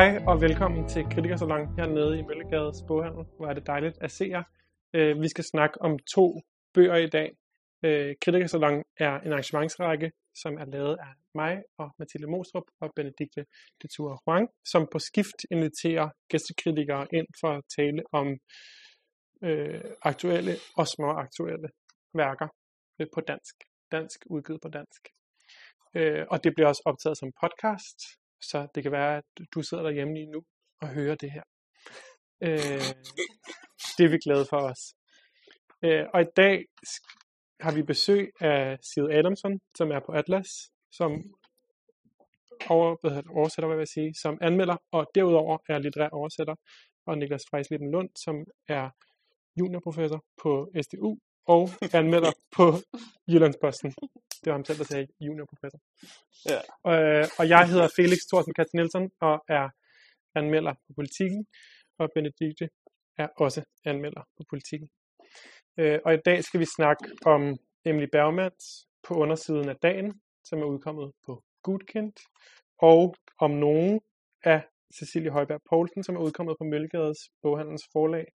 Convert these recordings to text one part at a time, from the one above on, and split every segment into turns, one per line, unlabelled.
Hej og velkommen til Kritikersalon hernede i Møllegades boghandel, hvor er det dejligt at se jer. Øh, vi skal snakke om to bøger i dag. Øh, Kritikersalon er en arrangementsrække, som er lavet af mig og Mathilde Mostrup og Benedikte de Tour Huang, som på skift inviterer gæstekritikere ind for at tale om øh, aktuelle og små aktuelle værker øh, på dansk. Dansk udgivet på dansk. Øh, og det bliver også optaget som podcast, så det kan være, at du sidder derhjemme lige nu og hører det her. Øh, det er vi glade for os. Øh, og i dag har vi besøg af Sid Adamson, som er på Atlas, som over, hvad hedder, oversætter, hvad jeg vil sige, som anmelder, og derudover er litterær oversætter, og Niklas Freislippen Lund, som er juniorprofessor på SDU, og anmelder på Jyllandsposten. Det var ham selv, der sagde juniorprofessor.
Ja.
Øh, og jeg hedder Felix Thorsten Katz Nielsen, og er anmelder på politikken, og Benedikte er også anmelder på politikken. Øh, og i dag skal vi snakke om Emily Bergmans på undersiden af dagen, som er udkommet på Gudkendt, og om nogen af Cecilie Højberg Poulsen, som er udkommet på Møllegades Boghandels forlag.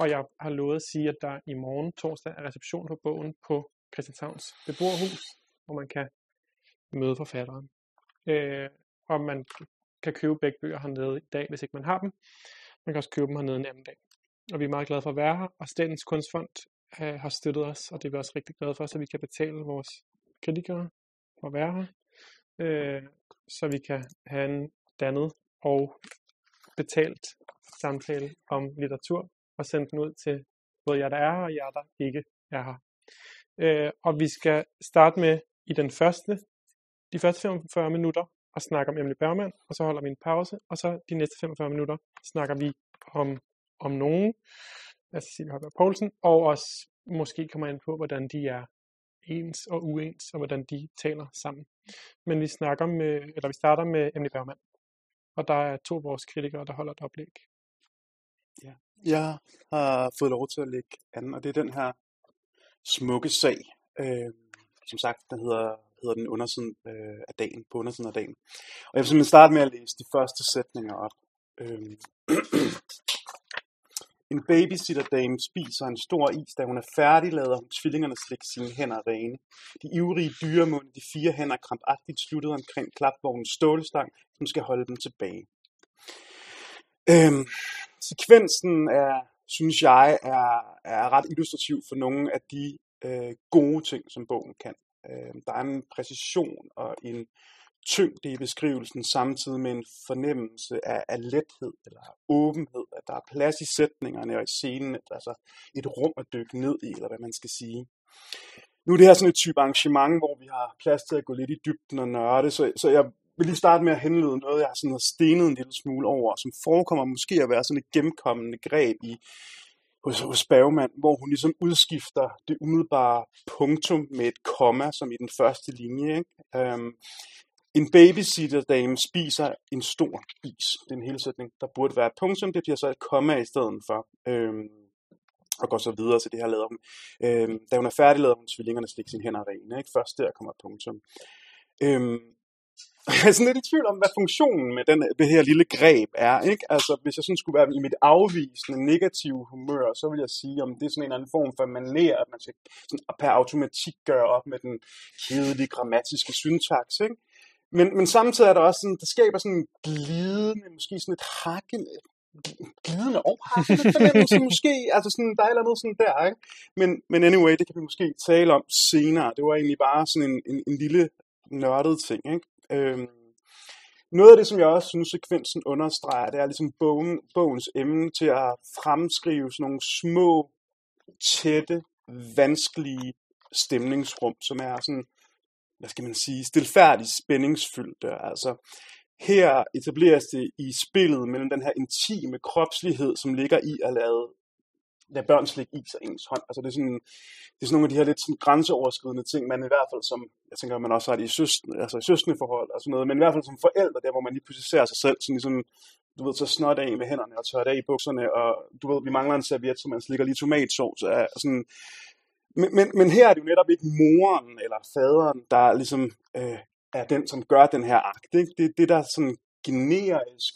Og jeg har lovet at sige, at der i morgen torsdag er reception på bogen på Christianshavns beboerhus, hvor man kan møde forfatteren. Øh, og man kan købe begge bøger hernede i dag, hvis ikke man har dem. Man kan også købe dem hernede en anden dag. Og vi er meget glade for at være her, og Statens Kunstfond øh, har støttet os, og det er vi også rigtig glade for, så vi kan betale vores kritikere for at være her. Øh, så vi kan have en dannet og betalt samtale om litteratur og sende den ud til både jer, der er her, og jer, der ikke er her. Øh, og vi skal starte med i den første, de første 45 minutter og snakke om Emily Bergman, og så holder vi en pause, og så de næste 45 minutter snakker vi om, om nogen altså Cecilie Holberg Poulsen, og også måske kommer ind på, hvordan de er ens og uens, og hvordan de taler sammen. Men vi snakker med, øh, eller vi starter med Emily Bergman. Og der er to af vores kritikere, der holder et oplæg.
Ja. Jeg har fået lov til at lægge anden, og det er den her smukke sag. Øh, som sagt, der hedder, hedder den undersiden øh, af dagen, på undersiden af dagen. Og jeg vil simpelthen starte med at læse de første sætninger op. Øhm. en babysitter-dame spiser en stor is, da hun er færdig, lader hun tvillingerne slikke sine hænder rene. De ivrige dyremunde, de fire hænder krampagtigt sluttet omkring klapvognens stålstang, som skal holde dem tilbage. Øhm, sekvensen er, synes jeg, er, er ret illustrativ for nogle af de øh, gode ting, som bogen kan. Øh, der er en præcision og en tyngde i beskrivelsen, samtidig med en fornemmelse af, af lethed eller åbenhed, at der er plads i sætningerne og i scenen, altså et rum at dykke ned i, eller hvad man skal sige. Nu er det her sådan et type arrangement, hvor vi har plads til at gå lidt i dybden og nørde, så, så jeg vil lige starte med at henlede noget, jeg har sådan stenet en lille smule over, som forekommer måske at være sådan et gennemkommende greb i, hos, hos Bergman, hvor hun ligesom udskifter det umiddelbare punktum med et komma, som i den første linje. Ikke? Øhm, en babysitter-dame spiser en stor is. Det er en hele sætning. Der burde være et punktum, det bliver så et komma i stedet for. Øhm, og går så videre til det her lader hun. Øhm, da hun er færdig, lader hun tvillingerne slikke sine hænder rene. Ikke? Først der kommer et punktum. Øhm, jeg er sådan lidt i tvivl om, hvad funktionen med den, det her lille greb er. Ikke? Altså, hvis jeg sådan skulle være i mit afvisende negative humør, så vil jeg sige, om det er sådan en eller anden form for manér, at man skal sådan per automatik gøre op med den kedelige grammatiske syntaks. Ikke? Men, men samtidig er der også sådan, det skaber sådan en glidende, måske sådan et hakkende, glidende og så fornemmelse måske, altså sådan, der er noget sådan der, ikke? Men, men anyway, det kan vi måske tale om senere. Det var egentlig bare sådan en, en, en lille nørdet ting, ikke? Øhm, noget af det, som jeg også synes, sekvensen understreger, det er ligesom bogen, bogens emne til at fremskrive sådan nogle små, tætte, vanskelige stemningsrum, som er sådan hvad skal man sige, stilfærdigt spændingsfyldte. Altså, her etableres det i spillet mellem den her intime kropslighed, som ligger i at lade, lade børn slikke i sig ens hånd. Altså det er, sådan, det er sådan nogle af de her lidt sådan grænseoverskridende ting, man i hvert fald som, jeg tænker, man også har det i søskende, altså i søskende forhold og sådan noget, men i hvert fald som forældre, der hvor man lige pludselig ser sig selv sådan ligesom, du ved, så snot af med hænderne og tørre af i bukserne, og du ved, vi mangler en serviet, så man slikker lige tomatsauce af, sådan, men, men, men her er det jo netop ikke moren eller faderen, der ligesom øh, er den, som gør den her akt. Ikke? Det det, der sådan generisk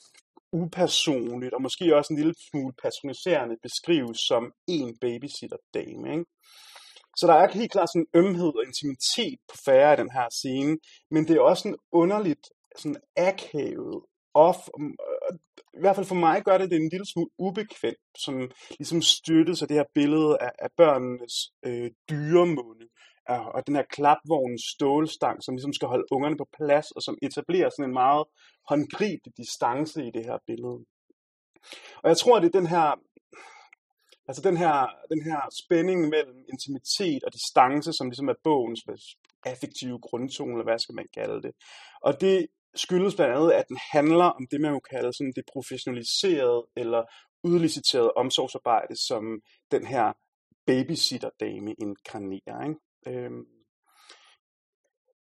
upersonligt, og måske også en lille smule patroniserende beskrives som en babysitter dame. Ikke? Så der er helt klart sådan en ømhed og intimitet på færre i den her scene, men det er også en underligt sådan akavet off, øh, i hvert fald for mig gør det det en lille smule ubekvemt, som ligesom støttes af det her billede af, af børnenes øh, dyremunde, og, og den her klapvogns stålstang, som ligesom skal holde ungerne på plads, og som etablerer sådan en meget håndgribelig distance i det her billede. Og jeg tror, det er den her, altså den her, den her spænding mellem intimitet og distance, som ligesom er bogens affektive grundtone, eller hvad skal man kalde det. Og det skyldes blandt andet, at den handler om det, man jo kalde sådan det professionaliserede eller udliciterede omsorgsarbejde, som den her babysitter-dame inkarnerer. Ikke? Øhm.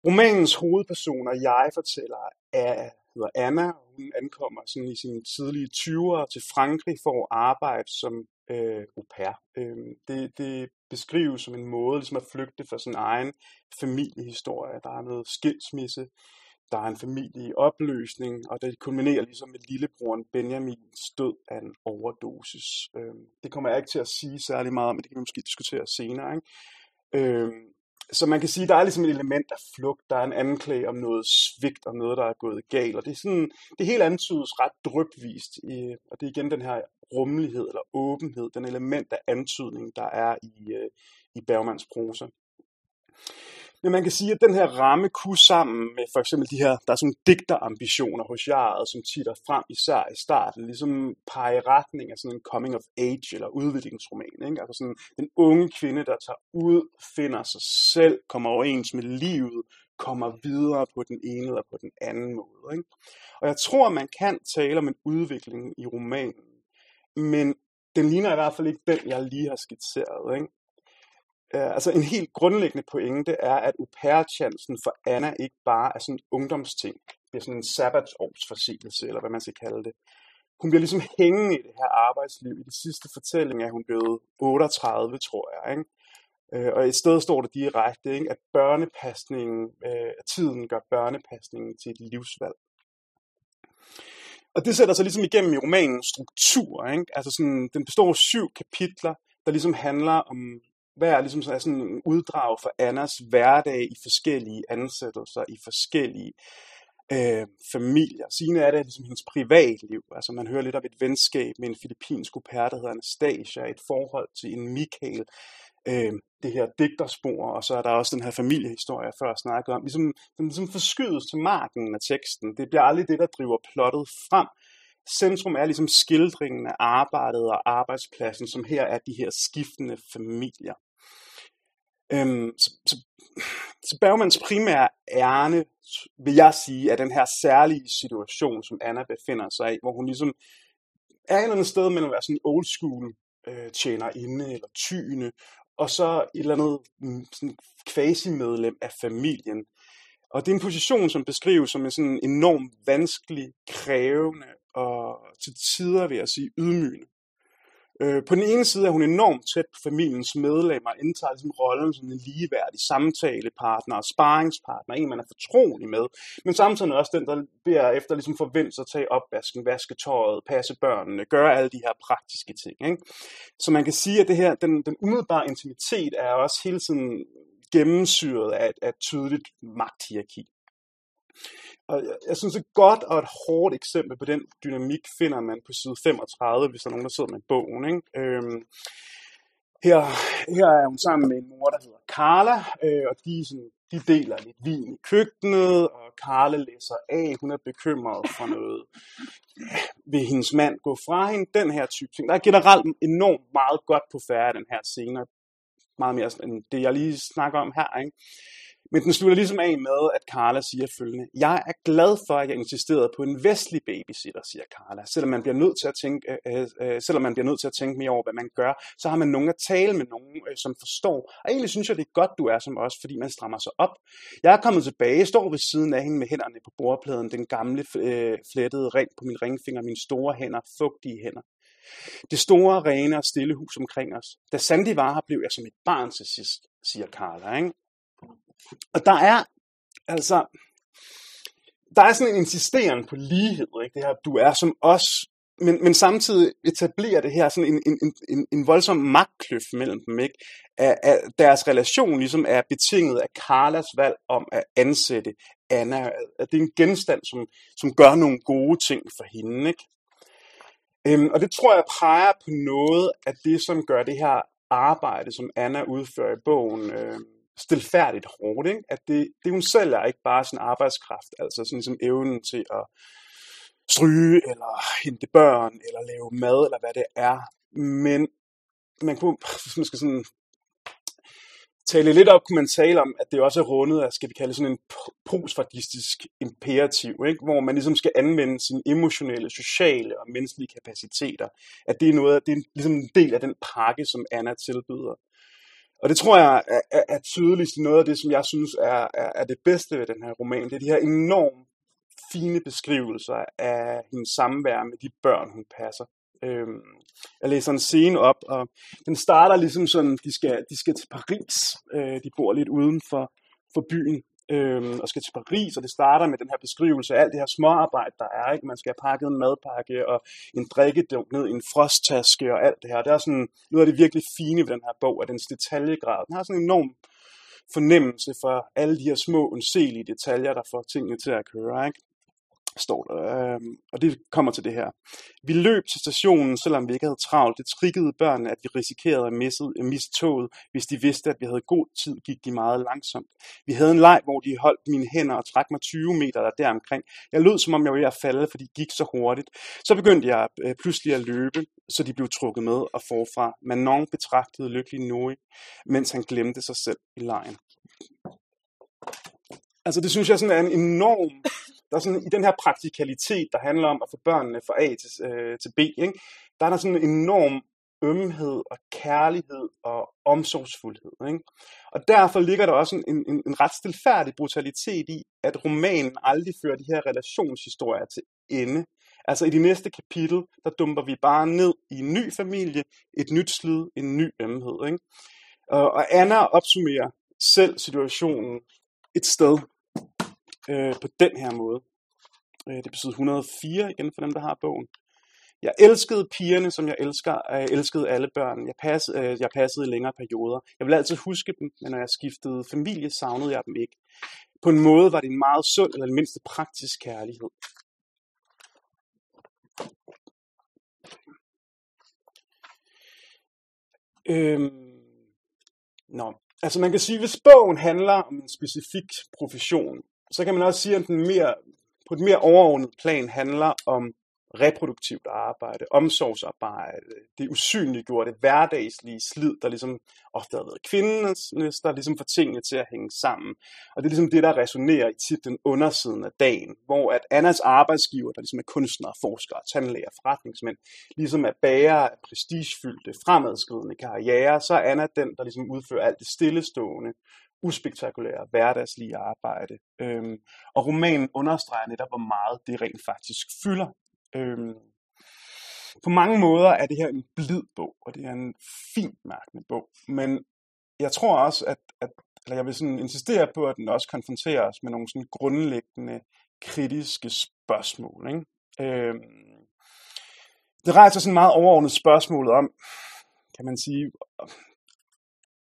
Romanens hovedpersoner, jeg fortæller, er, hedder Anna, og hun ankommer sådan i sine tidlige 20'ere til Frankrig for at arbejde som øh, au pair. Øh, det, det beskrives som en måde ligesom at flygte fra sin egen familiehistorie. Der er noget skilsmisse, der er en familie i opløsning, og det kulminerer ligesom med lillebroren Benjamins død af en overdosis. Øh, det kommer jeg ikke til at sige særlig meget om, men det kan vi måske diskutere senere. Ikke? Øh, så man kan sige, der er ligesom et element af flugt, der er en anklage om noget svigt og noget, der er gået galt, og det er, sådan, det helt antydes ret drypvist, øh, og det er igen den her rummelighed eller åbenhed, den element af antydning, der er i, øh, i Bergmans prosa. Men man kan sige, at den her ramme kunne sammen med for eksempel de her, der er sådan digterambitioner hos jaret, som titter frem især i starten, ligesom pege retning af sådan en coming of age eller udviklingsroman. Ikke? Altså sådan den unge kvinde, der tager ud, finder sig selv, kommer overens med livet, kommer videre på den ene eller på den anden måde. Ikke? Og jeg tror, man kan tale om en udvikling i romanen, men den ligner i hvert fald ikke den, jeg lige har skitseret. Ikke? Øh, altså en helt grundlæggende pointe er, at au pair-chancen for Anna ikke bare er sådan en ungdomsting. Det er sådan en sabbatsårsforsigelse, eller hvad man skal kalde det. Hun bliver ligesom hængende i det her arbejdsliv. I det sidste fortælling er hun blevet 38, tror jeg. Ikke? Øh, og et sted står det direkte, ikke? at børnepasningen, øh, at tiden gør børnepasningen til et livsvalg. Og det sætter sig ligesom igennem i romanens struktur. Ikke? Altså sådan, den består af syv kapitler, der ligesom handler om hvad er ligesom sådan en uddrag for Annas hverdag i forskellige ansættelser, i forskellige øh, familier. Signe er det ligesom hendes privatliv. Altså man hører lidt om et venskab med en filippinsk au pair, der hedder Anastasia, et forhold til en Michael, øh, det her digterspor, og så er der også den her familiehistorie, jeg før snakkede om. Ligesom, den ligesom forskydes til marken af teksten. Det bliver aldrig det, der driver plottet frem. Centrum er ligesom skildringen af arbejdet og arbejdspladsen, som her er de her skiftende familier. Øhm, så, så, så Bergmans primære ærne, vil jeg sige, er den her særlige situation, som Anna befinder sig i, hvor hun ligesom er et eller andet sted mellem at være sådan old school øh, tjener inde eller tyne, og så et eller andet mm, sådan quasi-medlem af familien. Og det er en position, som beskrives som en sådan enormt vanskelig, krævende og til tider, vil jeg sige, ydmygende. Øh, på den ene side er hun enormt tæt på familiens medlemmer, indtager ligesom rollen som en ligeværdig samtalepartner og sparringspartner, en man er fortrolig med, men samtidig også den, der beder efter ligesom forvente sig at tage opvasken, vaske tøjet, passe børnene, gøre alle de her praktiske ting. Ikke? Så man kan sige, at det her, den, den umiddelbare intimitet er også hele tiden gennemsyret af et, af et tydeligt magthierarki. Og jeg, jeg synes, et godt og et hårdt eksempel på den dynamik finder man på side 35, hvis der er nogen, der sidder med bogen. Ikke? Øhm, her, her er hun sammen med en mor, der hedder Carla, øh, og de, sådan, de deler lidt vin i køkkenet, og Carla læser af, hun er bekymret for noget. Vil hendes mand gå fra hende? Den her type ting. Der er generelt enormt meget godt på færre den her scene, meget mere end det, jeg lige snakker om her. Ikke? Men den slutter ligesom af med, at Carla siger følgende. Jeg er glad for, at jeg insisterede på en vestlig babysitter, siger Carla. Selvom man bliver nødt til at tænke, øh, øh, øh, selvom man bliver nødt til at tænke mere over, hvad man gør, så har man nogen at tale med nogen, øh, som forstår. Og egentlig synes jeg, det er godt, du er som os, fordi man strammer sig op. Jeg er kommet tilbage, står ved siden af hende med hænderne på bordpladen, den gamle øh, flettede ring på min ringfinger, mine store hænder, fugtige hænder. Det store, rene og stille hus omkring os. Da Sandy var her, blev jeg som et barn til sidst, siger Carla. Ikke? Og der er, altså, der er sådan en insisteren på lighed, ikke? det her, du er som os, men, men samtidig etablerer det her sådan en, en, en, en voldsom magtkløft mellem dem, ikke? At, at deres relation ligesom er betinget af Carlas valg om at ansætte Anna, at det er en genstand, som, som gør nogle gode ting for hende, ikke? Øhm, og det tror jeg peger på noget af det, som gør det her arbejde, som Anna udfører i bogen, øh, stilfærdigt hårdt. Ikke? At det, det hun selv er ikke bare sin arbejdskraft, altså sådan som evnen til at stryge, eller hente børn, eller lave mad, eller hvad det er. Men man kunne, hvis man skal sådan tale lidt op, kunne man tale om, at det også er rundet af, skal vi kalde sådan en postfardistisk imperativ, ikke? hvor man ligesom skal anvende sine emotionelle, sociale og menneskelige kapaciteter. At det er noget, det er ligesom en del af den pakke, som Anna tilbyder. Og det tror jeg er, er, er tydeligst noget af det, som jeg synes er, er, er det bedste ved den her roman. Det er de her enormt fine beskrivelser af hendes samvær med de børn, hun passer. Øhm, jeg læser en scene op, og den starter ligesom sådan, de skal, de skal til Paris. Øh, de bor lidt uden for, for byen, øhm, og skal til Paris, og det starter med den her beskrivelse af alt det her småarbejde, der er. Ikke? Man skal have pakket en madpakke og en drikkedunk ned i en frosttaske og alt det her. Det er sådan noget af det virkelig fine ved den her bog, at dens detaljegrad. Den har sådan en enorm fornemmelse for alle de her små, undselige detaljer, der får tingene til at køre. Ikke? Står der. Øh, og det kommer til det her. Vi løb til stationen, selvom vi ikke havde travlt. Det triggede børnene, at vi risikerede at misse, at misse toget. Hvis de vidste, at vi havde god tid, gik de meget langsomt. Vi havde en leg, hvor de holdt mine hænder og trak mig 20 meter der deromkring. Jeg lød, som om jeg var ved at falde, fordi de gik så hurtigt. Så begyndte jeg øh, pludselig at løbe, så de blev trukket med og forfra. Manon betragtede lykkelig Noe, mens han glemte sig selv i lejen. Altså det synes jeg sådan er en enorm der er sådan, i den her praktikalitet, der handler om at få børnene fra A til, øh, til B, ikke? der er der sådan en enorm ømhed og kærlighed og omsorgsfuldhed. Ikke? Og derfor ligger der også en, en, en ret stilfærdig brutalitet i, at romanen aldrig fører de her relationshistorier til ende. Altså i de næste kapitel, der dumper vi bare ned i en ny familie, et nyt slid, en ny ømhed. Ikke? Og, og Anna opsummerer selv situationen et sted øh, på den her måde. Øh, det betyder 104 igen for dem, der har bogen. Jeg elskede pigerne, som jeg elsker. Jeg elskede alle børn. Jeg, pass, øh, jeg passede i længere perioder. Jeg vil altid huske dem, men når jeg skiftede familie, savnede jeg dem ikke. På en måde var det en meget sund, eller den mindste praktisk kærlighed. Øhm, nå. Altså man kan sige, hvis bogen handler om en specifik profession, så kan man også sige, at den mere, på et mere overordnet plan handler om reproduktivt arbejde, omsorgsarbejde, det usynliggjorte, hverdagslige slid, der ligesom ofte har været kvindernes, der ligesom får tingene til at hænge sammen. Og det er ligesom det, der resonerer i titlen undersiden af dagen, hvor at Annas arbejdsgiver, der ligesom er kunstnere, forskere, tandlæger, forretningsmænd, ligesom er bærer af prestigefyldte, fremadskridende karriere, så er Anna den, der ligesom udfører alt det stillestående, uspektakulære, hverdagslige arbejde. Øhm, og romanen understreger netop, hvor meget det rent faktisk fylder. Øhm, på mange måder er det her en blid bog, og det er en fint mærkende bog. Men jeg tror også, at, at eller jeg vil sådan insistere på, at den også konfronterer os med nogle sådan grundlæggende kritiske spørgsmål. Ikke? Øhm, det rejser sådan meget overordnet spørgsmålet om, kan man sige,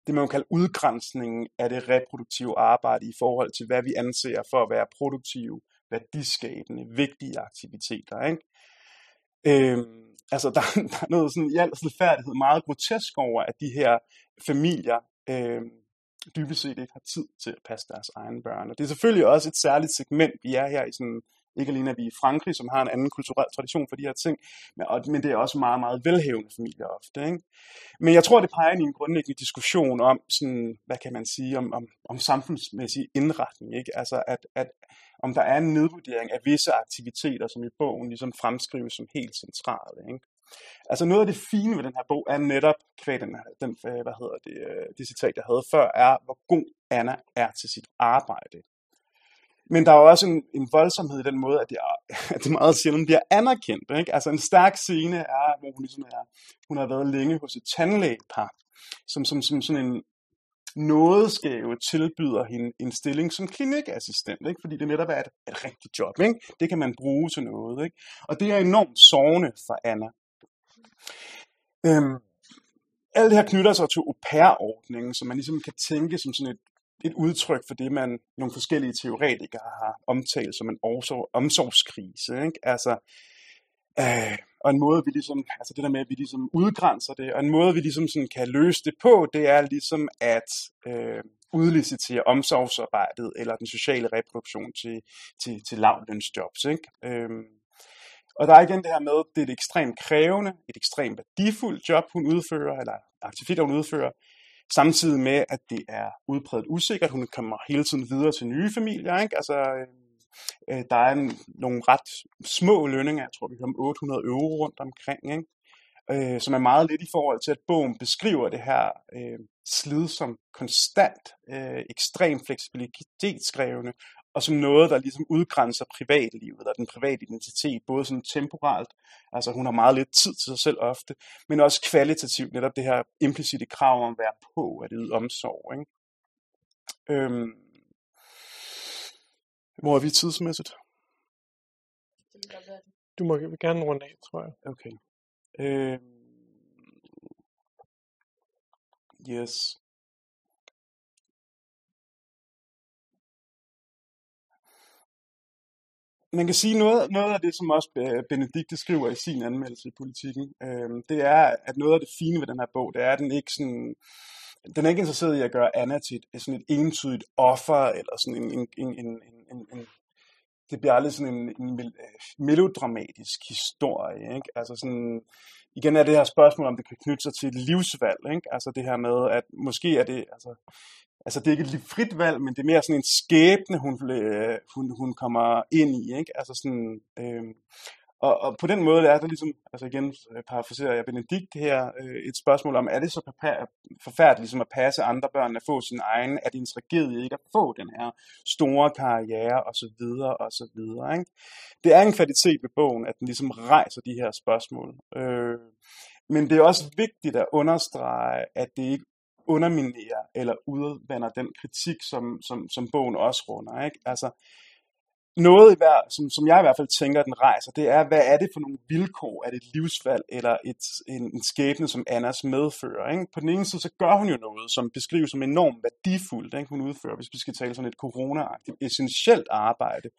det, man kan kalde udgrænsningen af det reproduktive arbejde i forhold til, hvad vi anser for at være produktive, værdiskabende, vigtige aktiviteter. Ikke? Øhm, altså, der, der er noget sådan i al færdighed meget grotesk over, at de her familier øhm, dybest set ikke har tid til at passe deres egne børn. Og det er selvfølgelig også et særligt segment, vi er her i sådan ikke alene er vi i Frankrig, som har en anden kulturel tradition for de her ting, men, og, men det er også meget, meget velhævende familier ofte. Ikke? Men jeg tror, det peger i en grundlæggende diskussion om, sådan, hvad kan man sige, om, om, om samfundsmæssig indretning. Ikke? Altså, at, at, om der er en nedvurdering af visse aktiviteter, som i bogen ligesom fremskrives som helt centrale. Ikke? Altså noget af det fine ved den her bog er netop, kvæg den, den øh, hvad hedder det, øh, det citat, jeg havde før, er, hvor god Anna er til sit arbejde. Men der er også en, en voldsomhed i den måde, at det, er, at det meget sjældent bliver anerkendt. Ikke? Altså en stærk scene er, hvor hun, ligesom er, hun har været længe hos et tandlægepar, som, som, som sådan en nådesgave tilbyder hende en stilling som klinikassistent, ikke? fordi det netop er et, et rigtigt job. Ikke? Det kan man bruge til noget. Ikke? Og det er enormt sårende for Anna. Øhm, alt det her knytter sig til au pair-ordningen, som man ligesom kan tænke som sådan et, et udtryk for det, man nogle forskellige teoretikere har omtalt som en omsorg, omsorgskrise. Ikke? Altså, øh, og en måde, vi ligesom, altså det der med, at vi ligesom udgrænser det, og en måde, vi ligesom sådan kan løse det på, det er ligesom at øh, udlicitere omsorgsarbejdet eller den sociale reproduktion til, til, til lavlønsjobs. Ikke? Øh, og der er igen det her med, det er et ekstremt krævende, et ekstremt værdifuldt job, hun udfører, eller aktiviteter, hun udfører, samtidig med, at det er udpræget usikkert. Hun kommer hele tiden videre til nye familier. Ikke? Altså, øh, øh der er en, nogle ret små lønninger, jeg tror, vi har om 800 euro rundt omkring, ikke? Øh, som er meget lidt i forhold til, at bogen beskriver det her øh, slid som konstant, øh, ekstrem fleksibilitetskrævende, og som noget, der ligesom udgrænser privatlivet og den private identitet, både sådan temporalt, altså hun har meget lidt tid til sig selv ofte, men også kvalitativt, netop det her implicite krav om at være på, at yde omsorg. Ikke? Øhm, hvor er vi tidsmæssigt?
Du må gerne runde af, tror jeg.
Okay. Øhm, yes. Man kan sige noget, noget af det, som også øh, Benedikte skriver i sin anmeldelse i politikken, øh, det er, at noget af det fine ved den her bog, det er, at den ikke sådan, den er ikke interesseret i at gøre Anna til et, sådan et entydigt offer, eller sådan en, en, en, en, en, en det bliver aldrig sådan en, en melodramatisk historie, ikke? Altså sådan, igen er det her spørgsmål, om det kan knytte sig til et livsvalg, ikke? Altså det her med, at måske er det, altså, altså det er ikke et frit valg, men det er mere sådan en skæbne, hun, øh, hun, hun kommer ind i, ikke? Altså sådan, øh, og, og på den måde er der ligesom, altså igen øh, parafraserer jeg Benedikt her, øh, et spørgsmål om, er det så forfærdeligt ligesom at passe andre børn, at få sin egen, er det en tragedie ikke at få den her store karriere, og så videre, og så videre, ikke? Det er en kvalitet ved bogen, at den ligesom rejser de her spørgsmål. Øh, men det er også vigtigt at understrege, at det ikke underminerer eller udvander den kritik, som, som, som bogen også runder. Ikke? Altså, noget, i hver, som, som jeg i hvert fald tænker, den rejser, det er, hvad er det for nogle vilkår? Er det et livsvalg eller et, en, en skæbne, som Annas medfører? Ikke? På den ene side, så gør hun jo noget, som beskrives som enormt værdifuldt, ikke? hun udfører, hvis vi skal tale sådan et corona-agtigt, essentielt arbejde.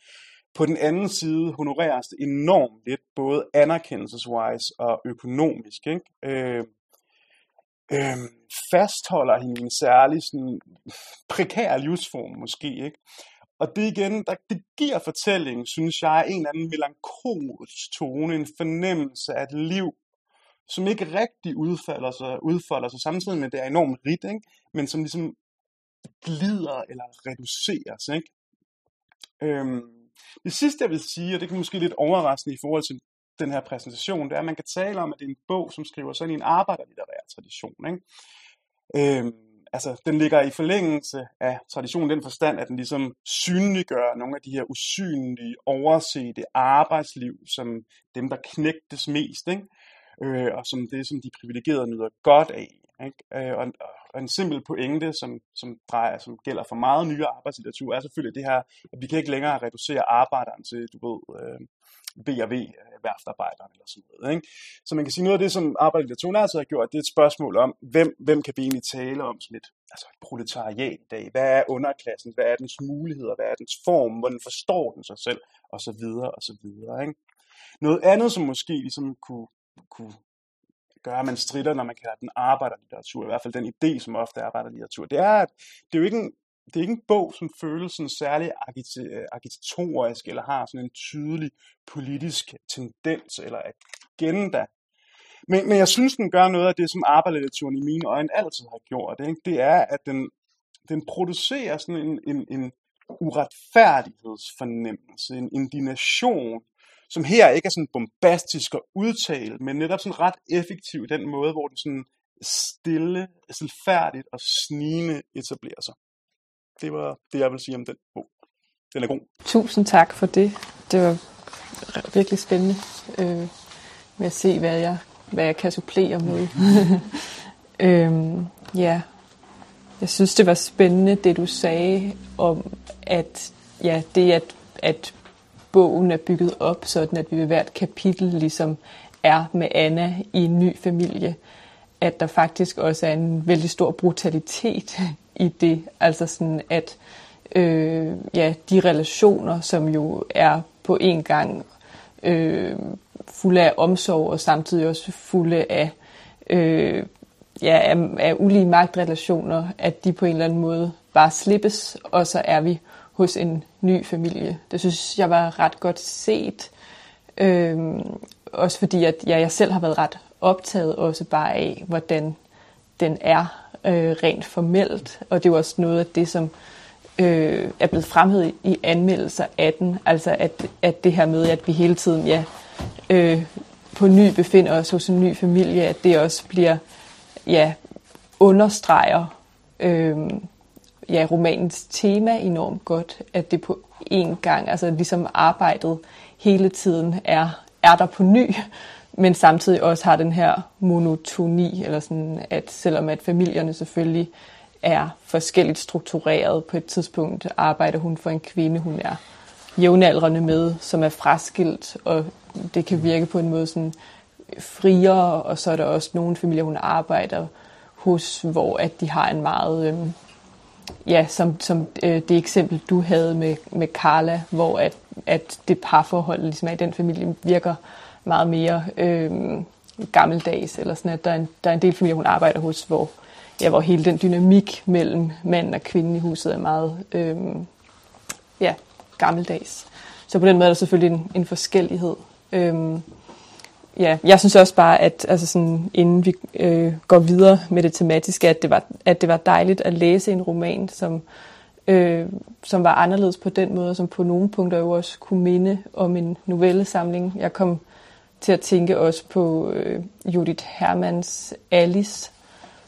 På den anden side honoreres det enormt lidt, både anerkendelseswise og økonomisk. Ikke? Øh, øh, fastholder hende i en særlig sådan, prekær livsform måske. Ikke? Og det igen, der, det giver fortællingen, synes jeg, en eller anden melankolsk tone, en fornemmelse af et liv, som ikke rigtig udfolder sig, udfolder sig samtidig med, at det er enormt rigt, ikke? men som ligesom glider eller reduceres. Ikke? Øhm, det sidste, jeg vil sige, og det kan måske lidt overraskende i forhold til den her præsentation, det er, at man kan tale om, at det er en bog, som skriver sådan i en arbejderlitterær tradition. Ikke? Øhm, altså, den ligger i forlængelse af traditionen den forstand, at den ligesom synliggør nogle af de her usynlige, oversete arbejdsliv, som dem, der knægtes mest, ikke? Øh, og som det, som de privilegerede nyder godt af. Ikke? Øh, og, og en simpel pointe, som, som, drejer, som gælder for meget nyere arbejdslitteratur, er selvfølgelig det her, at vi kan ikke længere reducere arbejderen til, du ved, øh, B&V øh, værftarbejderen eller sådan noget. Ikke? Så man kan sige, noget af det, som arbejderlitteraturen altid har gjort, det er et spørgsmål om, hvem, hvem kan vi egentlig tale om som et, altså et proletariat i dag? Hvad er underklassen? Hvad er dens muligheder? Hvad er dens form? Hvordan forstår den sig selv? Og så videre, og så videre. Ikke? Noget andet, som måske ligesom kunne, kunne gøre, at man strider, når man kalder den arbejderlitteratur, i hvert fald den idé, som ofte er arbejderlitteratur, det er, at det er jo ikke en, det er ikke en bog, som føles sådan særlig øh, agitatorisk, eller har sådan en tydelig politisk tendens eller agenda. Men, men jeg synes, den gør noget af det, som arbejderlitteraturen i mine øjne altid har gjort. Ikke? Det er, at den, den producerer sådan en, en, en uretfærdighedsfornemmelse, en indignation, som her ikke er sådan bombastisk og udtalt, men netop sådan ret effektiv i den måde, hvor den sådan stille, selvfærdigt og snigende etablerer sig det var det, jeg vil sige om den bog. Den er god.
Tusind tak for det. Det var virkelig spændende øh, med at se, hvad jeg, hvad jeg kan supplere med. øhm, ja, Jeg synes, det var spændende, det du sagde om, at ja, det, at, at bogen er bygget op, sådan at vi ved hvert kapitel ligesom er med Anna i en ny familie, at der faktisk også er en vældig stor brutalitet i det. Altså sådan, at øh, ja, de relationer, som jo er på en gang øh, fulde af omsorg og samtidig også fulde af, øh, ja, af, af ulige magtrelationer, at de på en eller anden måde bare slippes, og så er vi hos en ny familie. Det synes jeg var ret godt set. Øh, også fordi at ja, jeg selv har været ret optaget også bare af, hvordan den er øh, rent formelt. Og det er jo også noget af det, som øh, er blevet fremhævet i anmeldelser af den. Altså at, at det her med, at vi hele tiden ja, øh, på ny befinder os hos en ny familie, at det også bliver ja, understreger øh, ja, romanens tema enormt godt, at det på en gang, altså ligesom arbejdet hele tiden er, er der på ny, men samtidig også har den her monotoni, eller sådan, at selvom at familierne selvfølgelig er forskelligt struktureret, på et tidspunkt arbejder hun for en kvinde, hun er jævnaldrende med, som er fraskilt, og det kan virke på en måde sådan friere, og så er der også nogle familier, hun arbejder hos, hvor at de har en meget, øh, ja, som, som øh, det eksempel, du havde med, med Carla, hvor at, at det parforhold ligesom er i den familie virker meget mere øh, gammeldags, eller sådan, at der er, en, der er en del familier, hun arbejder hos, hvor, ja, hvor hele den dynamik mellem mand og kvinde i huset er meget øh, ja, gammeldags. Så på den måde er der selvfølgelig en, en forskellighed. Øh, ja, jeg synes også bare, at altså sådan, inden vi øh, går videre med det tematiske, at det, var, at det var dejligt at læse en roman, som, øh, som var anderledes på den måde, som på nogle punkter jo også kunne minde om en novellesamling. Jeg kom til at tænke også på øh, Judith Hermans Alice,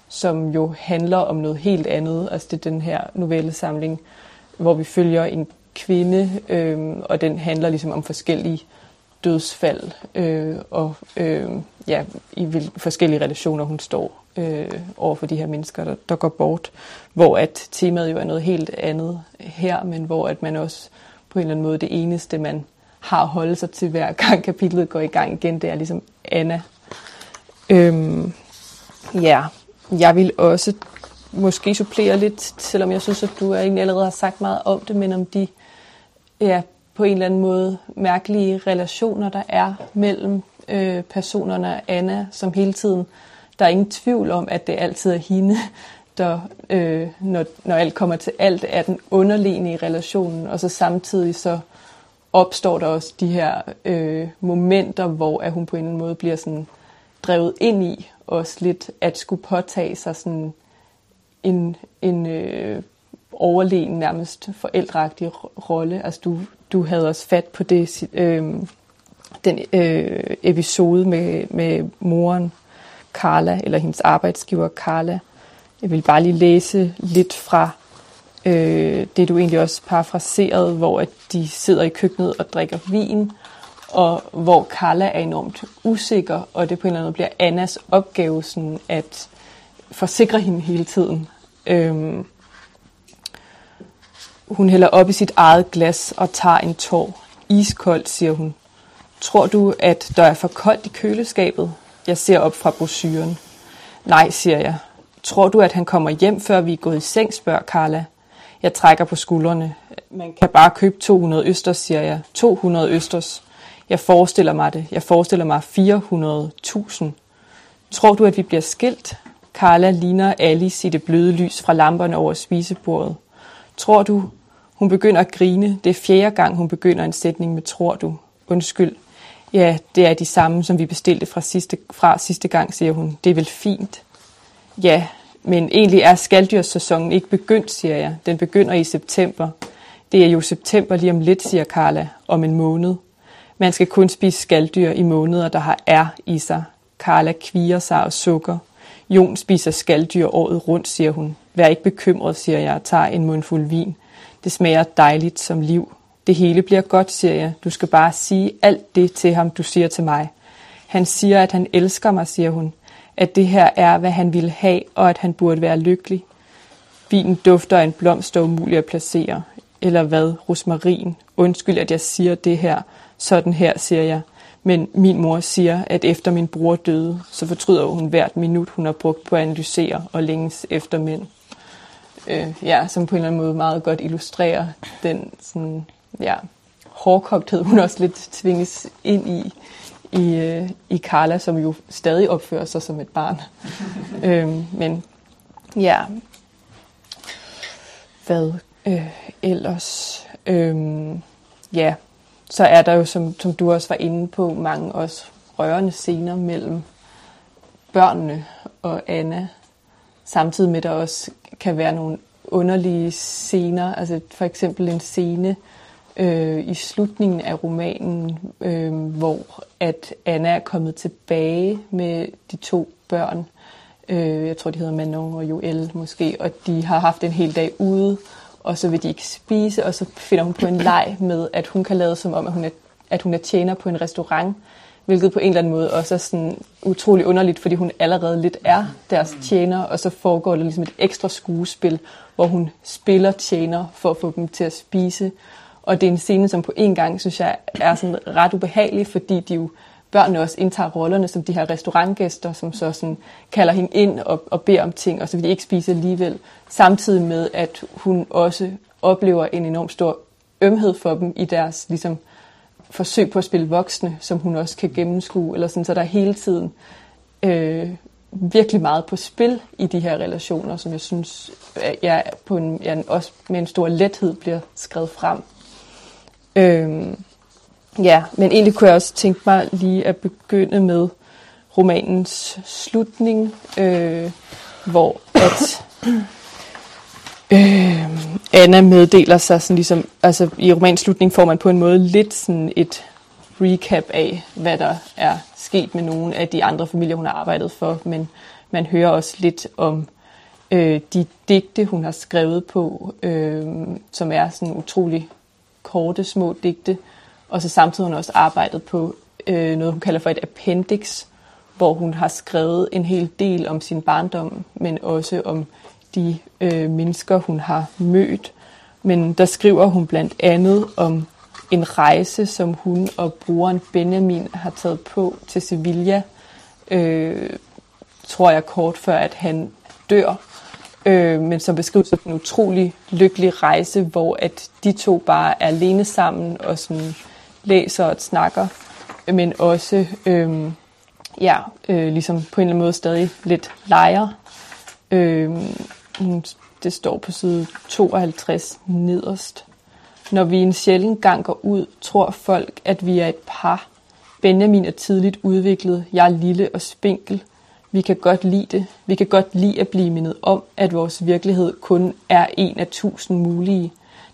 som jo handler om noget helt andet. Altså det er den her novellesamling, hvor vi følger en kvinde, øh, og den handler ligesom om forskellige dødsfald øh, og øh, ja, i forskellige relationer hun står øh, over for de her mennesker, der, der går bort. Hvor at temaet jo er noget helt andet her, men hvor at man også på en eller anden måde det eneste, man har at holde sig til hver gang kapitlet går i gang igen, det er ligesom Anna. Øhm, ja, jeg vil også måske supplere lidt, selvom jeg synes, at du egentlig allerede har sagt meget om det, men om de ja, på en eller anden måde mærkelige relationer, der er mellem øh, personerne og Anna, som hele tiden, der er ingen tvivl om, at det altid er hende, der, øh, når, når alt kommer til alt, er den underliggende i relationen, og så samtidig så opstår der også de her øh, momenter, hvor at hun på en eller anden måde bliver sådan drevet ind i, også lidt at skulle påtage sig sådan en, en øh, overlegen nærmest forældreagtig rolle. Altså du, du havde også fat på det, øh, den øh, episode med, med moren Carla, eller hendes arbejdsgiver Carla. Jeg vil bare lige læse lidt fra øh, det, du egentlig også parafraserede, hvor at de sidder i køkkenet og drikker vin, og hvor Carla er enormt usikker, og det på en eller anden måde bliver Annas opgave sådan at forsikre hende hele tiden. Øh, hun hælder op i sit eget glas og tager en tår. Iskoldt, siger hun. Tror du, at der er for koldt i køleskabet? Jeg ser op fra brosyren. Nej, siger jeg. Tror du, at han kommer hjem, før vi er gået i seng, spørger Carla. Jeg trækker på skuldrene. Man kan bare købe 200 østers, siger jeg. 200 østers. Jeg forestiller mig det. Jeg forestiller mig 400.000. Tror du, at vi bliver skilt? Carla ligner Alice i det bløde lys fra lamperne over spisebordet. Tror du, hun begynder at grine. Det er fjerde gang, hun begynder en sætning med tror du. Undskyld. Ja, det er de samme, som vi bestilte fra sidste, fra sidste gang, siger hun. Det er vel fint. Ja, men egentlig er skaldyrssæsonen ikke begyndt, siger jeg. Den begynder i september. Det er jo september lige om lidt, siger Carla, om en måned. Man skal kun spise skalddyr i måneder, der har R i sig. Carla kviger sig og sukker. Jon spiser skalddyr året rundt, siger hun. Vær ikke bekymret, siger jeg og tager en mundfuld vin. Det smager dejligt som liv. Det hele bliver godt, siger jeg. Du skal bare sige alt det til ham, du siger til mig. Han siger, at han elsker mig, siger hun. At det her er, hvad han ville have, og at han burde være lykkelig. Vinen dufter af en blomst, der er umulig at placere. Eller hvad, rosmarin? Undskyld, at jeg siger det her. Sådan her, siger jeg. Men min mor siger, at efter min bror døde, så fortryder hun hvert minut, hun har brugt på at analysere og længes efter mænd. Øh, ja, som på en eller anden måde meget godt illustrerer den sådan, ja, hårdkogthed, hun også lidt tvinges ind i, i, øh, i Carla, som jo stadig opfører sig som et barn. øhm, men ja, hvad øh, ellers? Øhm, ja, så er der jo, som, som du også var inde på, mange også rørende scener mellem børnene og Anna, samtidig med, at der også kan være nogle underlige scener, altså for eksempel en scene øh, i slutningen af romanen, øh, hvor at Anna er kommet tilbage med de to børn, øh, jeg tror de hedder Manon og Joel måske, og de har haft en hel dag ude, og så vil de ikke spise, og så finder hun på en leg med, at hun kan lade som om, at hun er, at hun er tjener på en restaurant, hvilket på en eller anden måde også er sådan utrolig underligt, fordi hun allerede lidt er deres tjener, og så foregår der ligesom et ekstra skuespil, hvor hun spiller tjener for at få dem til at spise. Og det er en scene, som på en gang, synes jeg, er sådan ret ubehagelig, fordi de jo børnene også indtager rollerne som de her restaurantgæster, som så sådan kalder hende ind og, og beder om ting, og så vil de ikke spise alligevel. Samtidig med, at hun også oplever en enorm stor ømhed for dem i deres ligesom, forsøg på at spille voksne, som hun også kan gennemskue, eller sådan, så der er hele tiden øh, virkelig meget på spil i de her relationer, som jeg synes, at jeg på en, jeg også med en stor lethed bliver skrevet frem. Øh, Ja, men egentlig kunne jeg også tænke mig lige at begynde med romanens slutning, øh, hvor at øh, Anna meddeler sig sådan ligesom, altså i romanens slutning får man på en måde lidt sådan et recap af, hvad der er sket med nogle af de andre familier, hun har arbejdet for, men man hører også lidt om øh, de digte, hun har skrevet på, øh, som er sådan utrolig korte, små digte, og så samtidig har hun også arbejdet på øh, noget, hun kalder for et appendix, hvor hun har skrevet en hel del om sin barndom, men også om de øh, mennesker, hun har mødt. Men der skriver hun blandt andet om en rejse, som hun og brugeren Benjamin har taget på til Sevilla, øh, tror jeg kort før, at han dør. Øh, men som beskrives som en utrolig lykkelig rejse, hvor at de to bare er alene sammen og sådan læser og snakker, men også øh, ja, øh, ligesom på en eller anden måde stadig lidt leger. Øh, Mm, det står på side 52 nederst. Når vi en sjælden gang går ud, tror folk, at vi er et par. Benjamin er tidligt udviklet, jeg er lille og spinkel. Vi kan godt lide det. Vi kan godt lide at blive mindet om, at vores virkelighed kun er en af tusind mulige.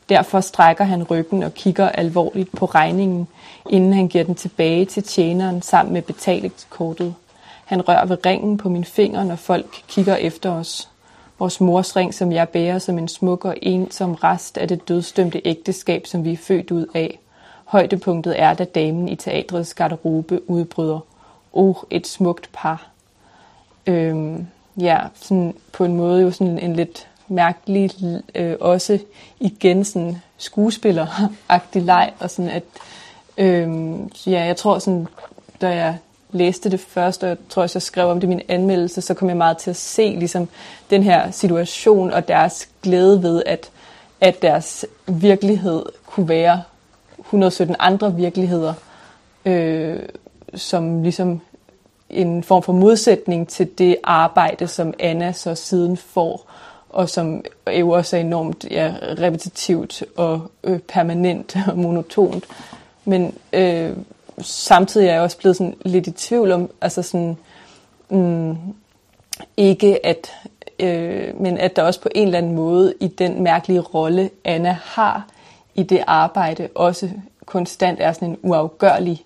Derfor strækker han ryggen og kigger alvorligt på regningen, inden han giver den tilbage til tjeneren sammen med betalingskortet. Han rører ved ringen på min finger, når folk kigger efter os. Vores mors ring, som jeg bærer som en smuk og ensom rest af det dødstømte ægteskab, som vi er født ud af. Højdepunktet er, da damen i teatrets garderobe udbryder. Oh, et smukt par. Øhm, ja, sådan på en måde jo sådan en lidt mærkelig, øh, også igen sådan skuespilleragtig leg, og sådan at, øhm, ja, jeg tror sådan, da jeg læste det først, og jeg tror også, jeg skrev om det i min anmeldelse, så kom jeg meget til at se ligesom den her situation og deres glæde ved, at, at deres virkelighed kunne være 117 andre virkeligheder, øh, som ligesom en form for modsætning til det arbejde, som Anna så siden får og som jo også er enormt ja, repetitivt og øh, permanent og monotont. Men øh, samtidig er jeg også blevet sådan lidt i tvivl om, altså sådan, mm, ikke at, øh, men at der også på en eller anden måde i den mærkelige rolle, Anna har i det arbejde, også konstant er sådan en uafgørlig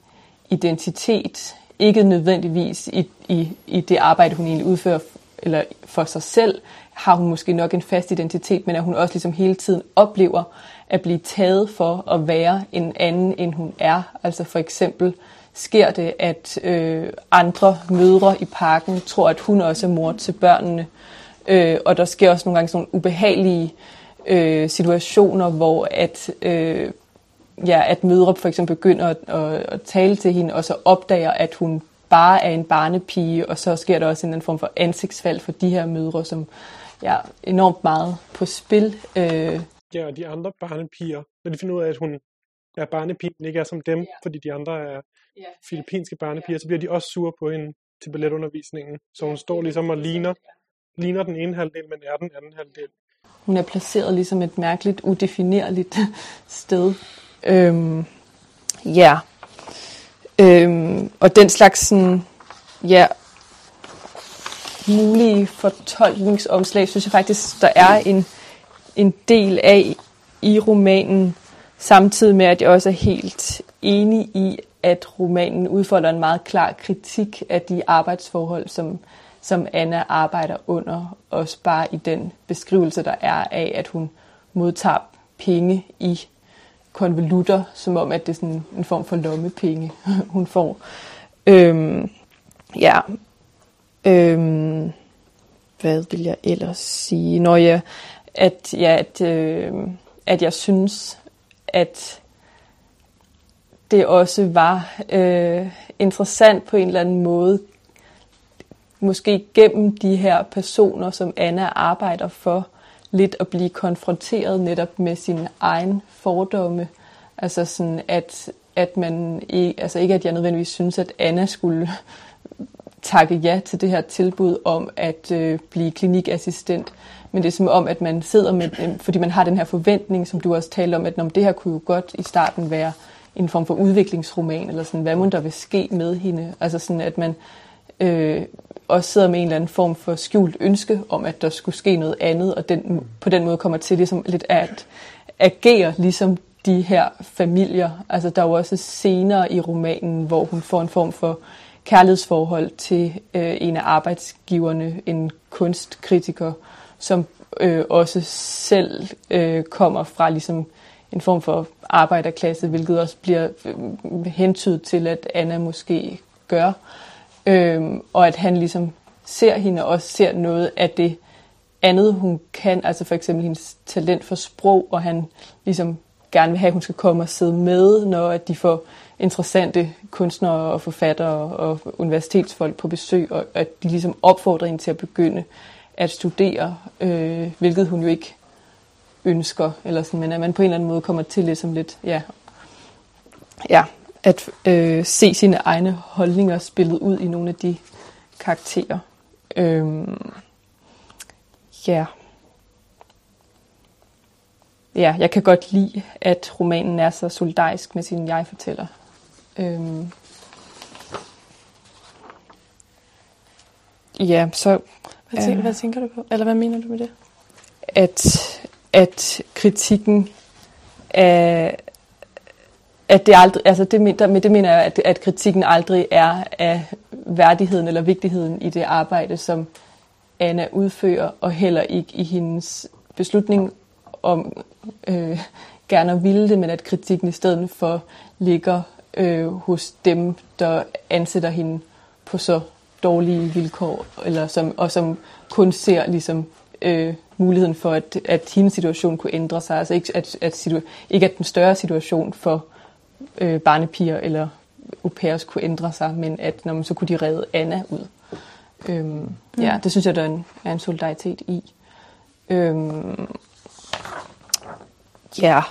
identitet. Ikke nødvendigvis i, i, i det arbejde, hun egentlig udfører eller for sig selv, har hun måske nok en fast identitet, men at hun også ligesom hele tiden oplever at blive taget for at være en anden, end hun er. Altså for eksempel sker det, at øh, andre mødre i parken tror, at hun også er mor til børnene, Øh, og der sker også nogle gange sådan nogle ubehagelige øh, situationer, hvor at, øh, ja, at mødre for eksempel begynder at, at, at tale til hende, og så opdager, at hun bare er en barnepige, og så sker der også en anden form for ansigtsfald for de her mødre, som ja, enormt meget på spil. Øh.
Ja, og de andre barnepiger, når de finder ud af, at hun er barnepigen, ikke er som dem, ja. fordi de andre er ja. filippinske barnepiger, ja. så bliver de også sure på hende til balletundervisningen. Så hun står ligesom og ligner, ligner den ene halvdel, men er den anden halvdel.
Hun er placeret ligesom et mærkeligt, udefinerligt sted. Øhm, ja. Øhm, og den slags sådan, ja, mulige fortolkningsomslag, synes jeg faktisk, der er en, en del af i romanen, samtidig med, at jeg også er helt enig i, at romanen udfolder en meget klar kritik af de arbejdsforhold, som, som Anna arbejder under, også bare i den beskrivelse, der er af, at hun modtager penge i konvolutter, som om, at det er sådan en form for lommepenge, hun får. Øhm, ja. Øhm, hvad vil jeg ellers sige? Når jeg, at, ja, at, øh, at jeg synes, at det også var øh, interessant på en eller anden måde, måske gennem de her personer, som Anna arbejder for, lidt at blive konfronteret netop med sin egen fordomme. Altså sådan, at, at man ikke, altså ikke at jeg nødvendigvis synes, at Anna skulle takke ja til det her tilbud om at øh, blive klinikassistent. Men det er som om, at man sidder med, øh, fordi man har den her forventning, som du også talte om, at når det her kunne jo godt i starten være en form for udviklingsroman, eller sådan, hvad må der vil ske med hende? Altså sådan, at man øh, også sidder med en eller anden form for skjult ønske om, at der skulle ske noget andet, og den, på den måde kommer til ligesom lidt at agere ligesom de her familier. Altså der er jo også scener i romanen, hvor hun får en form for kærlighedsforhold til øh, en af arbejdsgiverne, en kunstkritiker, som øh, også selv øh, kommer fra ligesom en form for arbejderklasse, hvilket også bliver øh, hentydet til, at Anna måske gør. Øh, og at han ligesom ser hende og også ser noget af det andet, hun kan, altså for eksempel hendes talent for sprog, og han ligesom gerne vil have, at hun skal komme og sidde med, når at de får interessante kunstnere og forfattere og universitetsfolk på besøg, og at de ligesom opfordrer hende til at begynde at studere, øh, hvilket hun jo ikke ønsker, eller sådan, men at man på en eller anden måde kommer til ligesom lidt, ja, ja at øh, se sine egne holdninger spillet ud i nogle af de karakterer. Øhm, ja. Ja, jeg kan godt lide, at romanen er så solidarisk med sin jeg-fortæller. Øhm, ja, så...
Hvad, tænker, øh, hvad tænker du på? Eller hvad mener du med det?
At, at kritikken af, at det aldrig, altså det, med det mener jeg, at, at kritikken aldrig er af værdigheden eller vigtigheden i det arbejde, som Anna udfører, og heller ikke i hendes beslutning om øh, gerne at ville det, men at kritikken i stedet for ligger øh, hos dem, der ansætter hende på så dårlige vilkår, eller som, og som kun ser ligesom, øh, muligheden for, at, at hendes situation kunne ændre sig. Altså ikke at, at, situ- ikke at den større situation for øh, barnepiger eller au pairs kunne ændre sig, men at når man så kunne de redde Anna ud. Øhm, mm. Ja, det synes jeg, der er en, er en solidaritet i. Øhm, ja.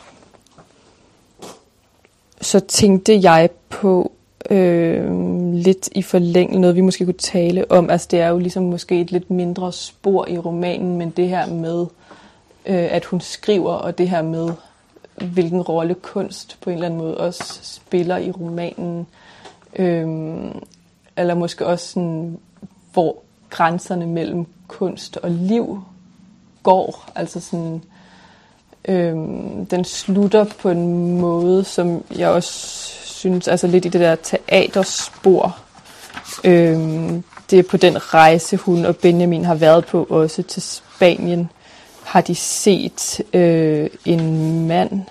Så tænkte jeg på øh, lidt i forlængelse noget, vi måske kunne tale om. Altså det er jo ligesom måske et lidt mindre spor i romanen, men det her med, øh, at hun skriver, og det her med, hvilken rolle kunst på en eller anden måde også spiller i romanen. Øh, eller måske også sådan, hvor grænserne mellem kunst og liv går. Altså sådan, øh, den slutter på en måde, som jeg også synes, altså lidt i det der teaterspor. Øhm, det er på den rejse, hun og Benjamin har været på, også til Spanien har de set øh, en mand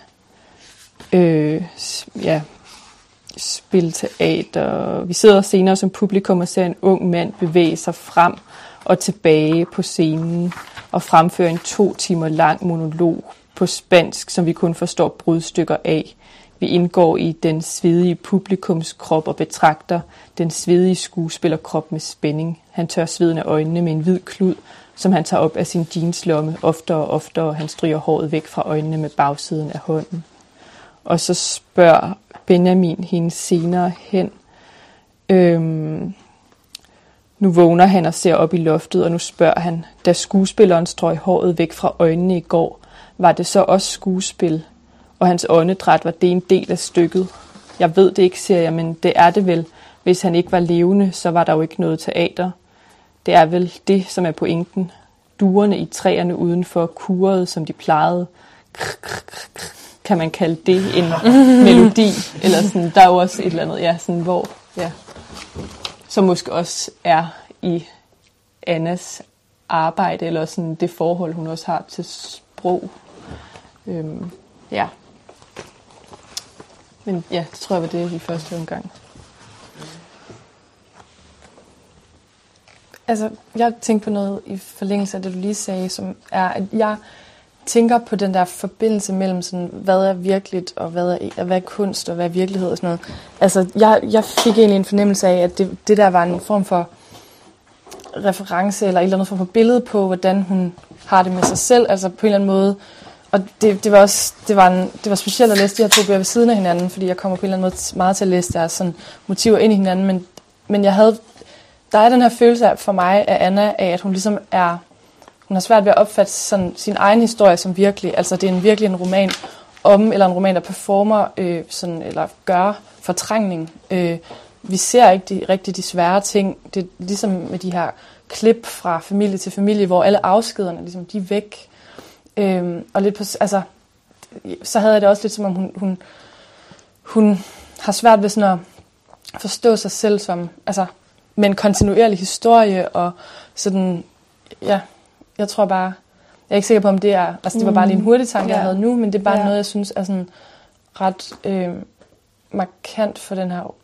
øh, ja, spille teater. Vi sidder senere som publikum og ser en ung mand bevæge sig frem og tilbage på scenen og fremføre en to timer lang monolog på spansk, som vi kun forstår brudstykker af. Vi indgår i den svedige publikumskrop og betragter den svedige skuespillerkrop med spænding. Han tør sveden af øjnene med en hvid klud, som han tager op af sin jeanslomme oftere og oftere. og Han stryger håret væk fra øjnene med bagsiden af hånden. Og så spørger Benjamin hende senere hen. Øhm, nu vågner han og ser op i loftet, og nu spørger han, da skuespilleren strøg håret væk fra øjnene i går, var det så også skuespil? Og hans åndedræt var det en del af stykket. Jeg ved det ikke, siger jeg, men det er det vel. Hvis han ikke var levende, så var der jo ikke noget teater. Det er vel det, som er pointen. Duerne i træerne udenfor kurede, som de plejede. Kan man kalde det en melodi? Eller sådan, der er jo også et eller andet, ja, sådan, hvor, ja, som måske også er i Annas arbejde, eller sådan det forhold, hun også har til sprog. Øhm, ja. Men ja, det tror jeg var det i første omgang.
Altså, jeg tænkte på noget i forlængelse af det, du lige sagde, som er, at jeg tænker på den der forbindelse mellem sådan, hvad er virkeligt, og hvad er, hvad er kunst, og hvad er virkelighed og sådan noget. Altså, jeg, jeg fik egentlig en fornemmelse af, at det, det der var en form for reference, eller et eller andet form for billede på, hvordan hun har det med sig selv, altså på en eller anden måde. Og det, det var også det var, en, det var specielt at læse de her to bøger ved siden af hinanden, fordi jeg kommer på en eller anden måde meget til at læse deres sådan, motiver ind i hinanden, men, men jeg havde der er den her følelse af, for mig af Anna, af at hun ligesom er, hun har svært ved at opfatte sådan, sin egen historie som virkelig. Altså det er en virkelig en roman om, eller en roman, der performer, øh, sådan, eller gør fortrængning. Øh, vi ser ikke de, rigtig de svære ting. Det er ligesom med de her klip fra familie til familie, hvor alle afskederne, ligesom, de er væk. Øh, og lidt på, altså, så havde jeg det også lidt som om, hun, hun, hun har svært ved sådan at forstå sig selv som, altså, med en kontinuerlig historie, og sådan, ja, jeg tror bare, jeg er ikke sikker på, om det er, altså det var bare lige en mm. hurtig tanke, ja. jeg havde nu, men det er bare ja. noget, jeg synes er sådan ret øh, markant for den her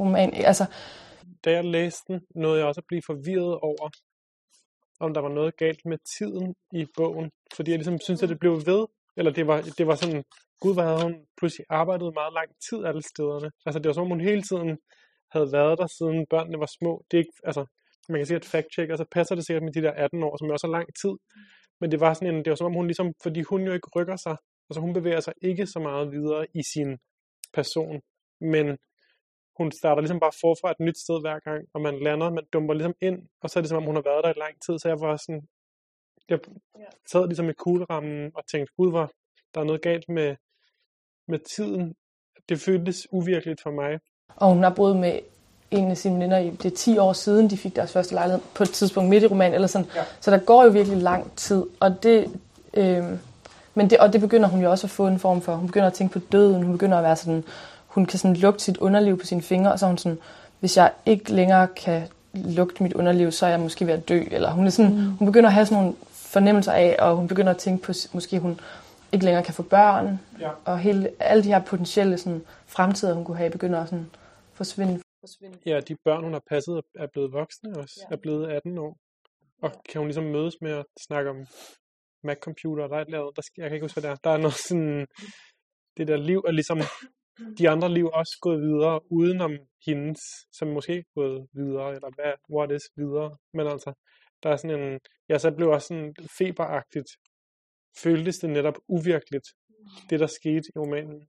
roman. Altså,
da jeg læste den, nåede jeg også at blive forvirret over, om der var noget galt med tiden i bogen, fordi jeg ligesom synes, at det blev ved, eller det var, det var sådan, gud, hvad havde hun pludselig arbejdet meget lang tid alle stederne. Altså det var som om hun hele tiden havde været der, siden børnene var små. Det er ikke, altså, man kan sige, at fact-check, og så passer det sikkert med de der 18 år, som er også lang tid. Men det var sådan en, det var som om hun ligesom, fordi hun jo ikke rykker sig, altså hun bevæger sig ikke så meget videre i sin person, men hun starter ligesom bare forfra et nyt sted hver gang, og man lander, man dumper ligesom ind, og så er det som om hun har været der i lang tid, så jeg var sådan, jeg sad ligesom i kuglerammen og tænkte, gud, hvor der er noget galt med, med tiden. Det føltes uvirkeligt for mig.
Og hun har boet med en af sine venner i det er 10 år siden, de fik deres første lejlighed på et tidspunkt midt i romanen. Eller sådan. Ja. Så der går jo virkelig lang tid. Og det, øh, men det, og det begynder hun jo også at få en form for. Hun begynder at tænke på døden. Hun begynder at være sådan, hun kan sådan lugte sit underliv på sine fingre. Og så er hun sådan, hvis jeg ikke længere kan lugte mit underliv, så er jeg måske ved at dø. Eller hun, er sådan, mm. hun begynder at have sådan nogle fornemmelser af, og hun begynder at tænke på, måske hun ikke længere kan få børn. Ja. Og hele, alle de her potentielle sådan, fremtider, hun kunne have, begynder at sådan, forsvinde. forsvinde.
Ja, de børn, hun har passet, er blevet voksne også, ja. er blevet 18 år. Og ja. kan hun ligesom mødes med at snakke om Mac-computer, der er et lavet, der, jeg kan ikke huske, hvad der er. Der er noget sådan, det der liv er ligesom, de andre liv også gået videre, udenom hendes, som måske er gået videre, eller hvad, what is videre. Men altså, der er sådan en, ja, så blev også sådan feberagtigt, føltes det netop uvirkeligt, det, der skete i romanen.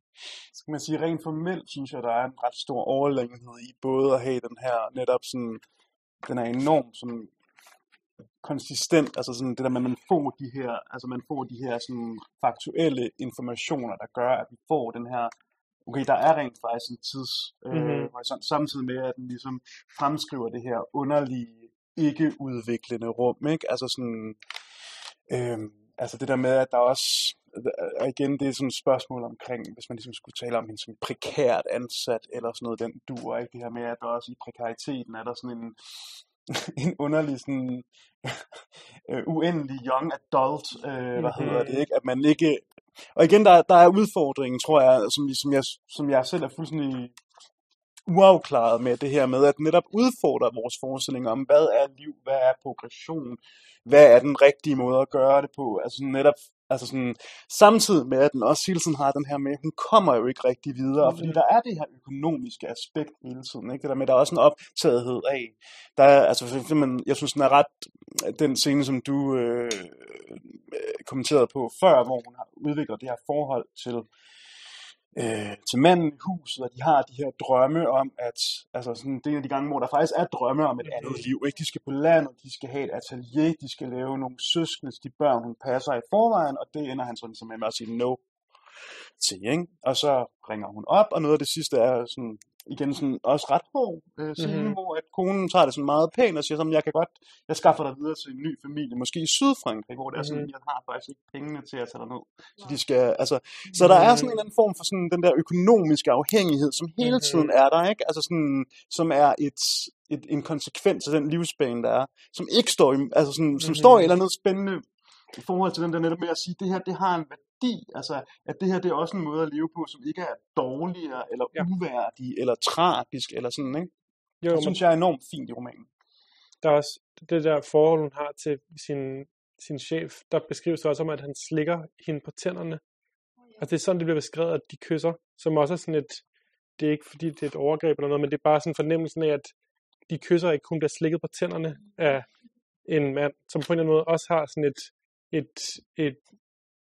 Skal man sige, rent formelt synes jeg, der er en ret stor overlægenhed i både at have den her netop sådan, den er enormt sådan konsistent, altså sådan det der med, at man får de her, altså man får de her sådan faktuelle informationer, der gør, at vi får den her, okay, der er rent faktisk en tids, mm-hmm. øh, samtidig med, at den ligesom fremskriver det her underlige, ikke udviklende rum, ikke? Altså sådan, øh, altså det der med, at der også, og igen, det er sådan et spørgsmål omkring, hvis man ligesom skulle tale om hende som prekært ansat, eller sådan noget, den duer, ikke? Det her med, at der også i prekariteten er der sådan en, en underlig sådan uh, uendelig young adult, uh, hvad hedder det, ikke? At man ikke... Og igen, der, der er udfordringen, tror jeg, som, som, jeg, som jeg selv er fuldstændig uafklaret med det her med at netop udfordre vores forestillinger om, hvad er liv, hvad er progression, hvad er den rigtige måde at gøre det på. Altså netop Altså sådan, samtidig med, at den også hele tiden har den her med, hun kommer jo ikke rigtig videre, mm. fordi der er det her økonomiske aspekt hele tiden, ikke? Det der med, der er også en optagethed af. Der er, altså, for eksempel, jeg synes, den er ret, den scene, som du øh, kommenterede på før, hvor hun har udviklet det her forhold til, øh, til manden i huset, og de har de her drømme om, at altså sådan, det er en af de gange, hvor der faktisk er drømme om et andet liv. Ikke? De skal på landet, de skal have et atelier, de skal lave nogle søskende de børn, hun passer i forvejen, og det ender han sådan simpelthen med at sige no til. Ikke? Og så ringer hun op, og noget af det sidste er sådan, igen sådan også ret hård øh, scene, mm-hmm. hvor at konen tager det sådan meget pænt og siger sådan, jeg kan godt, jeg skaffer dig videre til en ny familie, måske i Sydfrankrig, hvor det er sådan, mm-hmm. jeg har faktisk ikke pengene til at tage dig ned. Så, de skal, altså, så der er sådan en eller anden form for sådan den der økonomiske afhængighed, som hele mm-hmm. tiden er der, ikke? Altså sådan, som er et, et, en konsekvens af den livsbane, der er, som ikke står i, altså sådan, som mm-hmm. står i et eller andet spændende i forhold til den der netop med at sige, det her det har en værdi, altså at det her det er også en måde at leve på, som ikke er dårligere, eller ja. uværdig, eller tragisk, eller sådan, ikke? Jo, det synes jeg er enormt fint i romanen.
Der er også det der forhold, hun har til sin, sin chef, der beskrives det også om, at han slikker hende på tænderne. Altså det er sådan, det bliver beskrevet, at de kysser, som også er sådan et, det er ikke fordi det er et overgreb eller noget, men det er bare sådan fornemmelsen af, at de kysser ikke kun bliver slikket på tænderne af en mand, som på en eller anden måde også har sådan et, et, et,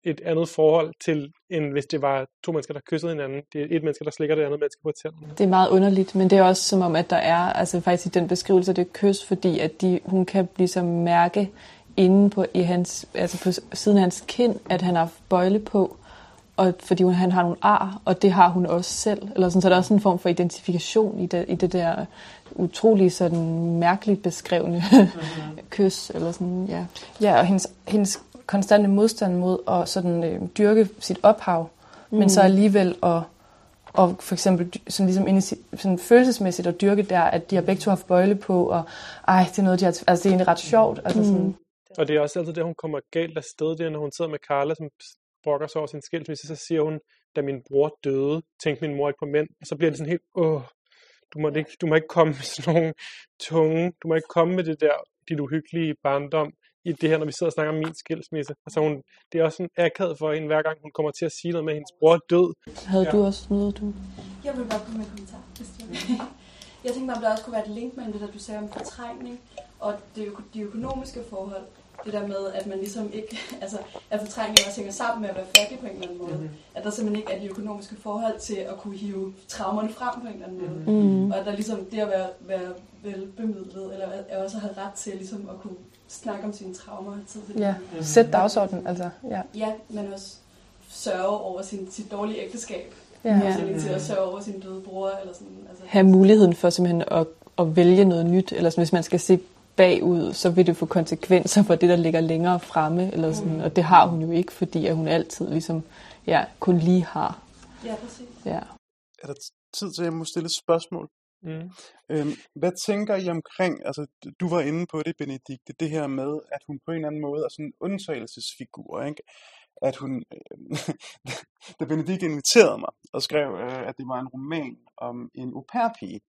et andet forhold til, end hvis det var to mennesker, der kyssede hinanden. Det er et menneske, der slikker det andet menneske på tænderne.
Det er meget underligt, men det er også som om, at der er, altså faktisk i den beskrivelse, det er kys, fordi at de, hun kan ligesom mærke inde på, i hans, altså på siden af hans kind, at han har bøjle på, og fordi hun, han har nogle ar, og det har hun også selv. Eller sådan, så der er også en form for identifikation i det, i det der utrolig sådan mærkeligt beskrevne mm-hmm. kys. Eller sådan, ja.
ja, og hendes, hendes konstante modstand mod at sådan, øh, dyrke sit ophav, mm. men så alligevel at og for eksempel sådan ligesom inde i, sådan følelsesmæssigt at dyrke der, at de har begge to haft bøjle på, og ej, det er noget, de har, altså det er egentlig ret sjovt. Altså sådan. Mm.
Og det er også altid det, hun kommer galt af sted, det er, når hun sidder med Carla, som brokker sig over sin skilsmisse, så siger hun, da min bror døde, tænkte min mor ikke på mænd, og så bliver det sådan helt, åh, du må ikke, du må ikke komme med sådan nogle tunge, du må ikke komme med det der, dit uhyggelige barndom, i det her, når vi sidder og snakker om min skilsmisse. Altså hun, det er også en akavet for hende, hver gang hun kommer til at sige noget med, at hendes bror er død.
Havde ja. du også noget, du?
Jeg vil bare komme med en kommentar. Jeg tænkte mig, om der også kunne være et link mellem det, der du sagde om fortrængning og det, de økonomiske forhold det der med, at man ligesom ikke, altså at fortrængning også hænger sammen med at være fattig på en eller anden måde. Mm-hmm. At der simpelthen ikke er de økonomiske forhold til at kunne hive traumerne frem på en eller anden måde. Mm-hmm. Og at der ligesom det at være, være velbemidlet, eller at også have ret til ligesom at kunne snakke om sine traumer. Tid
ja, sæt dagsordenen, altså. Ja.
ja, men også sørge over sin, sit dårlige ægteskab. Ja. Altså, ja. til at sørge over sin døde bror. Eller sådan, altså.
Have muligheden for simpelthen at, at vælge noget nyt, eller sådan, hvis man skal se bagud, så vil det få konsekvenser for det, der ligger længere fremme. Eller sådan. Mm. Og det har hun jo ikke, fordi at hun altid ligesom, ja, kun lige har.
Ja, præcis.
Ja.
Er der tid til, at jeg må stille et spørgsmål? Mm. Øhm, hvad tænker I omkring, altså du var inde på det, Benedikte, det her med, at hun på en eller anden måde er sådan en undtagelsesfigur, ikke? At hun, øh, da Benedikte inviterede mig og skrev, øh, at det var en roman om en au pair-pige,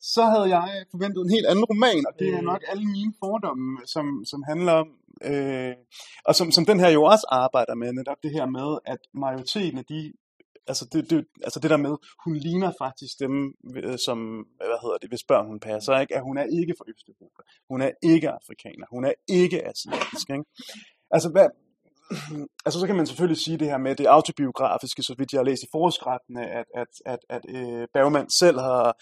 så havde jeg forventet en helt anden roman, og det er mm. nok alle mine fordomme, som, som handler om, øh, og som, som den her jo også arbejder med, netop det her med, at majoriteten af de, altså det, det, altså det der med, hun ligner faktisk dem, øh, som, øh, hvad hedder det, hvis børn hun passer, ikke? at hun er ikke fra Østeuropa, hun er ikke afrikaner, hun er ikke asiatisk, ikke? Altså, hvad, altså så kan man selvfølgelig sige det her med det autobiografiske, så vidt jeg har læst i forskrættene, at, at, at, at øh, Bergman selv har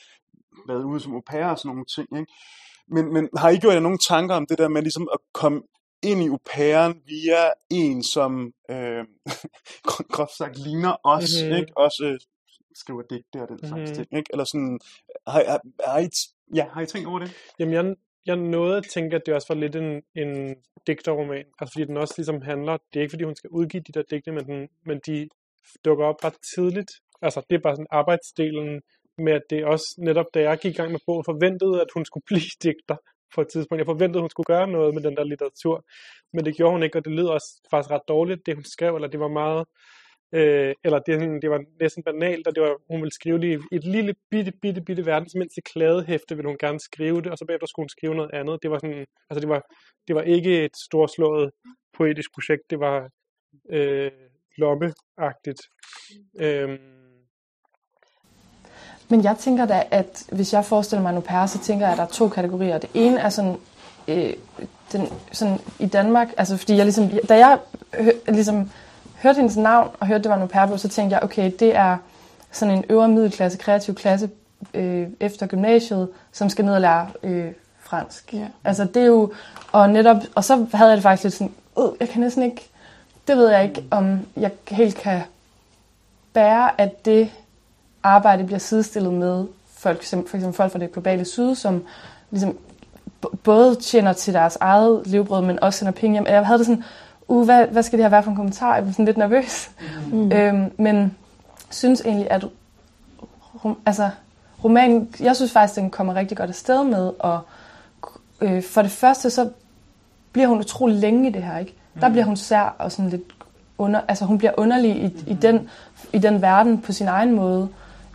været ude som au pair og sådan nogle ting. Ikke? Men, men har I gjort jer nogle tanker om det der med ligesom at komme ind i au pairen via en, som øh, groft sagt ligner os, mm-hmm. ikke? Også øh, skriver digte og den slags mm-hmm. ting, ikke? Eller sådan, har, har, har, I, ja, har I tænkt over det?
Jamen, jeg, jeg nåede at tænke, at det også var lidt en, en digterroman, altså fordi den også ligesom handler, det er ikke fordi hun skal udgive de der digte, men, den, men de dukker op ret tidligt, altså det er bare sådan arbejdsdelen, med at det også netop, da jeg gik i gang med bogen, forventede, at hun skulle blive digter på et tidspunkt. Jeg forventede, hun skulle gøre noget med den der litteratur, men det gjorde hun ikke, og det lød også faktisk ret dårligt, det hun skrev, eller det var meget, Øh, eller det, det var næsten banalt, og det var, hun ville skrive det i et lille, bitte, bitte, bitte verdensmindste kladehæfte, ville hun gerne skrive det, og så bagefter skulle hun skrive noget andet. Det var sådan, altså det var, det var ikke et storslået poetisk projekt, det var øh, lommeagtigt. Øh,
men jeg tænker da, at hvis jeg forestiller mig en au pair, så tænker jeg, at der er to kategorier. Det ene er sådan, øh, den, sådan i Danmark, altså fordi jeg ligesom, da jeg hø, ligesom hørte hendes navn og hørte, det var en au pair, så tænkte jeg, okay, det er sådan en øvre middelklasse, kreativ klasse øh, efter gymnasiet, som skal ned og lære øh, fransk.
Ja.
Altså det er jo, og netop, og så havde jeg det faktisk lidt sådan, øh, jeg kan næsten ikke, det ved jeg ikke, om jeg helt kan bære, at det arbejde bliver sidestillet med folk, for eksempel folk fra det globale syd, som ligesom både tjener til deres eget levebrød, men også sender penge hjem. Jeg havde det sådan, uh, hvad, hvad skal det her være for en kommentar? Jeg blev sådan lidt nervøs. Mm. Øhm, men synes egentlig, at rom, altså, romanen, jeg synes faktisk, den kommer rigtig godt afsted med, og øh, for det første, så bliver hun utrolig længe i det her, ikke? Der bliver hun sær og sådan lidt under, altså hun bliver underlig i, i, den, i den verden på sin egen måde.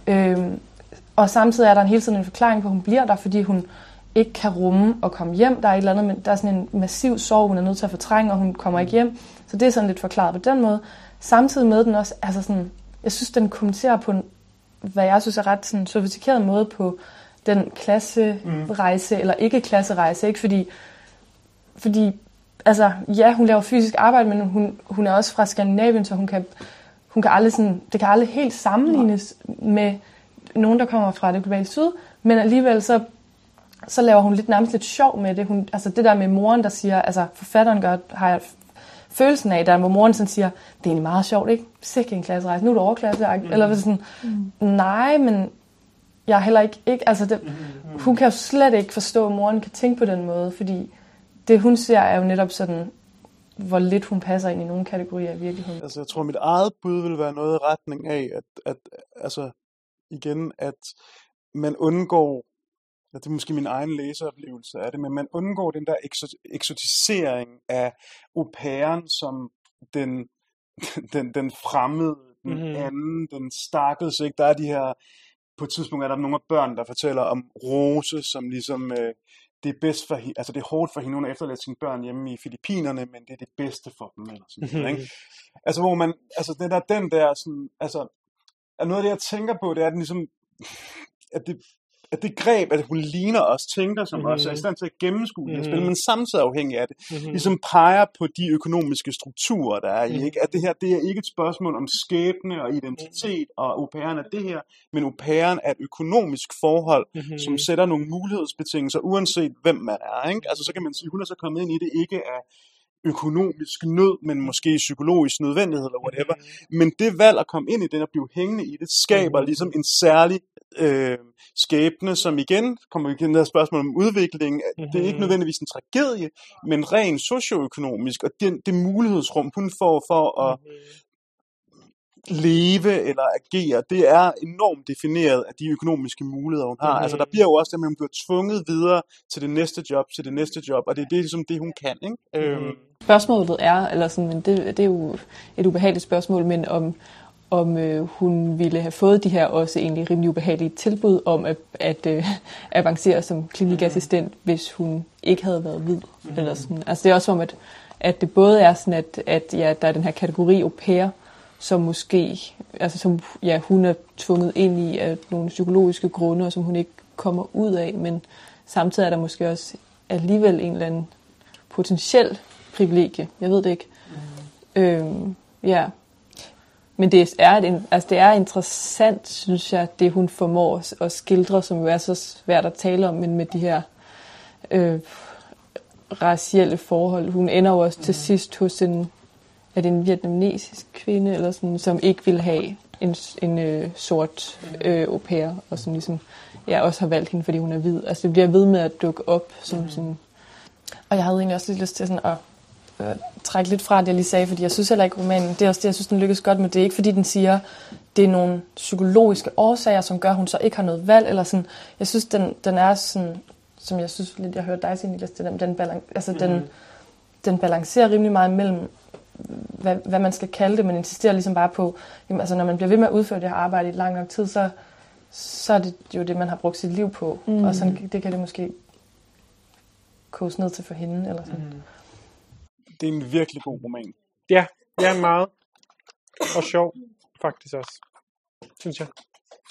Øhm, og samtidig er der en hele tiden en forklaring på, at hun bliver der, fordi hun ikke kan rumme og komme hjem. Der er et eller andet, men der er sådan en massiv sorg, hun er nødt til at fortrænge, og hun kommer ikke hjem. Så det er sådan lidt forklaret på den måde. Samtidig med den også, altså sådan, jeg synes, den kommenterer på en, hvad jeg synes er ret sådan sofistikeret måde på den klasserejse, mm. eller ikke klasserejse, ikke? Fordi, fordi altså, ja, hun laver fysisk arbejde, men hun, hun er også fra Skandinavien, så hun kan, hun kan aldrig sådan, det kan aldrig helt sammenlignes med nogen, der kommer fra det globale syd, men alligevel så, så laver hun lidt nærmest lidt sjov med det. Hun, altså det der med moren, der siger, altså forfatteren gør, har jeg følelsen af, der hvor moren sådan siger, det er egentlig meget sjovt, ikke? Sikke en klasserejse, nu er du overklasse, mm. eller sådan, mm. nej, men jeg er heller ikke, ikke altså det, hun kan jo slet ikke forstå, at moren kan tænke på den måde, fordi det hun ser er jo netop sådan, hvor lidt hun passer ind i nogle kategorier i virkeligheden.
Altså, jeg tror, mit eget bud vil være noget i retning af, at, at altså, igen, at man undgår, ja, det er måske min egen læseoplevelse af det, men man undgår den der ekso- eksotisering af au pairen som den, den, den fremmede, den
Mhm.
anden, den stakkels, ikke? Der er de her, på et tidspunkt er der nogle af børn, der fortæller om Rose, som ligesom, øh, det er bedst for hende, altså det er hårdt for hende, hun har efterladt sine børn hjemme i Filippinerne, men det er det bedste for dem, eller sådan noget, ikke? Altså, hvor man, altså den der, den der sådan, altså, er noget af det, jeg tænker på, det er, at den ligesom, at det, at det greb, at hun ligner os, tænker som mm-hmm. os, er i stand til at gennemskue mm-hmm. det spil, men samtidig afhængig af det, mm-hmm. ligesom peger på de økonomiske strukturer, der er i, ikke? At det her, det er ikke et spørgsmål om skæbne og identitet, og au pairen er det her, men au pairen er et økonomisk forhold, mm-hmm. som sætter nogle mulighedsbetingelser, uanset hvem man er, ikke? Altså, så kan man sige, hun er så kommet ind i det ikke af økonomisk nød, men måske psykologisk nødvendighed eller whatever. Mm. Men det valg at komme ind i den og blive hængende i det, skaber mm. ligesom en særlig øh, skæbne, som igen kommer vi igen til spørgsmål om udvikling. Det er ikke nødvendigvis en tragedie, men rent socioøkonomisk, og den, det mulighedsrum, hun får for at leve eller agere, det er enormt defineret af de økonomiske muligheder, hun har. Altså, der bliver jo også det, at hun bliver tvunget videre til det næste job, til det næste job, og det er det, ligesom det, hun kan. Ikke? Øhm,
Spørgsmålet er, eller sådan, men det, det er jo et ubehageligt spørgsmål, men om, om øh, hun ville have fået de her også egentlig rimelig ubehagelige tilbud om at, at øh, avancere som klinikassistent, hvis hun ikke havde været hvid. Mm. Eller sådan. Altså det er også som, at, at det både er sådan, at, at ja, der er den her kategori au pair, som måske, altså som ja, hun er tvunget ind i af nogle psykologiske grunde, og som hun ikke kommer ud af, men samtidig er der måske også alligevel en eller anden potentiel privilegie. Jeg ved det ikke. Mm. Øhm, ja. Men det er, et, altså det er interessant, synes jeg, det hun formår at skildre, som jo er så svært at tale om, men med de her øh, racielle forhold. Hun ender jo også til sidst hos en, er det en vietnamesisk kvinde, eller sådan, som ikke vil have en, en øh, sort øh, au pair, og som ligesom, ja, også har valgt hende, fordi hun er hvid. Altså det bliver ved med at dukke op som mm. sådan...
Og jeg havde egentlig også lidt lyst til sådan at øh, trække lidt fra det, jeg lige sagde, fordi jeg synes heller ikke, romanen, det er også det, jeg synes, den lykkes godt med. Det er ikke, fordi den siger, det er nogle psykologiske årsager, som gør, at hun så ikke har noget valg, eller sådan. Jeg synes, den, den er sådan, som jeg synes lidt, jeg hørte dig sige, Niklas, der, den, balan, altså mm. den, den balancerer rimelig meget mellem, hvad, hvad man skal kalde det, men insisterer ligesom bare på, jamen, altså når man bliver ved med at udføre det her arbejde i lang nok tid, så, så er det jo det, man har brugt sit liv på. Mm. Og sådan, det kan det måske koges ned til for hende. Eller sådan. Mm.
Det er en virkelig god roman.
Ja, ja, meget. Og sjov, faktisk også. Synes jeg.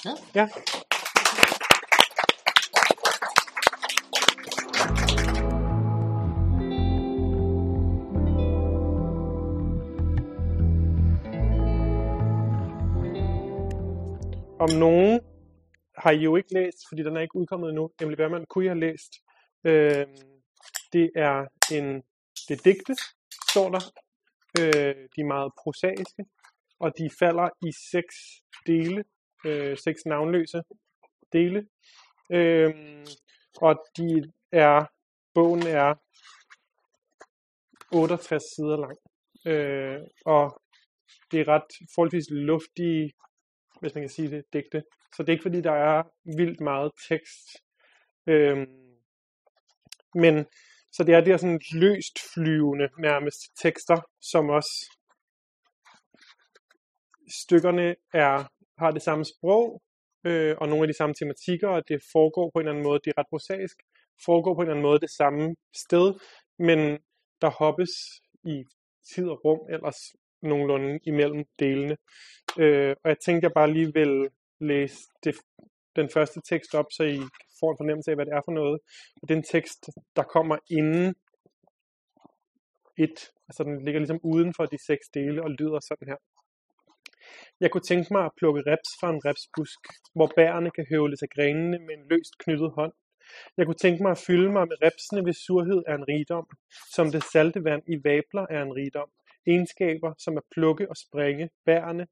Ja.
Ja. Om nogen har I jo ikke læst, fordi den er ikke udkommet endnu. Emily Bergman kunne I have læst. Øh, det er en det er digte, står der. Øh, de er meget prosaiske, og de falder i seks dele, øh, seks navnløse dele. Øh, og de er, bogen er 68 sider lang. Øh, og det er ret forholdsvis luftige, hvis man kan sige det, digte. Så det er ikke fordi, der er vildt meget tekst. Øh, men så det er der sådan løst flyvende nærmest tekster, som også stykkerne er, har det samme sprog, øh, og nogle af de samme tematikker, og det foregår på en eller anden måde, det er ret prosaisk, foregår på en eller anden måde det samme sted, men der hoppes i tid og rum ellers nogenlunde imellem delene. Øh, og jeg tænkte, jeg bare lige vil læse det, den første tekst op, så I får en fornemmelse af, hvad det er for noget. Og den tekst, der kommer inden et, altså den ligger ligesom uden for de seks dele og lyder sådan her. Jeg kunne tænke mig at plukke reps fra en repsbusk, hvor bærene kan høvle sig grenene med en løst knyttet hånd. Jeg kunne tænke mig at fylde mig med repsene, hvis surhed er en rigdom, som det salte vand i vabler er en rigdom egenskaber som at plukke og springe bærene.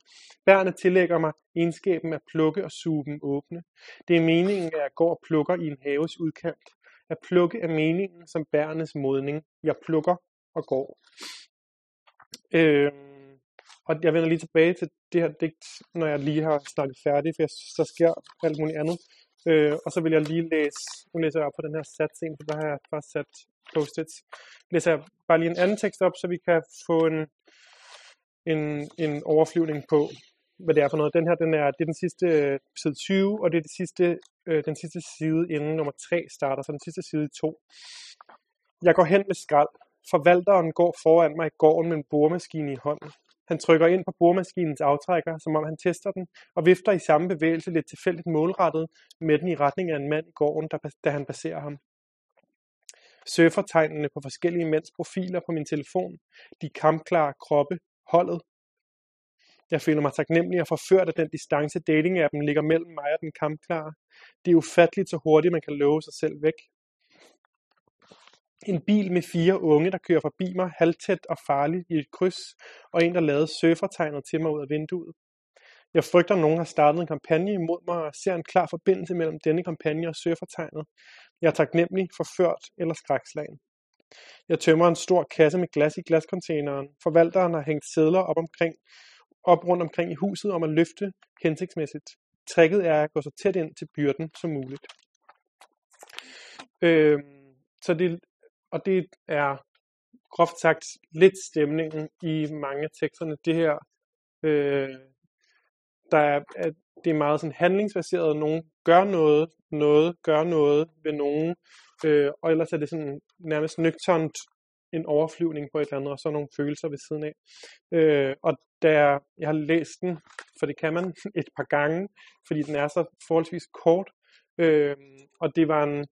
Bærene tillægger mig egenskaben at plukke og suge dem åbne. Det er meningen, at jeg går og plukker i en haves udkant. At plukke er meningen som bærnes modning. Jeg plukker og går. Øh, og jeg vender lige tilbage til det her digt, når jeg lige har snakket færdigt, for jeg så sker alt muligt andet. Øh, og så vil jeg lige læse, nu læser jeg op på den her sats for der har jeg bare sat post-its. Læser jeg bare lige en anden tekst op, så vi kan få en, en, en overflyvning på, hvad det er for noget. Den her, den er, det er den sidste øh, side 20, og det er det sidste, øh, den sidste side inden nummer 3 starter, så den sidste side 2. Jeg går hen med skrald. Forvalteren går foran mig i gården med en boremaskine i hånden. Han trykker ind på boremaskinens aftrækker, som om han tester den, og vifter i samme bevægelse lidt tilfældigt målrettet med den i retning af en mand i gården, der, da han passerer ham surfertegnene på forskellige mænds profiler på min telefon, de kampklare kroppe, holdet. Jeg føler mig taknemmelig og forført af den distance dating-appen ligger mellem mig og den kampklare. Det er ufatteligt så hurtigt man kan love sig selv væk. En bil med fire unge, der kører forbi mig halvtæt og farligt i et kryds, og en, der lavede surfertegnet til mig ud af vinduet. Jeg frygter, at nogen har startet en kampagne imod mig og ser en klar forbindelse mellem denne kampagne og surfertegnet. Jeg er taknemmelig, forført eller skrækslagen. Jeg tømmer en stor kasse med glas i glascontaineren. Forvalteren har hængt sædler op, omkring, op rundt omkring i huset om at løfte hensigtsmæssigt. Trækket er at gå så tæt ind til byrden som muligt. Øh, så det, og det er groft sagt lidt stemningen i mange af teksterne. Det her øh, der er, at det er meget sådan handlingsbaseret. Nogen gør noget, noget gør noget ved nogen, øh, og ellers er det sådan nærmest nøgternt en overflyvning på et eller andet, og så nogle følelser ved siden af. Øh, og der, jeg har læst den, for det kan man et par gange, fordi den er så forholdsvis kort, øh, og det var en,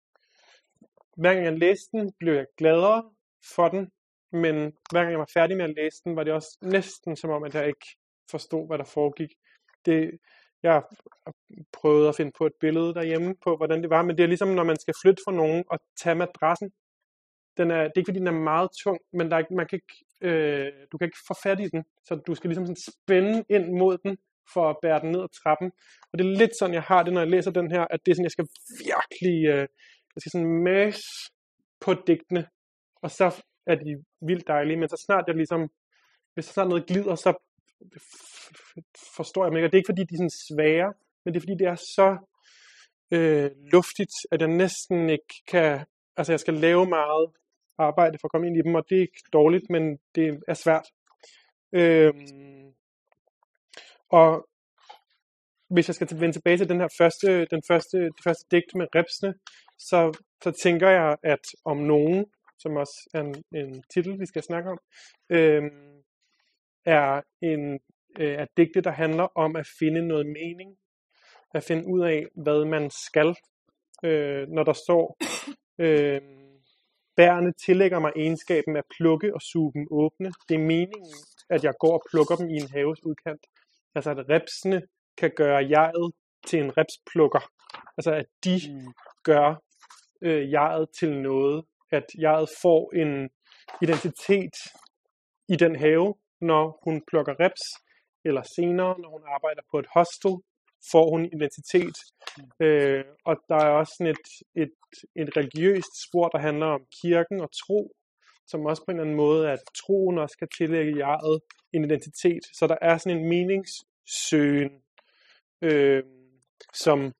hver gang jeg læste den, blev jeg gladere for den, men hver gang jeg var færdig med at læse den, var det også næsten som om, at jeg ikke forstod, hvad der foregik det, jeg prøvede at finde på et billede derhjemme på, hvordan det var, men det er ligesom, når man skal flytte fra nogen og tage madrassen. Den er, det er ikke fordi, den er meget tung, men der er, man kan ikke, øh, du kan ikke få fat i den, så du skal ligesom sådan spænde ind mod den, for at bære den ned ad trappen. Og det er lidt sådan, jeg har det, når jeg læser den her, at det er sådan, jeg skal virkelig, øh, jeg skal sådan mæs på digtene, og så er de vildt dejlige, men så snart jeg ligesom, hvis der snart noget glider, så forstår jeg mig ikke. Og det er ikke fordi, de er sådan svære, men det er fordi, det er så øh, luftigt, at jeg næsten ikke kan... Altså, jeg skal lave meget arbejde for at komme ind i dem, og det er ikke dårligt, men det er svært. Øh, og hvis jeg skal vende tilbage til den her første, den første, det første digt med repsene, så, så tænker jeg, at om nogen, som også er en, en titel, vi skal snakke om, øhm, er en øh, er digte, der handler om at finde noget mening, at finde ud af, hvad man skal, øh, når der står, øh, bærene tillægger mig egenskaben at plukke og suge dem åbne. Det er meningen, at jeg går og plukker dem i en haves udkant. Altså at repsene kan gøre jeget til en repsplukker. Altså at de mm. gør øh, jeget til noget. At jeget får en identitet i den have, når hun plukker reps, eller senere, når hun arbejder på et hostel, får hun identitet. Øh, og der er også sådan et, et, et religiøst spor, der handler om kirken og tro, som også på en eller anden måde, at troen også kan tillægge jeget en identitet. Så der er sådan en meningssøgen, øh, som,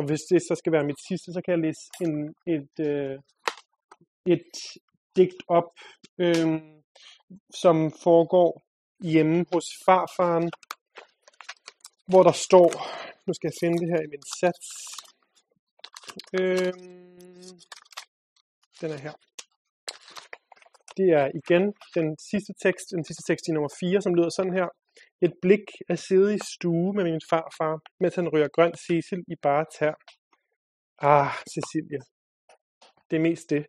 og hvis det så skal være mit sidste, så kan jeg læse en, et, øh, et digt op, øh, som foregår hjemme hos farfaren, hvor der står, nu skal jeg finde det her i min sats, øh, den er her. Det er igen den sidste tekst, den sidste tekst i nummer 4, som lyder sådan her. Et blik at sidde i stue med min farfar, mens han ryger grøn Cecil i bare tær. Ah, Cecilia. Det er mest det.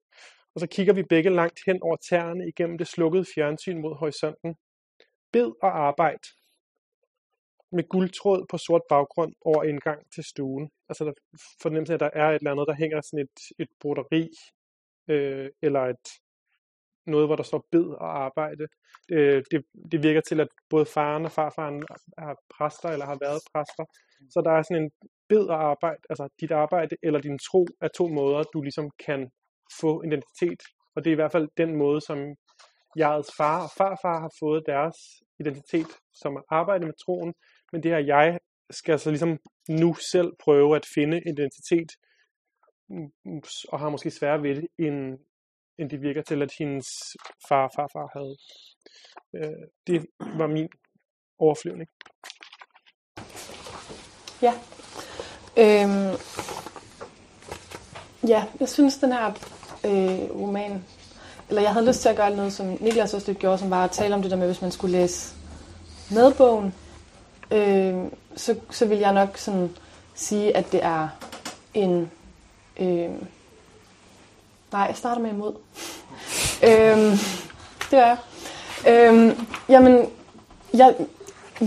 Og så kigger vi begge langt hen over tæerne igennem det slukkede fjernsyn mod horisonten. Bed og arbejde. med guldtråd på sort baggrund over indgang til stuen. Altså der fornemmelse af, at der er et eller andet, der hænger sådan et, et broderi, øh, eller et, noget, hvor der står bed og arbejde. Øh, det, det virker til, at både faren og farfaren er præster, eller har været præster. Så der er sådan en bed og arbejde, altså dit arbejde eller din tro er to måder, du ligesom kan få identitet. Og det er i hvert fald den måde, som jegets far og farfar har fået deres identitet, som at arbejde med troen, men det her jeg skal så ligesom nu selv prøve at finde identitet, mm, mm, og har måske svært ved det, end, end det virker til, at hendes far og farfar havde. Øh, det var min overflyvning.
Ja. Øhm, ja, jeg synes, den her øh, roman eller jeg havde lyst til at gøre noget, som Niklas også lidt gjorde, som var at tale om det der med, hvis man skulle læse med bogen, øh, så, så vil jeg nok sådan sige, at det er en... Øh, nej, jeg starter med imod. øhm, det er jeg. Øhm, jamen, jeg,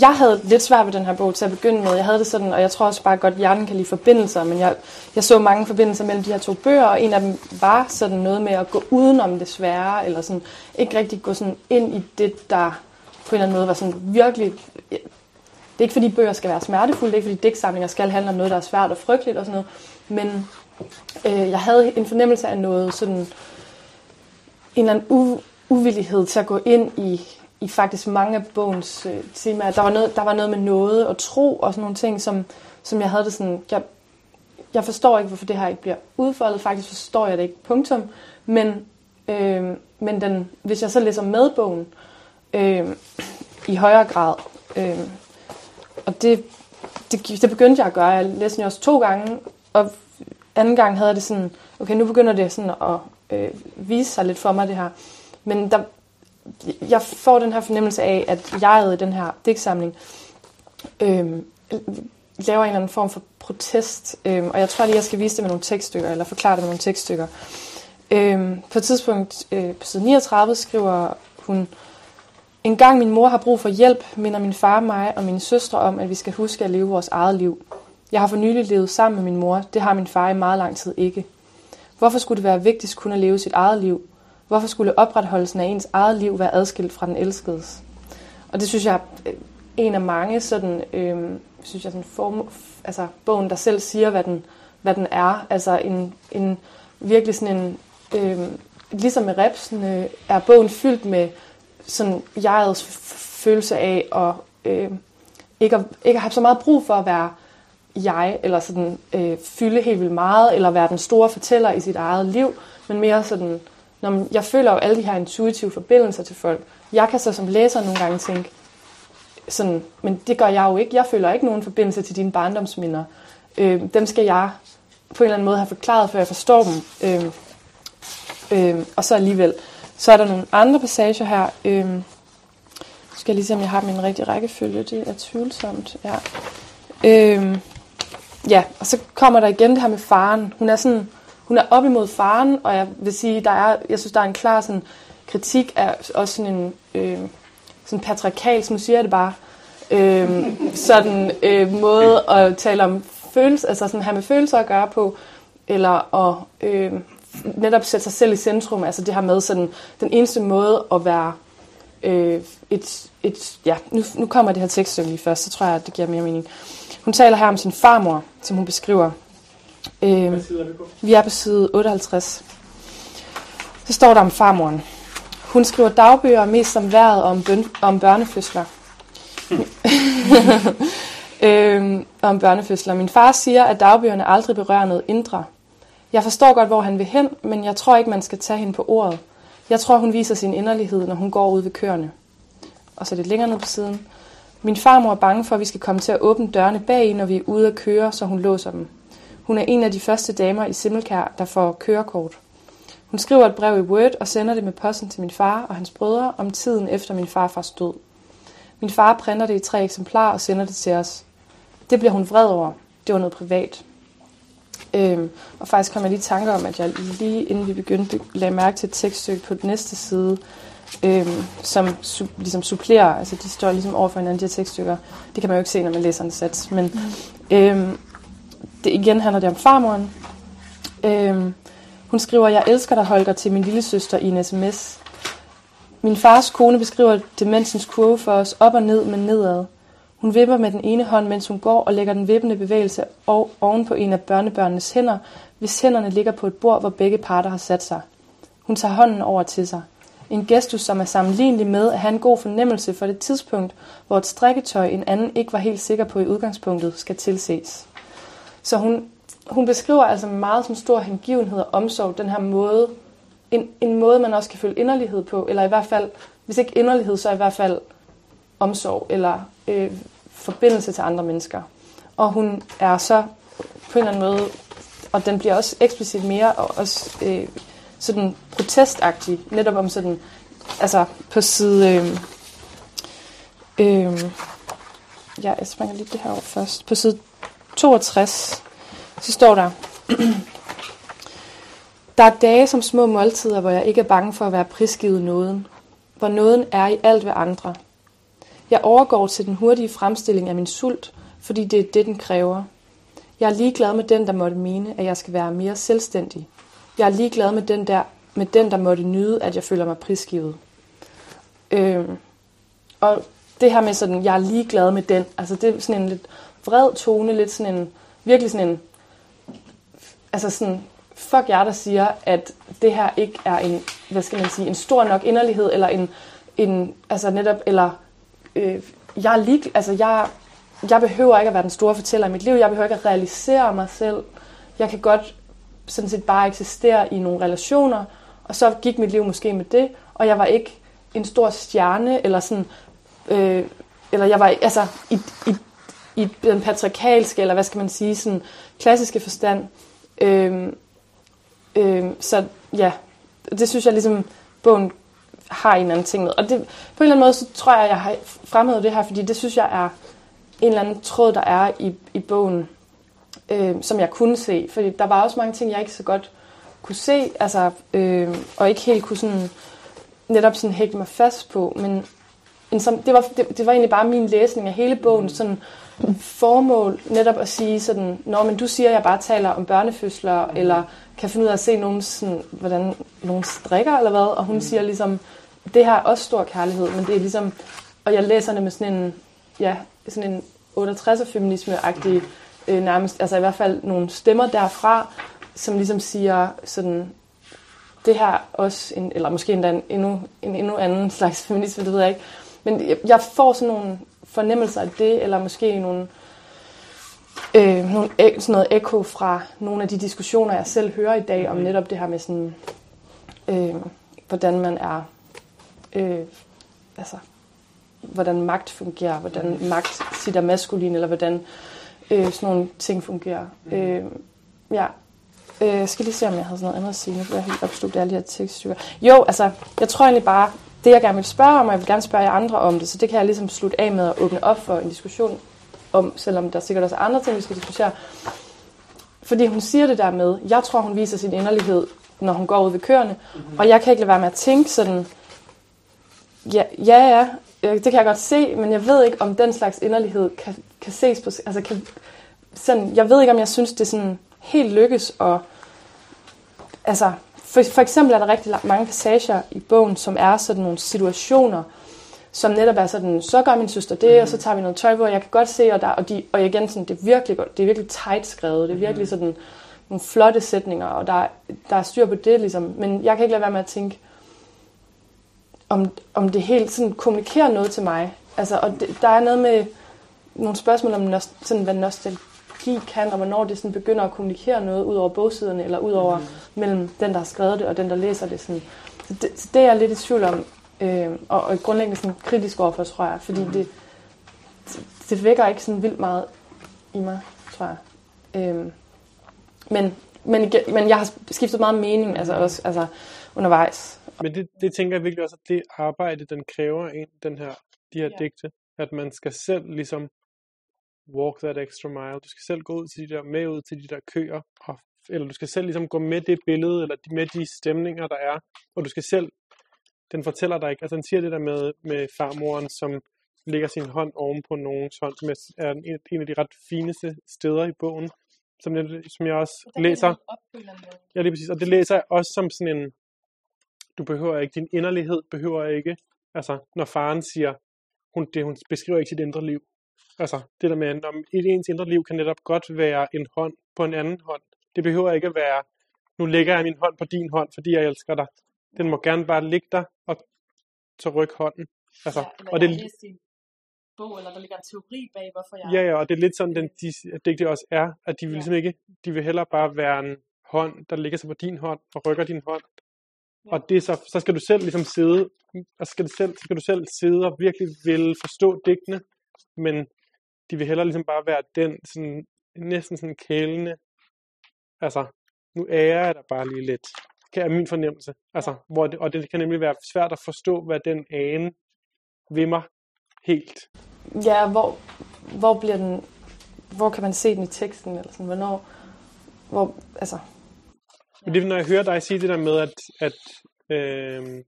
jeg havde lidt svært ved den her bog til at begynde med. Jeg havde det sådan, og jeg tror også bare godt, at hjernen kan lide forbindelser, men jeg, jeg så mange forbindelser mellem de her to bøger, og en af dem var sådan noget med at gå udenom det svære, eller sådan ikke rigtig gå sådan ind i det, der på en eller anden måde var sådan virkelig... Det er ikke fordi bøger skal være smertefulde, det er ikke fordi digtsamlinger skal handle om noget, der er svært og frygteligt og sådan noget, men øh, jeg havde en fornemmelse af noget sådan en eller anden u- uvillighed til at gå ind i i faktisk mange af bogens øh, temaer. Der var, noget, der var noget med noget og tro og sådan nogle ting, som, som jeg havde det sådan, jeg, jeg forstår ikke, hvorfor det her ikke bliver udfoldet. Faktisk forstår jeg det ikke, punktum. Men, øh, men den, hvis jeg så læser med bogen øh, i højere grad, øh, og det, det, det begyndte jeg at gøre. Jeg læste den også to gange, og anden gang havde jeg det sådan, okay, nu begynder det sådan at øh, vise sig lidt for mig, det her. Men der, jeg får den her fornemmelse af, at jeg i den her digtsamling øh, laver en eller anden form for protest. Øh, og jeg tror lige, jeg skal vise det med nogle tekststykker, eller forklare det med nogle tekststykker. Øh, på et tidspunkt øh, på side 39 skriver hun, en gang min mor har brug for hjælp, minder min far mig og mine søstre om, at vi skal huske at leve vores eget liv. Jeg har for nylig levet sammen med min mor. Det har min far i meget lang tid ikke. Hvorfor skulle det være vigtigst kun at leve sit eget liv? Hvorfor skulle opretholdelsen af ens eget liv være adskilt fra den elskedes? Og det synes jeg er en af mange sådan, øh, synes jeg sådan form, altså bogen, der selv siger, hvad den, hvad den er. Altså en, en virkelig sådan en, øh, ligesom med repsen, øh, er bogen fyldt med sådan jegets følelse af at øh, ikke, at, ikke at have så meget brug for at være jeg, eller sådan øh, fylde helt vildt meget, eller være den store fortæller i sit eget liv, men mere sådan når man, jeg føler jo alle de her intuitive forbindelser til folk. Jeg kan så som læser nogle gange tænke, sådan, men det gør jeg jo ikke. Jeg føler ikke nogen forbindelse til dine barndomsminder. Øh, dem skal jeg på en eller anden måde have forklaret, før jeg forstår dem. Øh, øh, og så alligevel. Så er der nogle andre passager her. Øh, skal jeg lige se, om jeg har min rigtige rækkefølge. Det er tvivlsomt. Ja. Øh, ja, og så kommer der igen det her med faren. Hun er sådan, hun er op imod faren, og jeg vil sige, der er, jeg synes, der er en klar sådan, kritik af også sådan en øh, sådan patriarkalsk, som siger det bare, øh, sådan øh, måde at tale om følelser, altså sådan have med følelser at gøre på, eller at øh, netop sætte sig selv i centrum, altså det her med sådan, den eneste måde at være øh, et, et, ja, nu, nu kommer det her tekststykke lige først, så tror jeg, at det giver mere mening. Hun taler her om sin farmor, som hun beskriver. Øh, vi er på side 58. Så står der om farmoren. Hun skriver dagbøger mest om vejret og om, bøn, om børnefødsler. øhm, om børnefødsler. Min far siger, at dagbøgerne aldrig berører noget indre. Jeg forstår godt, hvor han vil hen, men jeg tror ikke, man skal tage hende på ordet. Jeg tror, hun viser sin inderlighed, når hun går ud ved køerne. Og så lidt længere ned på siden. Min farmor er bange for, at vi skal komme til at åbne dørene bag, når vi er ude at køre, så hun låser dem. Hun er en af de første damer i Simmelkær, der får kørekort. Hun skriver et brev i Word og sender det med posten til min far og hans brødre om tiden efter min farfars død. Min far printer det i tre eksemplarer og sender det til os. Det bliver hun vred over. Det var noget privat. Øhm, og faktisk kom jeg lige i tanke om, at jeg lige inden vi begyndte, lagde mærke til et tekststykke på den næste side, øhm, som su- ligesom supplerer, altså de står ligesom over for hinanden, de her tekststykker. Det kan man jo ikke se, når man læser en sats. Men mm. øhm, det, igen handler det om farmoren. Øhm, hun skriver, jeg elsker dig, Holger, til min lille søster i en sms. Min fars kone beskriver demensens kurve for os op og ned, men nedad. Hun vipper med den ene hånd, mens hun går, og lægger den vippende bevægelse oven på en af børnebørnenes hænder, hvis hænderne ligger på et bord, hvor begge parter har sat sig. Hun tager hånden over til sig. En gestus, som er sammenlignelig med at have en god fornemmelse for det tidspunkt, hvor et strikketøj, en anden ikke var helt sikker på i udgangspunktet, skal tilses. Så hun, hun beskriver altså med meget som stor hengivenhed og omsorg den her måde, en, en måde, man også kan føle inderlighed på, eller i hvert fald, hvis ikke inderlighed, så i hvert fald omsorg, eller øh, forbindelse til andre mennesker. Og hun er så på en eller anden måde, og den bliver også eksplicit mere, og også øh, sådan protestagtig, netop om sådan, altså på side, øh, øh, ja, jeg springer lige det her over først, på side 62, så står der, der er dage som små måltider, hvor jeg ikke er bange for at være prisgivet nåden, hvor nåden er i alt ved andre. Jeg overgår til den hurtige fremstilling af min sult, fordi det er det, den kræver. Jeg er ligeglad med den, der måtte mene, at jeg skal være mere selvstændig. Jeg er ligeglad med den, der, med den, der måtte nyde, at jeg føler mig prisgivet. Øh, og det her med sådan, jeg er ligeglad med den, altså det er sådan en lidt vred tone, lidt sådan en, virkelig sådan en, altså sådan, fuck jer, der siger, at det her ikke er en, hvad skal man sige, en stor nok inderlighed, eller en, en altså netop, eller øh, jeg er lig, altså jeg, jeg behøver ikke at være den store fortæller i mit liv, jeg behøver ikke at realisere mig selv, jeg kan godt sådan set bare eksistere i nogle relationer, og så gik mit liv måske med det, og jeg var ikke en stor stjerne, eller sådan, øh, eller jeg var, altså, i, i, i den patriarkalske, eller hvad skal man sige, sådan klassiske forstand. Øh, øh, så ja, det synes jeg ligesom, bogen har en anden ting med. Og det, på en eller anden måde, så tror jeg, jeg har fremhævet det her, fordi det synes jeg er en eller anden tråd, der er i, i bogen, øh, som jeg kunne se. Fordi der var også mange ting, jeg ikke så godt kunne se, altså, øh, og ikke helt kunne sådan, netop sådan hægte mig fast på. Men en, som, det, var, det, det var egentlig bare min læsning af hele bogen, sådan formål netop at sige sådan, når men du siger, at jeg bare taler om børnefødsler, mm. eller kan finde ud af at se nogen, sådan, hvordan nogen strikker, eller hvad, og hun mm. siger ligesom, det her er også stor kærlighed, men det er ligesom, og jeg læser det med sådan en, ja, sådan en 68'er feminisme-agtig, øh, nærmest, altså i hvert fald nogle stemmer derfra, som ligesom siger sådan, det her også, en, eller måske endda en endnu, en endnu anden slags feminisme, det ved jeg ikke, men jeg, jeg får sådan nogle fornemmelser af det, eller måske nogle, øh, nogle sådan noget ekko fra nogle af de diskussioner, jeg selv hører i dag, om netop det her med sådan, øh, hvordan man er, øh, altså, hvordan magt fungerer, hvordan magt sit er maskulin, eller hvordan øh, sådan nogle ting fungerer. Mm. Øh, ja. Øh, jeg skal lige se, om jeg havde sådan noget andet at sige. Nu bliver jeg helt opslugt af alle de her tekststykker. Jo, altså, jeg tror egentlig bare, det jeg gerne vil spørge om, og jeg vil gerne spørge jer andre om det, så det kan jeg ligesom slutte af med at åbne op for en diskussion om, selvom der sikkert også er andre ting, vi skal diskutere. Fordi hun siger det der med, jeg tror, hun viser sin inderlighed, når hun går ud ved køerne, mm-hmm. og jeg kan ikke lade være med at tænke sådan, ja, ja, ja, det kan jeg godt se, men jeg ved ikke, om den slags inderlighed kan, kan ses på, altså kan, sådan, jeg ved ikke, om jeg synes, det sådan helt lykkes, og altså, for, for eksempel er der rigtig mange passager i bogen, som er sådan nogle situationer, som netop er sådan, så gør min søster det, mm. og så tager vi noget tøj på, og jeg kan godt se, og, der, og, de, og igen, sådan, det, er virkelig, det er virkelig tight skrevet, det er virkelig sådan nogle flotte sætninger, og der, der er styr på det, ligesom. Men jeg kan ikke lade være med at tænke, om, om det helt sådan kommunikerer noget til mig. Altså, og det, der er noget med nogle spørgsmål om, nost, sådan, hvad nostalgi kan, og hvornår det sådan begynder at kommunikere noget ud over bogsiderne, eller ud over mm. mellem den, der har skrevet det, og den, der læser det. Sådan. Så det, så det er jeg lidt i tvivl om, øh, og, og grundlæggende sådan kritisk overfor, tror jeg, fordi mm. det, det vækker ikke sådan vildt meget i mig, tror jeg. Øh, men, men, men jeg har skiftet meget mening, altså også altså, undervejs.
Men det, det tænker jeg virkelig også, at det arbejde, den kræver en, den her, de her ja. digte, at man skal selv ligesom walk that extra mile. Du skal selv gå ud til de der, med ud til de der køer, og, eller du skal selv ligesom gå med det billede, eller med de stemninger, der er, og du skal selv, den fortæller dig ikke, altså den siger det der med, med farmoren, som lægger sin hånd oven på nogens hånd, som er en, en af de ret fineste steder i bogen, som jeg, som jeg også læser. Ja, er præcis, og det læser jeg også som sådan en, du behøver ikke, din inderlighed behøver ikke, altså når faren siger, hun, det, hun beskriver ikke sit indre liv. Altså det der med, at ens indre liv kan netop godt være en hånd på en anden hånd. Det behøver ikke at være, nu lægger jeg min hånd på din hånd, fordi jeg elsker dig. Den må gerne bare ligge der, og så ryk hånden. Altså,
ja, og det, sin bog, eller der ligger en teori bag, hvorfor jeg...
Ja, ja, og det er lidt sådan, den, de, det, det også er, at de vil ja. ligesom ikke, de vil heller bare være en hånd, der ligger sig på din hånd, og rykker din hånd, og det så, så skal du selv ligesom sidde, og skal du selv, så skal du selv sidde og virkelig vil forstå digtene, men de vil heller ligesom bare være den sådan, næsten sådan kælende, altså, nu ærer jeg dig bare lige lidt, det er min fornemmelse, altså, hvor det, og det kan nemlig være svært at forstå, hvad den ane ved mig helt.
Ja, hvor, hvor bliver den, hvor kan man se den i teksten, eller sådan, hvornår, hvor, altså,
men det er, når jeg hører dig sige det der med, at, at, øh,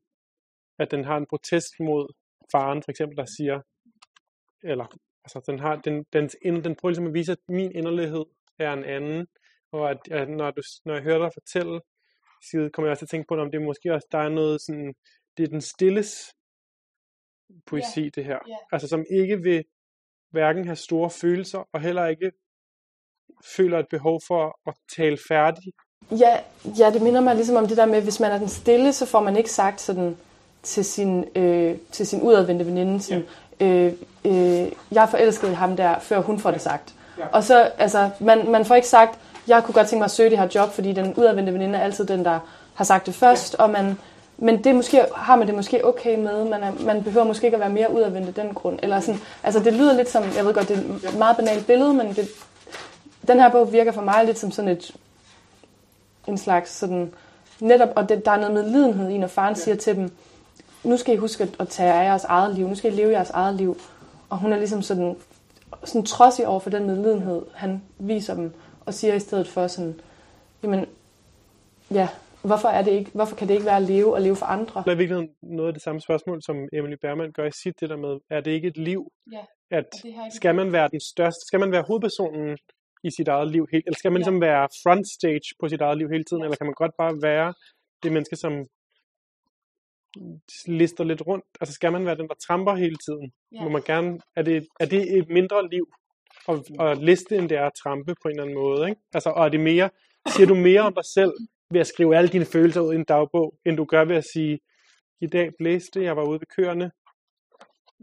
at den har en protest mod faren, for eksempel, der siger, eller, altså, den, har, den, den, den, den prøver ligesom at vise, at min inderlighed er en anden, og at, at når, du, når jeg hører dig fortælle, så kommer jeg også til at tænke på, om det er måske også, der er noget sådan, det er den stilles poesi, yeah. det her. Yeah. Altså, som ikke vil hverken have store følelser, og heller ikke føler et behov for at tale færdig
Ja, ja, det minder mig ligesom om det der med, hvis man er den stille, så får man ikke sagt sådan til sin, øh, til sin udadvendte veninde, sådan, ja. Øh, øh, jeg forelsket i ham der, før hun får det sagt. Ja. Og så, altså, man, man får ikke sagt, jeg kunne godt tænke mig at søge det her job, fordi den udadvendte veninde er altid den, der har sagt det først, ja. og man, men det måske, har man det måske okay med, man, er, man behøver måske ikke at være mere udadvendt af den grund. Eller sådan, altså det lyder lidt som, jeg ved godt, det er et meget banalt billede, men det, den her bog virker for mig lidt som sådan et en slags sådan, netop, og det, der er noget med lidenhed i, når faren ja. siger til dem, nu skal I huske at tage af jeres eget liv, nu skal I leve jeres eget liv. Og hun er ligesom sådan, sådan trodsig over for den medlidenhed, han viser dem, og siger i stedet for sådan, jamen, ja, hvorfor, er det ikke, hvorfor kan det ikke være at leve og leve for andre?
Det er virkelig noget af det samme spørgsmål, som Emily Berman gør i sit, det der med, er det ikke et liv?
Ja,
at skal man være den største, skal man være hovedpersonen i sit eget liv helt, eller skal man ja. ligesom være front stage på sit eget liv hele tiden, ja. eller kan man godt bare være det menneske, som lister lidt rundt? Altså skal man være den, der tramper hele tiden? Ja. Må man gerne, er det, er det et mindre liv at, at liste, end det er at trampe på en eller anden måde? Ikke? Altså, og er det mere, siger du mere om dig selv ved at skrive alle dine følelser ud i en dagbog, end du gør ved at sige, i dag blæste, jeg var ude ved køerne.